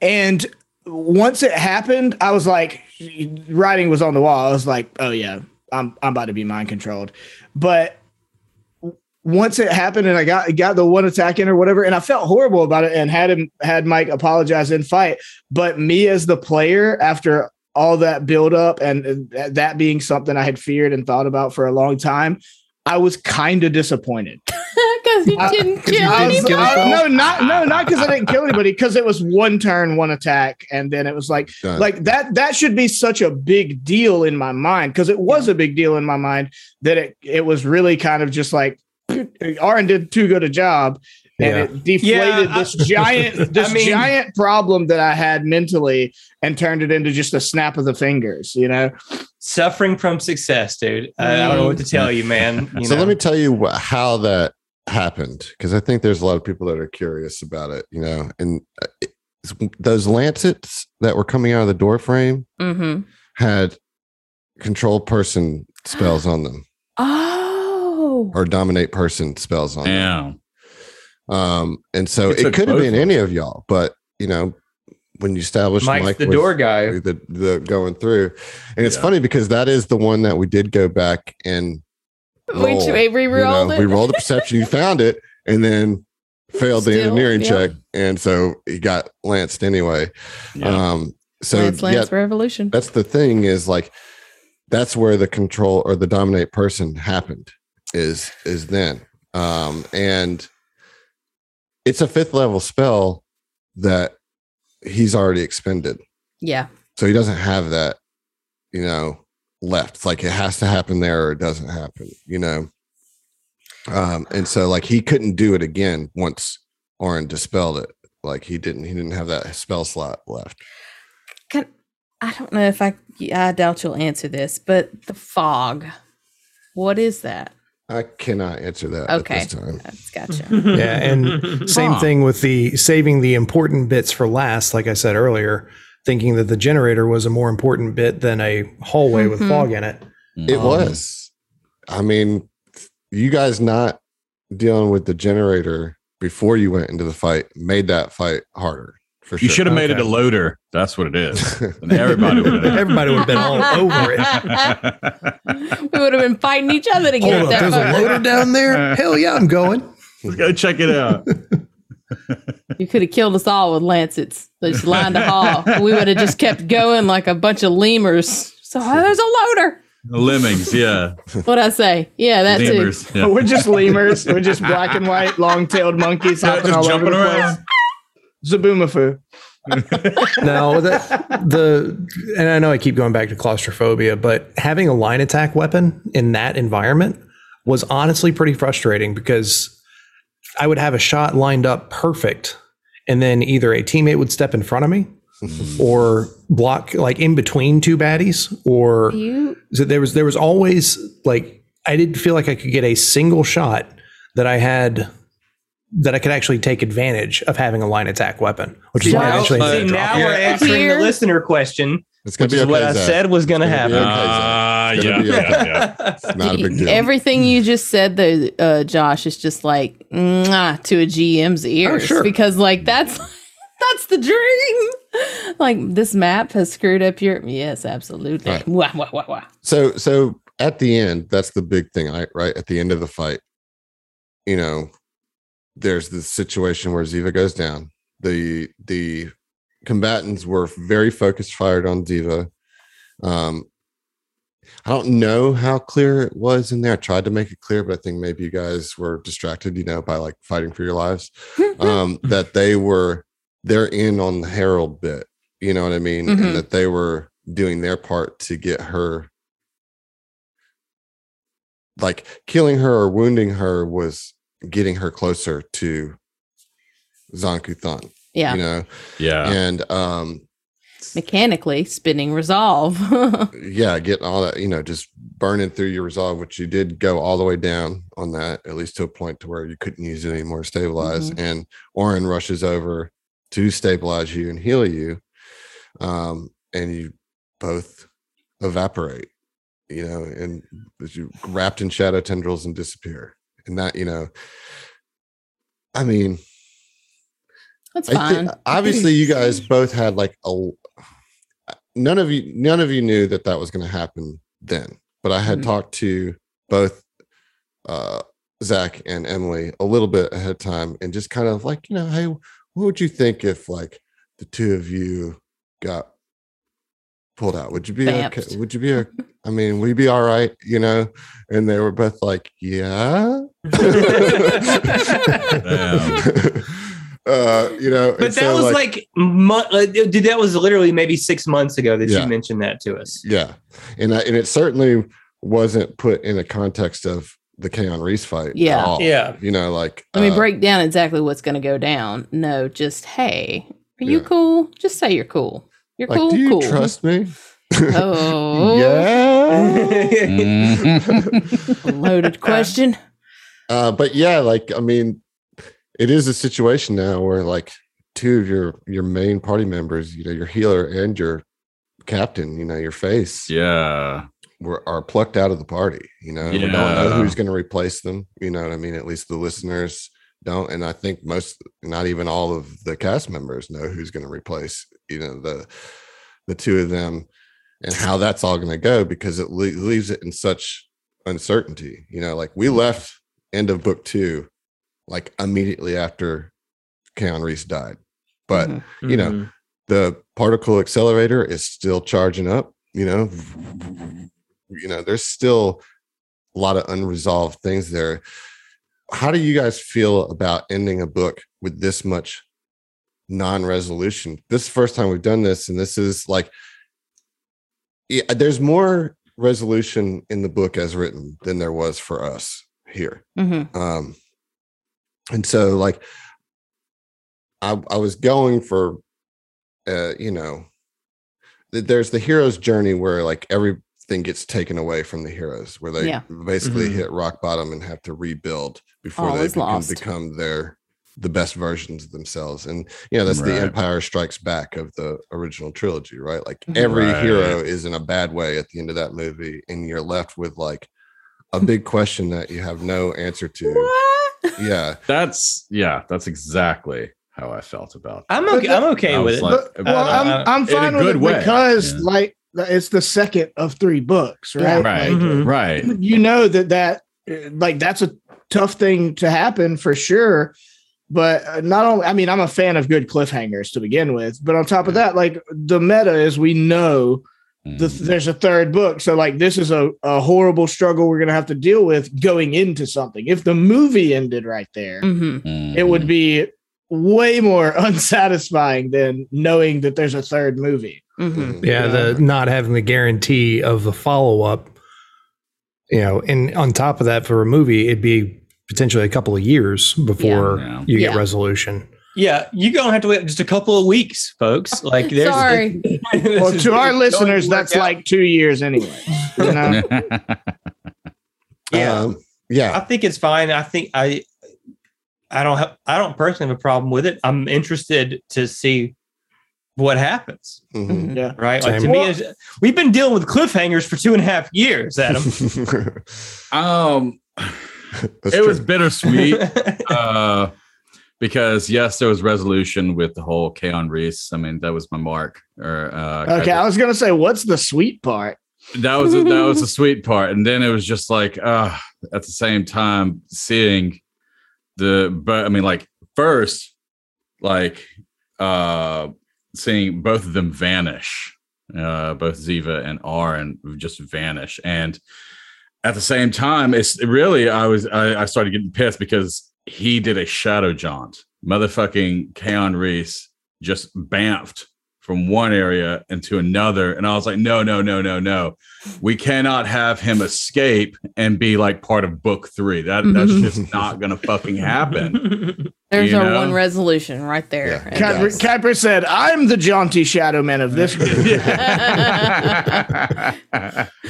And once it happened, I was like, writing was on the wall. I was like, oh yeah, I'm I'm about to be mind controlled. But once it happened and I got got the one attack in or whatever, and I felt horrible about it and had him had Mike apologize in fight. But me as the player, after all that build up and that being something I had feared and thought about for a long time, I was kind of disappointed. (laughs) because you I- didn't (laughs) 'cause you kill I was- didn't anybody. kill no, not no, not because I didn't kill anybody. Because it was one turn, one attack, and then it was like, Done. like that. That should be such a big deal in my mind because it was a big deal in my mind that it it was really kind of just like (clears throat) Aaron did too good a job, and Yeah. it deflated Yeah, (laughs) I- this giant this I mean- giant problem that I had mentally and turned it into just a snap of the fingers. You know, Suffering from success, dude. I, I don't know what to tell you, man. (laughs) You so know? let me tell you wh- how that happened because I think there's a lot of people that are curious about it, you know. And uh, it- those lancets that were coming out of the door frame Mm-hmm. had control person spells on them (gasps) Oh. or dominate person spells on them. Yeah. Um, and so It it, could have been any of y'all, but you know, when you establish Mike's Mike the door guy. the, the going through, and it's Yeah. funny because that is the one that we did go back and roll, Which we you re-rolled know, it. we rolled the perception, you found it, and then failed the engineering yeah. check, and so he got lanced anyway. Yeah. Um, so Lance Lance yeah, Revolution. that's the thing is like that's where the control or the dominate person happened is is then um and it's a fifth level spell that he's already expended Yeah. so he doesn't have that you know left it's like it has to happen there or it doesn't happen you know um and so like he couldn't do it again once Orin dispelled it like he didn't he didn't have that spell slot left Can I don't know if I I doubt you'll answer this, but the fog. What is that? I cannot answer that Okay. at this time That's gotcha. (laughs) Yeah, and same Huh. thing with the saving the important bits for last. Like I said earlier, thinking that the generator was a more important bit than a hallway with Mhm. fog in it. It Um, was. I mean, you guys not dealing with the generator before you went into the fight made that fight harder for sure. You should have made it a loader. That's what it is. (laughs) And everybody would have. Everybody would have been all over it. (laughs) we would have been fighting each other to get Hold up, that there's a loader down there. (laughs) Hell yeah, I'm going. Let's go check it out. You could have killed us all with lancets. They just lined the hall. We would have just kept going like a bunch of lemurs. So oh, there's a loader. Lemmings, yeah. What'd I say? Yeah, that too. Yeah. We're just lemurs. We're just black and white, long-tailed monkeys Yeah, hopping just all over the place. Zoboomafoo. (laughs) No, the, the and I know I keep going back to claustrophobia, but having a line attack weapon in that environment was honestly pretty frustrating because I would have a shot lined up perfect, and then either a teammate would step in front of me mm-hmm. or block like in between two baddies, or You so there was there was always like I didn't feel like I could get a single shot that I had that I could actually take advantage of having a line attack weapon, which is See, why I now, eventually ended see, now we're it. answering Here- the listener question, It's gonna which be is okay, what I Zach. said was going to It's gonna be happen. okay. Ah, It's yeah, gonna yeah, yeah. It's not a big deal. Everything you just said, though, uh, Josh, is just like mwah, to a GM's ears Oh, sure. because, like, that's (laughs) that's the dream. Like, this map has screwed up your. Yes, absolutely. Right. Wah, wah, wah, wah. So so at the end, that's the big thing, right? Right at the end of the fight, you know, there's the situation where Ziva goes down. The the combatants were very focused, fired on Ziva. Um, I don't know how clear it was in there. I tried to make it clear, but I think maybe you guys were distracted, you know, by like fighting for your lives. (laughs) Um, that they were they're in on the Herald bit, you know what I mean? Mhm. And that they were doing their part to get her like killing her or wounding her was getting her closer to Zankuthan, Yeah, you know, Yeah. and um, mechanically spinning resolve. (laughs) yeah, getting all that, you know, just burning through your resolve, which you did go all the way down on that, at least to a point to where you couldn't use it anymore, to stabilize. And Orin rushes over to stabilize you and heal you, um, and you both evaporate, you know, and as you wrapped in shadow tendrils and disappear. And that, you know, I mean, That's I fine. think obviously you guys (clears throat) both had like a none of you none of you knew that that was going to happen then but i had Mhm. talked to both uh zach and emily a little bit ahead of time and just kind of like you know hey what would you think if like the two of you got pulled out would you be okay would you be a, (laughs) i mean would you be all right you know and they were both like yeah uh you know But that so, was like, mo- uh, dude, that was literally maybe six months ago that Yeah. you mentioned that to us. Yeah, and I, and it certainly wasn't put in the context of the Kaon Reese fight. at Yeah. all. Yeah. you know, like Let me uh, break down exactly what's going to go down. No, just hey, are you Yeah. cool? Just say you're cool. You're Like, cool. do you cool. trust me? Oh, (laughs) yeah. (laughs) Loaded question. (laughs) uh, but yeah, like I mean, it is a situation now where like two of your your main party members, you know, your healer and your captain, you know, your face, Yeah. were are plucked out of the party. You know, we don't know who's going to replace them. You know what I mean? At least the listeners don't, and I think most, not even all of the cast members know who's going to replace. You know, the the two of them, and how that's all going to go because it le- leaves it in such uncertainty. You know, like we left end of book two, like immediately after Kaon Reese died, but Mhm. you know, Mhm. the particle accelerator is still charging up you know? You know there's still a lot of unresolved things there. How do you guys feel about ending a book with this much non-resolution? This is the first time we've done this and this is like yeah, there's more resolution in the book as written than there was for us here Mhm. um and so like i i was going for uh you know th- there's the hero's journey where like everything gets taken away from the heroes where they Yeah. basically Mhm. hit rock bottom and have to rebuild before All they is become, become their the best versions of themselves and you know that's Right. the empire strikes back of the original trilogy right like Mhm. every Right. hero is in a bad way at the end of that movie and you're left with like a big question that you have no answer to What? yeah That's yeah, that's exactly how I felt about I'm okay. the- I'm okay with was it. But, well, I'm Uh, I'm fine with it way, because yeah. like it's the second of three books, Yeah. right? Right. Like, Mhm. right. you know that that uh, like that's a tough thing to happen for sure. But uh, not only, I mean, I'm a fan of good cliffhangers to begin with. But on top of that, like the meta is we know the, Mm. there's a third book. So like this is a, a horrible struggle we're gonna have to deal with going into something. If the movie ended right there, Mhm. it would be way more (laughs) unsatisfying than knowing that there's a third movie. Mhm. Yeah, the not having the guarantee of a follow up. You know, and on top of that, for a movie, it'd be potentially a couple of years before Yeah. you get Yeah. resolution. Yeah, you're gonna have to wait just a couple of weeks, folks. (laughs) Like, there's Sorry. (laughs) Well, to our listeners, that's out. like two years anyway. You know? (laughs) yeah. um, I think it's fine. I think I, I don't have, I don't personally have a problem with it. I'm interested to see what happens. mhm. Mhm. yeah. Right? Like to Same. me, we've been dealing with cliffhangers for two and a half years, Adam. um That's it was bittersweet. uh because yes, there was resolution with the whole Kaon Reese. I mean, that was my mark. Or uh Okay, I was gonna say, what's the sweet part? that was a, that was the (laughs) sweet part and then it was just like uh at the same time seeing the but i mean like first like uh seeing both of them vanish uh both ziva and Aaron just vanish and at the same time it's really i was i, I started getting pissed because he did a shadow jaunt motherfucking Kaon Reese just bamfed from one area into another. And I was like, no, no, no, no, no. We cannot have him escape and be like part of book three. That that's (laughs) just not gonna fucking happen. (laughs) There's You our know? one resolution right there. Yeah. Kuiper, Kuiper said, "I'm the jaunty shadow man of this group." (laughs)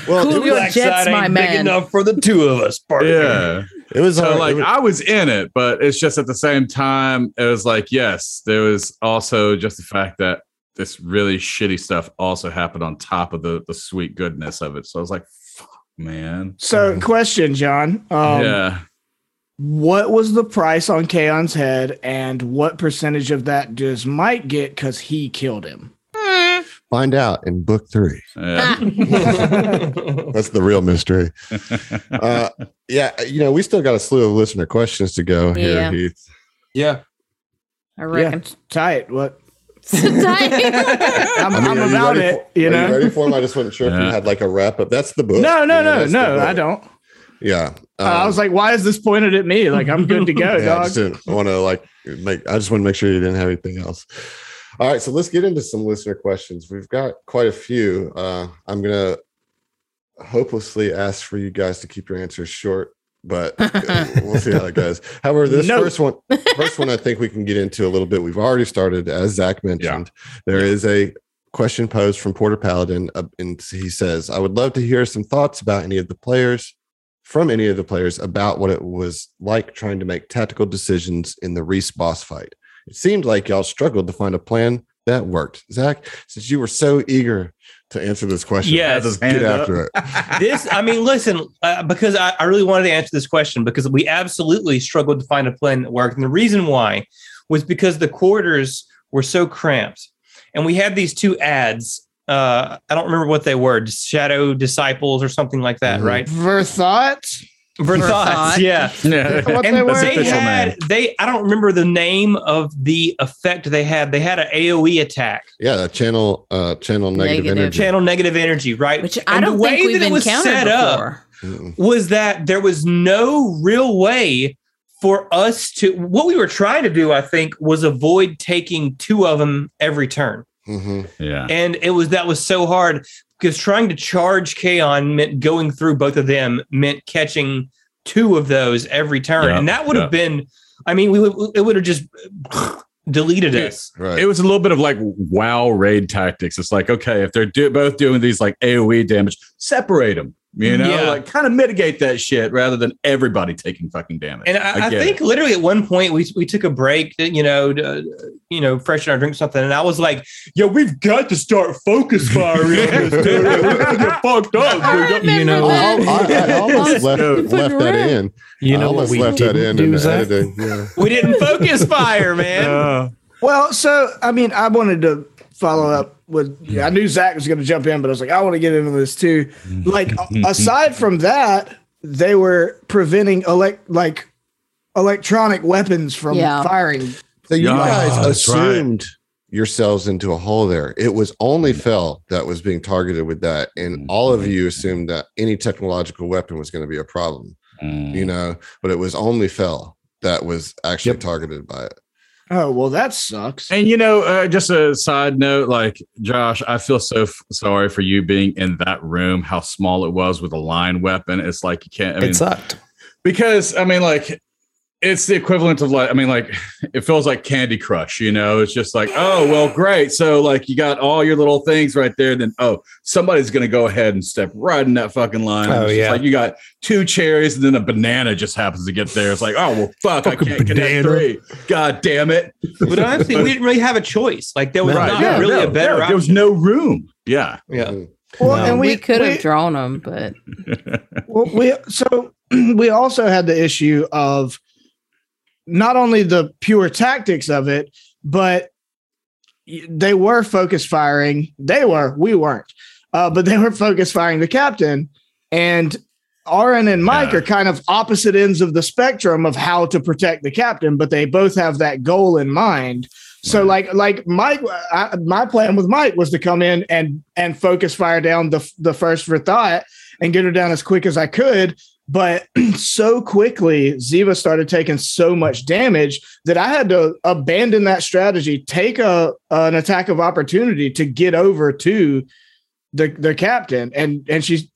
well Cool your jets, my ain't big man. enough for the two of us. partner. yeah. It was So like it was- I was in it, but it's just at the same time, it was like, yes, there was also just the fact that this really shitty stuff also happened on top of the the sweet goodness of it. So I was like, fuck, man. so, question, John. Um, yeah. What was the price on Kaon's head, and what percentage of that does Mike get because he killed him? Find out in book three Yeah. (laughs) that's the real mystery (laughs) uh yeah you know we still got a slew of listener questions to go here Yeah. heath yeah. I reckon. Yeah, tight. What? (laughs) I'm, I mean, I'm are you about ready it. You Are know. you ready for them? I just wasn't sure if you had like a wrap up. That's the book. No, no, You know, no, no. I don't. Yeah. I Um, was like, why is this pointed at me? Like, I'm good to go, yeah, I just didn't want to like make. I just want to make sure you didn't have anything else. All right, so let's get into some listener questions. We've got quite a few. Uh, I'm gonna hopelessly ask for you guys to keep your answers short, but (laughs) we'll see how it goes. However, this No. first one, first one, I think we can get into a little bit. We've already started, as Zach mentioned. There is a question posed from Porter Paladin, uh, and he says, "I would love to hear some thoughts about any of the players." From any of the players about what it was like trying to make tactical decisions in the Reese boss fight. It seemed like y'all struggled to find a plan that worked. Zach, since you were so eager to answer this question, Yes. Has his get hand up. after it. (laughs) this i mean listen uh, because I, I really wanted to answer this question because we absolutely struggled to find a plan that worked and the reason why was because the quarters were so cramped and we had these two ads uh i don't remember what they were shadow disciples or something like that Mhm. right Verthought. Verthoughts, yeah (laughs) Yeah. What and they they had name. they i don't remember the name of the effect they had they had an aoe attack Yeah, that channel uh channel negative, Negative. energy. channel negative energy right Which I And the don't way think we've that it was encountered set up before. Mm-mm. was that there was no real way for us to what we were trying to do i think was avoid taking two of them every turn Mhm. Yeah. and it was that was so hard because trying to charge Kaon meant going through both of them meant catching two of those every turn Yeah, and that would have yeah. been i mean we would it would have just (sighs) deleted Yeah. us Right. It was a little bit of like wow raid tactics. It's like, okay, if they're do- both doing these like AoE damage, separate them. You know, Yeah. like kind of mitigate that shit rather than everybody taking fucking damage. And I, I, get think it. literally at one point we we took a break, you know, to, you know, freshen our drink something, and I was like, "Yo, we've got to start focus firing on this dude. We're gonna get (laughs) fucked up." I You know. I, I, I almost left, left that in. You know what almost we left that didn't in do, in the editing. Yeah. We didn't focus fire, man. (laughs) Well, so I mean, I wanted to follow mm-hmm. up with. Yeah, I knew Zach was going to jump in, but I was like, I want to get into this too. Mm-hmm. Like, (laughs) aside from that, they were preventing elect like electronic weapons from Yeah. firing. So you Yeah, guys that's right. assumed yourselves into a hole there. It was only Fell that was being targeted with that, and mm-hmm. all of you assumed that any technological weapon was going to be a problem. Mm. You know, but it was only Fell that was actually Yep. targeted by it. Oh well, that sucks. And you know, uh, just a side note, like Josh, I feel so f- sorry for you being in that room. How small it was with a line weapon. It's like you can't. I mean, it sucked. because I mean, like it's the equivalent of like I mean, like (laughs) it feels like Candy Crush. You know, it's just like, oh well, great. So like you got all your little things right there. Then oh, somebody's gonna go ahead and step right in that fucking line. Oh, It's yeah. like you got two cherries and then a banana just happens to get there. It's like, oh well, fuck, I Fucking can't connect banana. three. God damn it. But honestly, we didn't really have a choice. Like there was No. not Yeah, really no, a better no, There was no room. Yeah. yeah. Well, No. and we, we, could have we- drawn them, but (laughs) Well, we so (clears throat) we also had the issue of not only the pure tactics of it, but they were focus firing. They were, we weren't, uh, but they were focus firing the captain. And Aaron and Mike Yeah. are kind of opposite ends of the spectrum of how to protect the captain, but they both have that goal in mind. So, like, like Mike, I, my plan with Mike was to come in and and focus fire down the the first for thought and get her down as quick as I could. But (clears throat) so quickly, Ziva started taking so much damage that I had to abandon that strategy, take a an attack of opportunity to get over to the the captain, and and she's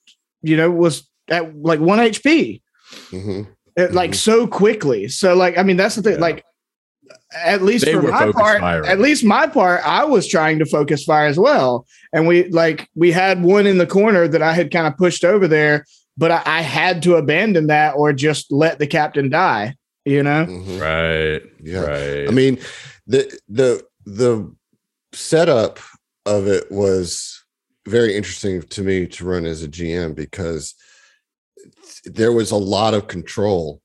you know was at like one HP, Mhm. it, like so quickly. So like I mean that's the thing, Yeah. like. At least They for my part, firing. at least my part, I was trying to focus fire as well. And we like we had one in the corner that I had kind of pushed over there, but I, I had to abandon that or just let the captain die. You know, Mhm. Right. Yeah. Right. I mean, the the the setup of it was very interesting to me to run as a GM because there was a lot of control,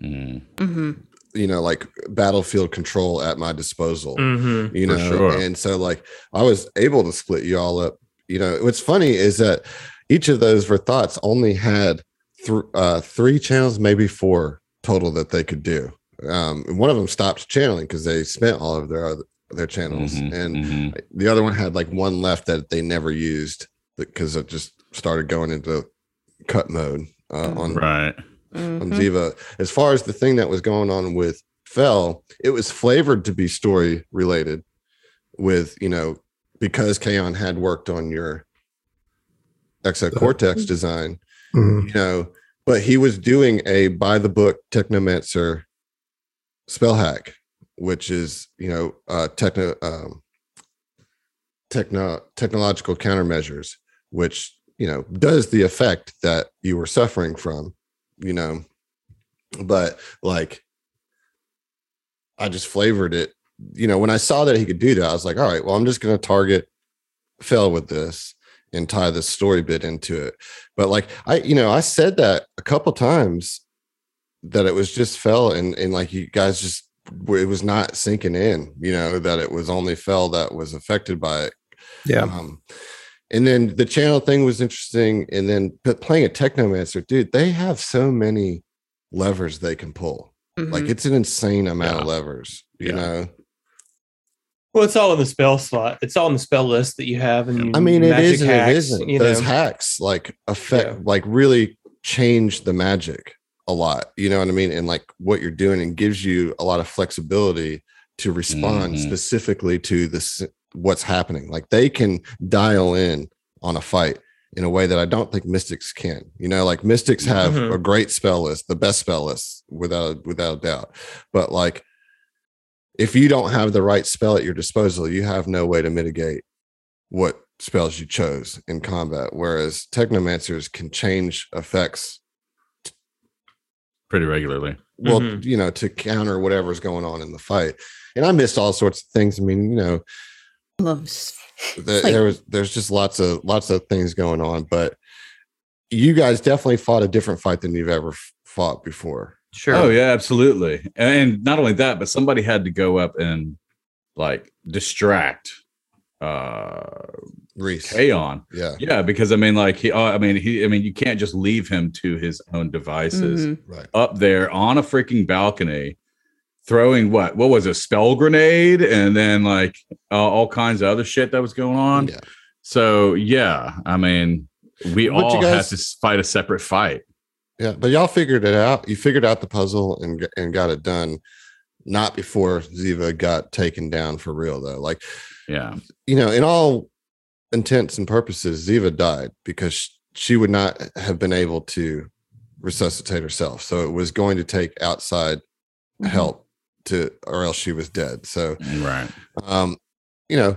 Mm. hmm you know, like battlefield control at my disposal. Mm-hmm. You For know, sure. and so like I was able to split you all up. You know, what's funny is that each of those for thoughts only had th- uh, three channels, maybe four total that they could do. Um, one of them stopped channeling because they spent all of their other, their channels, Mhm, and mhm. the other one had like one left that they never used because it just started going into cut mode uh, on right. on hmm Ziva. As far as the thing that was going on with Fell, it was flavored to be story related with, you know, because Kaon had worked on your Exo Cortex design, Mhm. you know, but he was doing a by the book Technomancer spell hack, which is, you know, uh techno um techno technological countermeasures, which, you know, does the effect that you were suffering from, you know. But like I just flavored it you know, when I saw that he could do that, I was like, all right, well, I'm just going to target Fell with this and tie the story bit into it. But like I, you know, I said that a couple times that it was just Fell and and like you guys just it was not sinking in, you know, that it was only Fell that was affected by it. Yeah. Um, and then the channel thing was interesting. And then but playing a Technomancer, dude, they have so many levers they can pull. Like Mhm. it's an insane amount of levers, you Yeah. know. Well, it's all in the spell slot. It's all in the spell list that you have, and I mean, it is. Hacks, it isn't. You Those hacks like affect, Yeah. like really change the magic a lot. You know what I mean? And like what you're doing and gives you a lot of flexibility to respond Mhm. specifically to this what's happening. Like they can dial in on a fight in a way that I don't think mystics can. You know, like mystics have Mhm. a great spell list, the best spell list without without a doubt. But like if you don't have the right spell at your disposal, you have no way to mitigate what spells you chose in combat. Whereas technomancers can change effects, pretty regularly. well, Mhm. you know, to counter whatever's going on in the fight. And I missed all sorts of things. I mean, you know, Loves- the, like- there was there's just lots of lots of things going on. But you guys definitely fought a different fight than you've ever f- fought before. Sure. Oh yeah, absolutely. And not only that, but somebody had to go up and like distract uh Reese, Kaon. yeah, Yeah, because I mean, like he, uh, I mean, he, I mean, you can't just leave him to his own devices Mhm. right. up there on a freaking balcony, throwing what? What was a spell grenade, and then like uh, all kinds of other shit that was going on. Yeah. So yeah, I mean, we But you all guys- had to fight a separate fight. Yeah, but y'all figured it out. You figured out the puzzle and and got it done. Not before Ziva got taken down for real, though. Like Yeah, you know, in all intents and purposes, Ziva died because she would not have been able to resuscitate herself. So it was going to take outside Mhm. help to, or else she was dead. So, right. um, you know,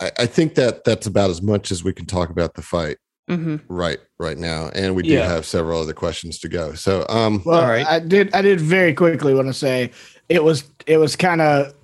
I, I think that that's about as much as we can talk about the fight Mhm. right right now, and we do Yeah. have several other questions to go. So, um, Well, All right. I did. I did very quickly want to say it was. It was kind of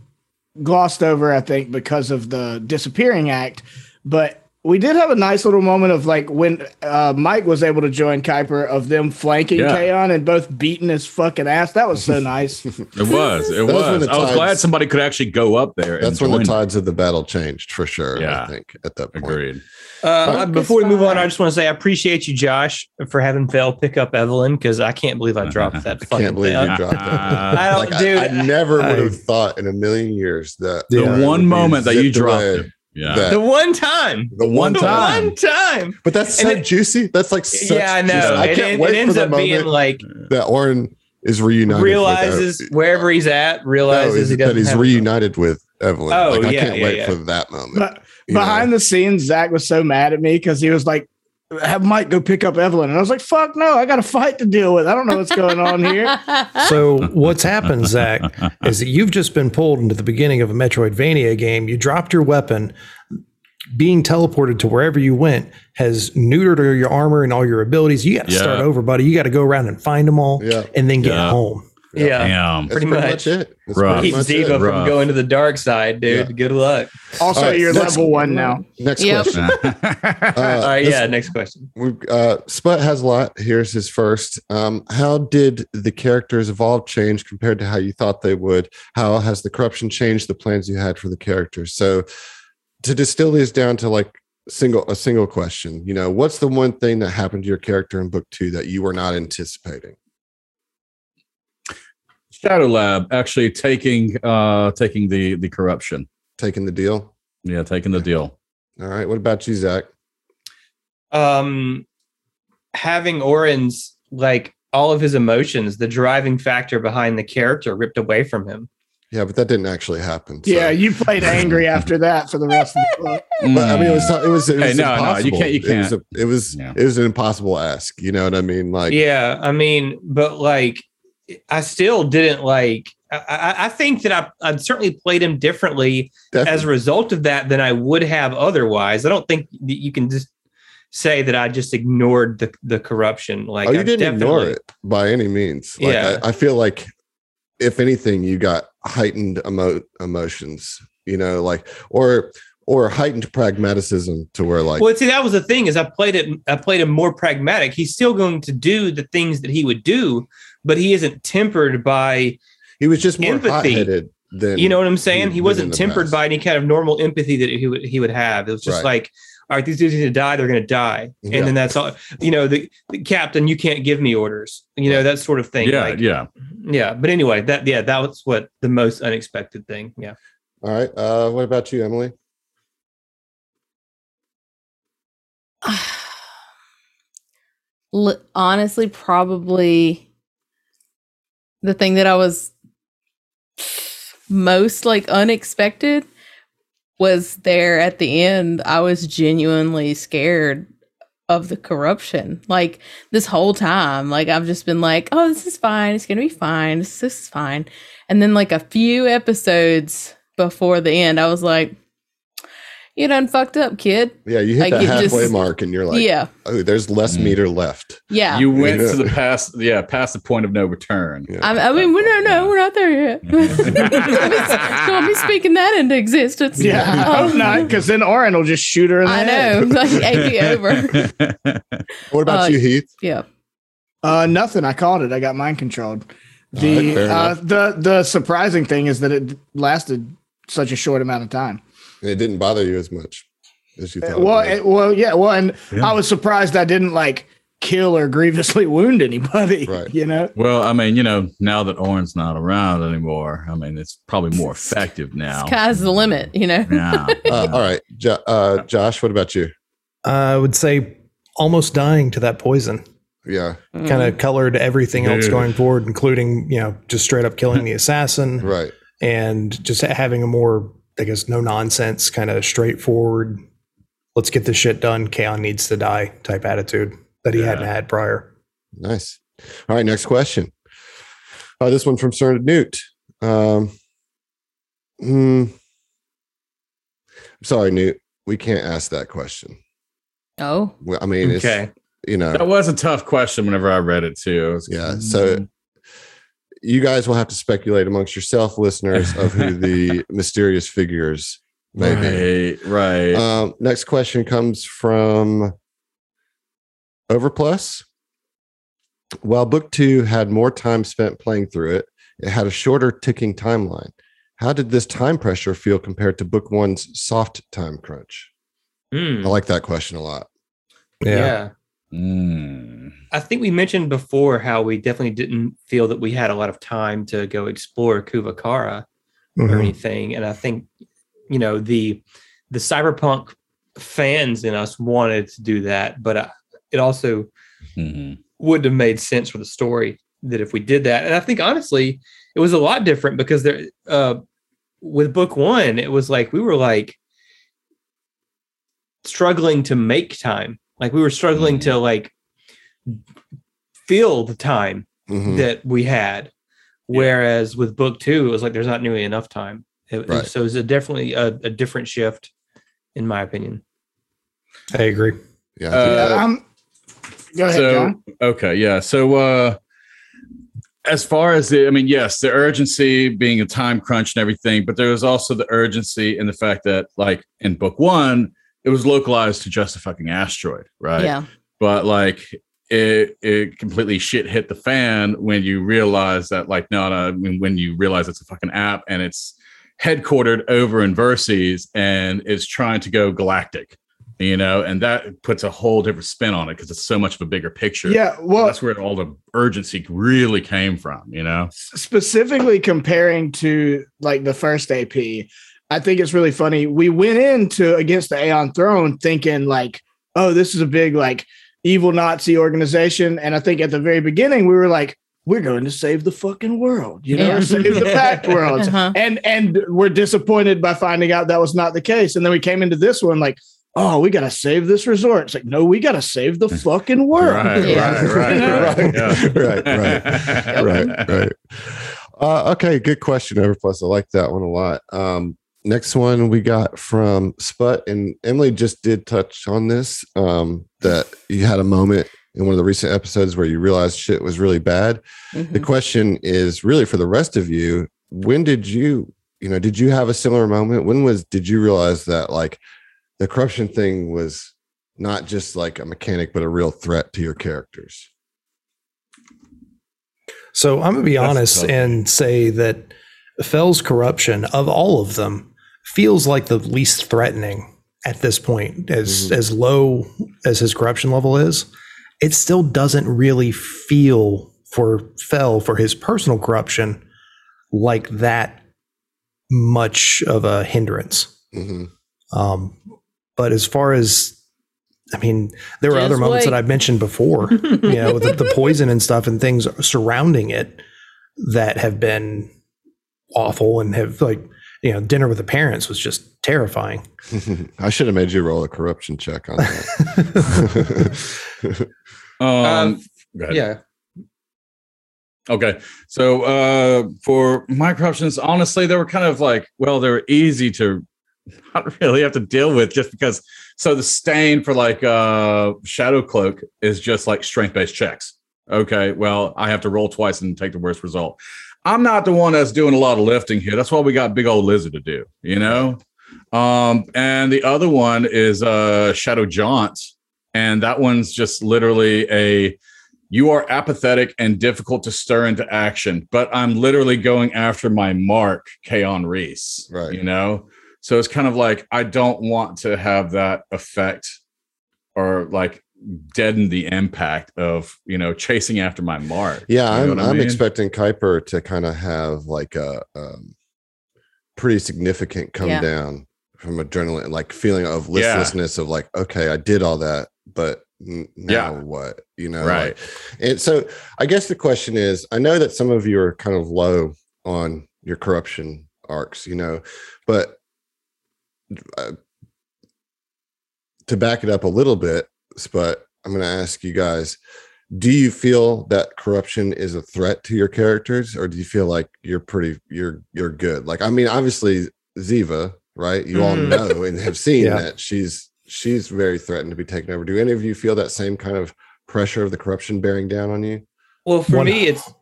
glossed over, I think, because of the disappearing act. But we did have a nice little moment of like when uh, Mike was able to join Kuiper of them flanking Yeah. Kaon and both beating his fucking ass. That was so nice. (laughs) It was. It That's when was. the I was glad somebody could actually go up there. that's and when the join tides of the battle changed for sure. Yeah. I think at that point. Agreed. Uh, before we move on. I just want to say I appreciate you, Josh, for having Phil pick up Evelyn because I can't believe I dropped that. (laughs) I fucking can't believe thing. you dropped that. (laughs) I don't, Like, dude. I, I never would I- have thought in a million years that The one moment that you dropped away. it. Yeah. That- the one time, the one One time. one time. But that's so it- juicy. That's like such yeah, I juicy- know. I it, can't it wait ends for the up being moment like that Orin is reunited. with realizes Ev- wherever he's at, No, realizes he that doesn't he's have a- reunited with Evelyn. Oh, like, I can't yeah, wait yeah. for that moment. but you know? behind the scenes, Zach was so mad at me because he was like, "Have Mike go pick up Evelyn," and I was like, "Fuck no! I got a fight to deal with. I don't know what's going on here." (laughs) So what's happened, Zach, is that you've just been pulled into the beginning of a Metroidvania game. You dropped your weapon. Being teleported to wherever you went has neutered your armor and all your abilities. You got to Yeah. start over, buddy. You got to go around and find them all, Yeah. and then get Yeah. home. Yeah. Damn. That's pretty much. it. That's Rough. pretty Keep much Ziva from Rough. going to the dark side, dude. Yeah. Good luck. Also, All right, you're next- level one now. Next Yep. question. (laughs) Uh, All right, this- yeah. Next question. We've, uh, Sput has a lot. Here's his first. Um, how did the characters evolve change compared to how you thought they would? How has the corruption changed the plans you had for the characters? So, to distill these down to like single a single question, you know, what's the one thing that happened to your character in book two that you were not anticipating? Shadow Lab actually taking uh taking the the corruption. Taking the deal. Yeah, taking the deal. All right. What about you, Zach? Um, having Oren's like all of his emotions, the driving factor behind the character, ripped away from him. Yeah, but that didn't actually happen. so- Yeah, you played angry after that for the rest of the book. But I mean, it was it was it was Hey, no, no, you can't- you It was, can't. a- it was Yeah. it was an impossible ask. You know what I mean? Like, yeah, I mean, but like, I still didn't like. I, I, think that I, I certainly played him differently definitely. as a result of that than I would have otherwise. I don't think that you can just say that I just ignored the the corruption. Like, oh, you I didn't ignore it by any means. Like, Yeah. I, I feel like if anything, you got heightened emo- emotions, you know, like or or heightened pragmatism to where like well, see, that was the thing is I played it. I played him more pragmatic. He's still going to do the things that he would do, but he isn't tempered by. he was just more empathy. hot-headed than You know what I'm saying? he He wasn't tempered past. by any kind of normal empathy that he would he would have. It was just Right. like, all right, these dudes need to die. They're going to die, and Yeah. then that's all. You know, the, the captain, you can't give me orders. You know that sort of thing. Yeah, like, yeah. yeah. But anyway, that yeah, that was what the most unexpected thing. Yeah. All right. Uh, what about you, Emily? (sighs) Honestly, probably the thing that I was most like unexpected was there at the end. I was genuinely scared of the corruption. Like this whole time, like I've just been like, "Oh, this is fine. It's gonna be fine. This, this is fine." And then like a few episodes before the end, I was like, "You done fucked up, kid." Yeah, you hit Like, that halfway just- mark, and you're like, yeah, "Oh, there's less Mm. meter left." yeah. You went Yeah. to the past, yeah, past the point of no return. Yeah. I, I mean, we're no, no, we're not there yet. Don't (laughs) be (laughs) speaking that into existence. Yeah, I hope Um, not, because then Oren will just shoot her in the I head. know, (laughs) like AP over. What about Uh, you, Heath? Yeah, Uh, nothing. I called it. I got mind controlled. The fair uh, the the surprising thing is that it lasted such a short amount of time. It didn't bother you as much as you thought. well, it it, well, yeah. Well, and Yeah. I was surprised I didn't like kill or grievously (laughs) wound anybody. Right. You know. well, I mean, you know, now that Oren's not around anymore, I mean, it's probably more (laughs) effective now. sky's the limit. You know. Yeah. (laughs) uh, all right, jo- uh, Josh. What about you? I would say almost dying to that poison. Yeah, Mm. Kind of colored everything else going forward, including you know just straight up killing the assassin right. and just having a more I guess no nonsense kind of straightforward. Let's get this shit done. Kaon needs to die type attitude that he Yeah. hadn't had prior. Nice. All right, next question. Uh, this one from Sir Newt. Um, hmm. I'm sorry, Newt. We can't ask that question. Oh, Well, I mean, it's Okay. you know, That was a tough question whenever I read it too. It was- yeah. So you guys will have to speculate amongst yourself, listeners, of who the (laughs) mysterious figures may be. right, right. Um, next question comes from Overplus. While book two had more time spent playing through it, it had a shorter ticking timeline. How did this time pressure feel compared to book one's soft time crunch? Hmm. I like that question a lot. yeah. Mm. I think we mentioned before how we definitely didn't feel that we had a lot of time to go explore Kuvakara or Mhm. anything. And I think, you know, the the cyberpunk fans in us wanted to do that, but uh, it also Mhm. wouldn't have made sense for the story that if we did that. And I think honestly, it was a lot different because there uh with book one, it was like we were like struggling to make time. Like we were struggling to like feel the time Mhm. that we had. Whereas with book two, it was like there's not nearly enough time. It- Right. So it's a definitely a, a different shift, in my opinion. I agree. Yeah. Uh, that- Um, go ahead, so John. okay yeah so uh as far as the i mean yes the urgency being a time crunch and everything but there was also the urgency in the fact that like in book one it was localized to just a fucking asteroid right yeah. but like it it completely shit hit the fan when you realize that like no no when, when you realize it's a fucking app and it's headquartered over in Verces and it's trying to go galactic you know and that puts a whole different spin on it because it's so much of a bigger picture Yeah. Well, that's where all the urgency really came from you know specifically comparing to like the first AP, I think it's really funny. We went into against the Aeon Throne thinking like, oh, this is a big like evil Nazi organization, and I think at the very beginning we were like, we're going to save the fucking world, you know, Yeah. save the packed (laughs) world, Uh-huh. and and we're disappointed by finding out that was not the case, and then we came into this one like. Oh, we gotta save this resort. It's like, no, we gotta save the fucking (laughs) world. (laughs) right Yeah. right right right right, yeah. right, right, right, right. Uh, okay, good question, Everplus. I like that one a lot. Um, next one we got from Sput, and Emily just did touch on this. Um, that you had a moment in one of the recent episodes where you realized shit was really bad. The Mhm. question is really for the rest of you, when did you, you know, did you have a similar moment? When was did you realize that like the corruption thing was not just like a mechanic but a real threat to your characters? So I'm gonna be That's honest and say that Fell's corruption of all of them feels like the least threatening at this point. As Mhm. as low as his corruption level is, it still doesn't really feel for Fell for his personal corruption like that much of a hindrance. hmm Um, but as far as I mean, there were Just other moments wait. that I've mentioned before, you know, the, the poison and stuff and things surrounding it that have been awful and have like, you know, dinner with the parents was just terrifying. (laughs) I should have made you roll a corruption check on that. (laughs) Um, Um. Yeah. Okay. So uh for my corruptions, honestly, they were kind of like, well, they were easy to not (laughs) really have to deal with just because so the stain for like uh shadow cloak is just like strength based checks. Okay. Well, I have to roll twice and take the worst result. I'm not the one that's doing a lot of lifting here. That's why we got big old lizard to do, you know? Um, and the other one is uh Shadow Jaunt, and that one's just literally a you are apathetic and difficult to stir into action, but I'm literally going after my mark, Kaon Reese. Right. You know? So it's kind of like I don't want to have that effect or like deaden the impact of, you know, chasing after my mark. yeah, You know I'm, I I'm mean? expecting Kuiper to kind of have like a um, pretty significant come Yeah. down from adrenaline, like feeling of Yeah. listlessness of like, okay, I did all that, but now Yeah. what? You know, Right. like- and so I guess the question is, I know that some of you are kind of low on your corruption arcs, you know, but uh, to back it up a little bit, but I'm going to ask you guys do you feel that corruption is a threat to your characters or do you feel like you're pretty you're you're good like i mean obviously ziva right you all Mm. know and have seen Yeah. that she's she's very threatened to be taken over do any of you feel that same kind of pressure of the corruption bearing down on you Well, for One- me, it's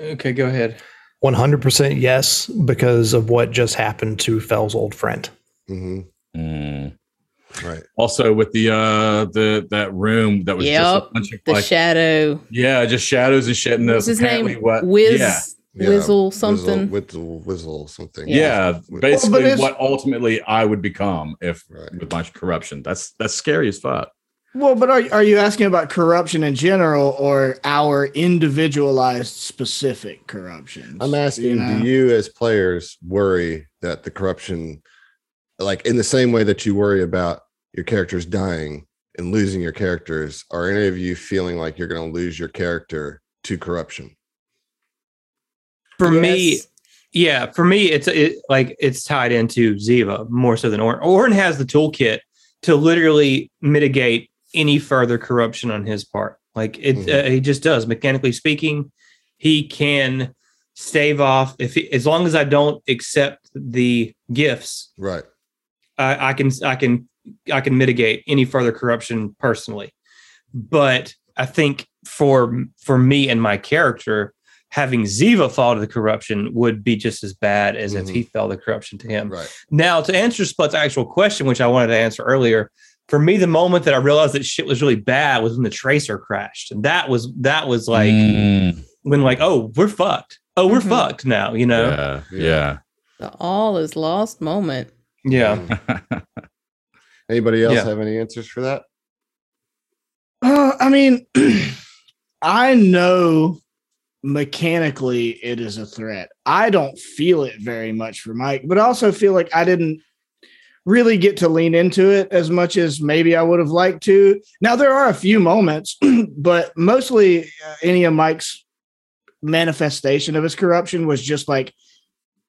okay. Go ahead. 100% yes, because of what just happened to Fell's old friend. hmm Mm. Right Also with the uh the that room that was just Yep, a bunch of The like shadow. yeah, just shadows and shit. And What's his name? what Wiz. yeah. Yeah, Wizzle something. whizzle, whizzle something Yeah, Well, basically it's- what ultimately I would become if right with my corruption. That's that's scary as fuck. Well, but are, are you asking about corruption in general or our individualized specific corruption? I'm asking, You know? do you as players worry that the corruption, like in the same way that you worry about your characters dying and losing your characters, are any of you feeling like you're going to lose your character to corruption? For me, yeah, for me, it's it, like it's tied into Ziva more so than Orin. Orin has the toolkit to literally mitigate any further corruption on his part. Like it, Mhm. uh, he just does. Mechanically speaking, he can stave off if he, as long as I don't accept the gifts, Right. I, I can I can I can mitigate any further corruption personally. But I think for for me and my character, having Ziva fall to the corruption would be just as bad as if Mhm. he fell the corruption to him. Right. Now, to answer Splut's actual question, which I wanted to answer earlier, for me, the moment that I realized that shit was really bad was when the tracer crashed, and that was that was like Mm, when like, oh, we're fucked. Oh, we're Mhm. fucked now. You know? yeah, Yeah. The all is lost moment. Yeah. (laughs) Anybody else Yeah. have any answers for that? Uh, I mean, (clears throat) I know mechanically it is a threat. I don't feel it very much for Mike, but I also feel like I didn't really get to lean into it as much as maybe I would have liked to. Now, there are a few moments, (clears throat) but mostly uh, any of Mike's manifestation of his corruption was just like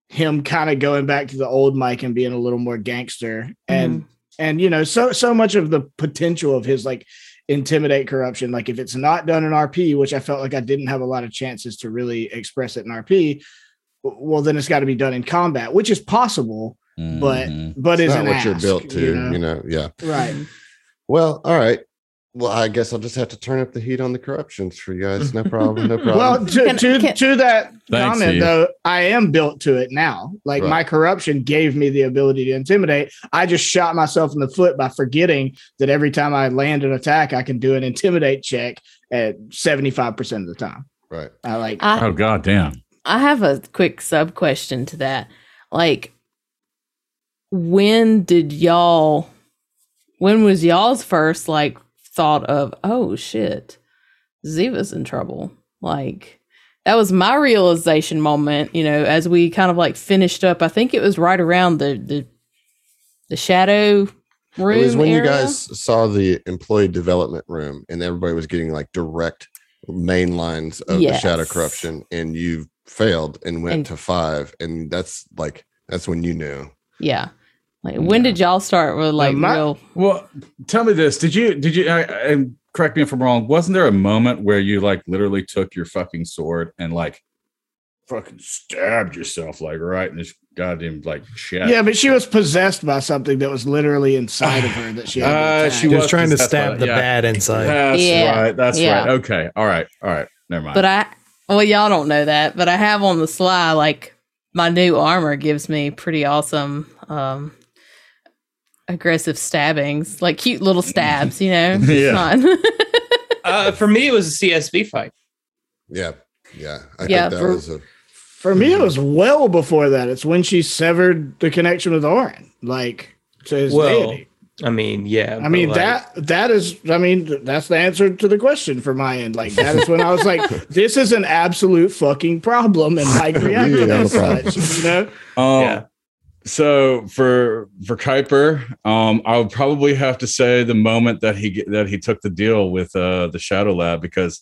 him kind of going back to the old Mike and being a little more gangster. And and you know so so much of the potential of his like intimidate corruption like if it's not done in rp which i felt like i didn't have a lot of chances to really express it in rp well then it's got to be done in combat which is possible but Mhm. but It's isn't not what you're built to, you know? you know? Yeah. right Mhm. Well, all right. Well, I guess I'll just have to turn up the heat on the corruptions for you guys. No problem. No (laughs) problem. Well, to Can- to, can- to that Thanks, comment Steve. though, I am built to it now. Like Right. my corruption gave me the ability to intimidate. I just shot myself in the foot by forgetting that every time I land an attack, I can do an intimidate check at seventy five percent of the time. right. I like. I, Oh god damn. I have a quick sub question to that. Like, when did y'all, when was y'all's first like thought of, oh shit, Ziva's in trouble? Like, that was my realization moment, you know, as we kind of like finished up. I think it was right around the, the, the shadow room. It was when you guys saw the employee development room and everybody was getting like direct main lines of the shadow corruption and you failed and went And- to five. And that's like, that's when you knew. Yeah. Like, when did y'all start with like my- real? Well, tell me this: Did you? Did you? I, I, correct me if I'm wrong. Wasn't there a moment where you like literally took your fucking sword and like fucking stabbed yourself like right in this goddamn like chest? Yeah, but she was possessed by something that was literally inside of her that she had. Uh, she was was trying to stab the yeah. bad inside. That's Yeah, right. That's yeah. right. Okay. All right. All right. Never mind. But I, well, y'all don't know that, but I have on the sly, like my new armor gives me pretty awesome, um, aggressive stabbings, like cute little stabs, you know? It's Yeah. not- (laughs) uh, for me, it was a CSV fight. Yeah. Yeah. I Yeah, think that for- was a, For me, it was well before that. It's when she severed the connection with Orin, like to his Well, deity. I mean, yeah. I but, mean like, that that is. I mean that's the answer to the question for my end. Like that is when I was like, (laughs) this is an absolute fucking problem, and like reacted (laughs) Yeah, as such. You know, Um, Yeah. So for for Kuiper, um, I would probably have to say the moment that he that he took the deal with uh, the Shadow Lab because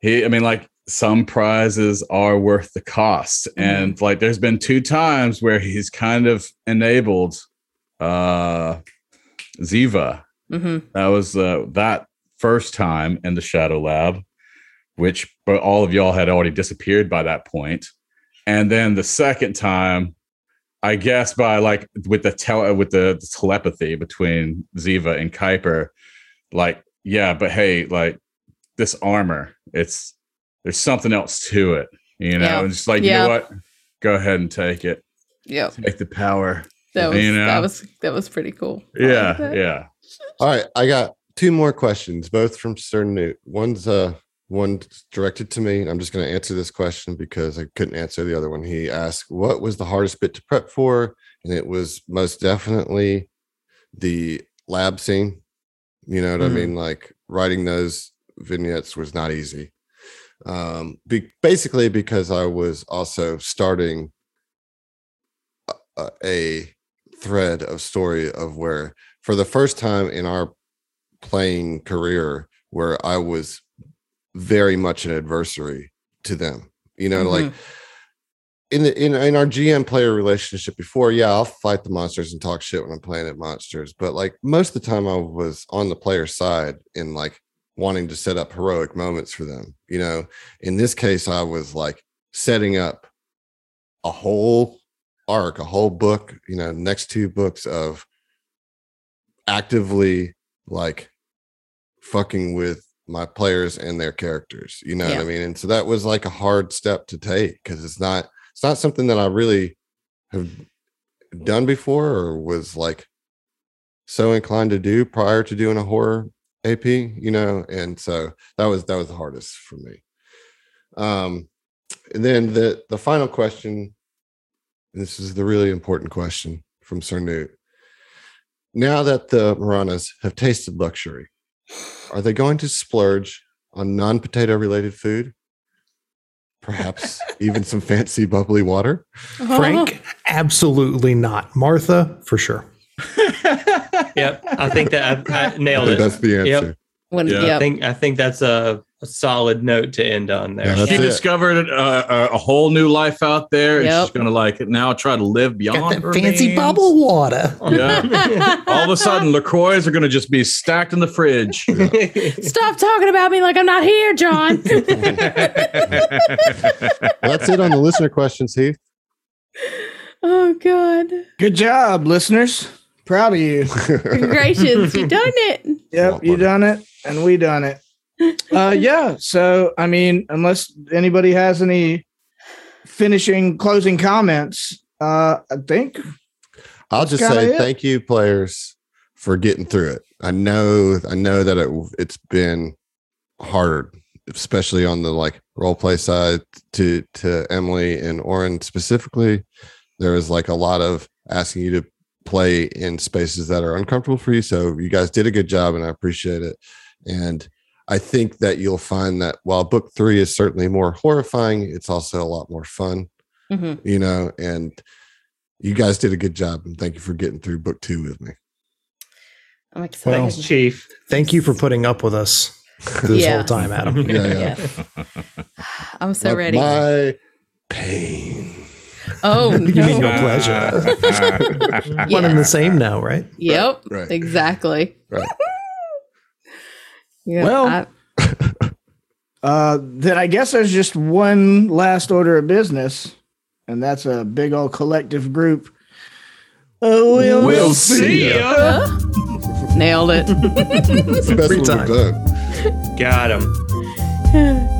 he, I mean, like some prizes are worth the cost, and like there's been two times where he's kind of enabled uh, Ziva. Mhm. That was uh, that first time in the Shadow Lab, which but all of y'all had already disappeared by that point, and then the second time. I guess by like with the tele with the, the telepathy between Ziva and Kuiper, like yeah, but hey, like this armor, it's there's something else to it, you know. Yeah. And just like Yeah. you know what, go ahead and take it, Yeah, take the power. That was, You know? that was, that was pretty cool. Yeah, like yeah. all right. I got two more questions, both from Sir Newt. One's uh one directed to me. I'm just going to answer this question because I couldn't answer the other one. He asked, "What was the hardest bit to prep for?" And it was most definitely the lab scene. You know what Mhm. I mean? Like writing those vignettes was not easy. Um, be, basically because I was also starting a, a thread of story of where, for the first time in our playing career, where I was very much an adversary to them. You know, like mm-hmm. in the in, in our GM player relationship before, yeah, I'll fight the monsters and talk shit when I'm playing at monsters. But like most of the time I was on the player side in like wanting to set up heroic moments for them. You know, in this case, I was like setting up a whole arc, a whole book, you know, next two books of actively like fucking with my players and their characters. You know what I mean? And so that was like a hard step to take because it's not it's not something that I really have done before or was like so inclined to do prior to doing a horror AP, you know, and so that was that was the hardest for me. Um and then the the final question, this is the really important question from Sir Newt. Now that the Maranas have tasted luxury, are they going to splurge on non-potato related food? Perhaps (laughs) even some fancy bubbly water? Frank, (laughs) absolutely not. Martha, for sure. (laughs) Yep. I think that I, I I nailed think it. that's the answer. Yep. When, Yeah. I think I think that's a, a solid note to end on there. Yeah, she it. discovered a, a, a whole new life out there, and she's gonna like now try to live beyond Got that her fancy means. bubble water. Yeah. All of a sudden, (laughs) Lacroix are gonna just be stacked in the fridge. Stop talking about me like I'm not here, John. Well, (laughs) (laughs) that's it on the listener questions, Heath. oh God. good job, listeners. Proud of you. Congratulations, you done it. Yep, you done it, and we done it. Uh, yeah. So, I mean, unless anybody has any finishing closing comments, uh, I think I'll just say it. thank you, players, for getting through it. I know, I know that it it's been hard, especially on the like role play side. To to Emily and Oren specifically, there was like a lot of asking you to play in spaces that are uncomfortable for you. So you guys did a good job, and I appreciate it. And I think that you'll find that while book three is certainly more horrifying, it's also a lot more fun hmm you know, and you guys did a good job and thank you for getting through book two with me. I'm excited. Well, Thanks, Chief. Thank you for putting up with us this Yeah. whole time, Adam. (laughs) Yeah, yeah. Yeah. (sighs) I'm so My- ready. My pain. oh (laughs) You mean no. your pleasure. (laughs) One Yeah. and the same now, right? Yep. Right. Exactly. Right. Yeah. Well, I- (laughs) uh, then I guess there's just one last order of business, and that's a big old collective group. Uh, we'll, We'll see ya. nailed it. (laughs) It's the best Every one time. we've done. Got him. (laughs)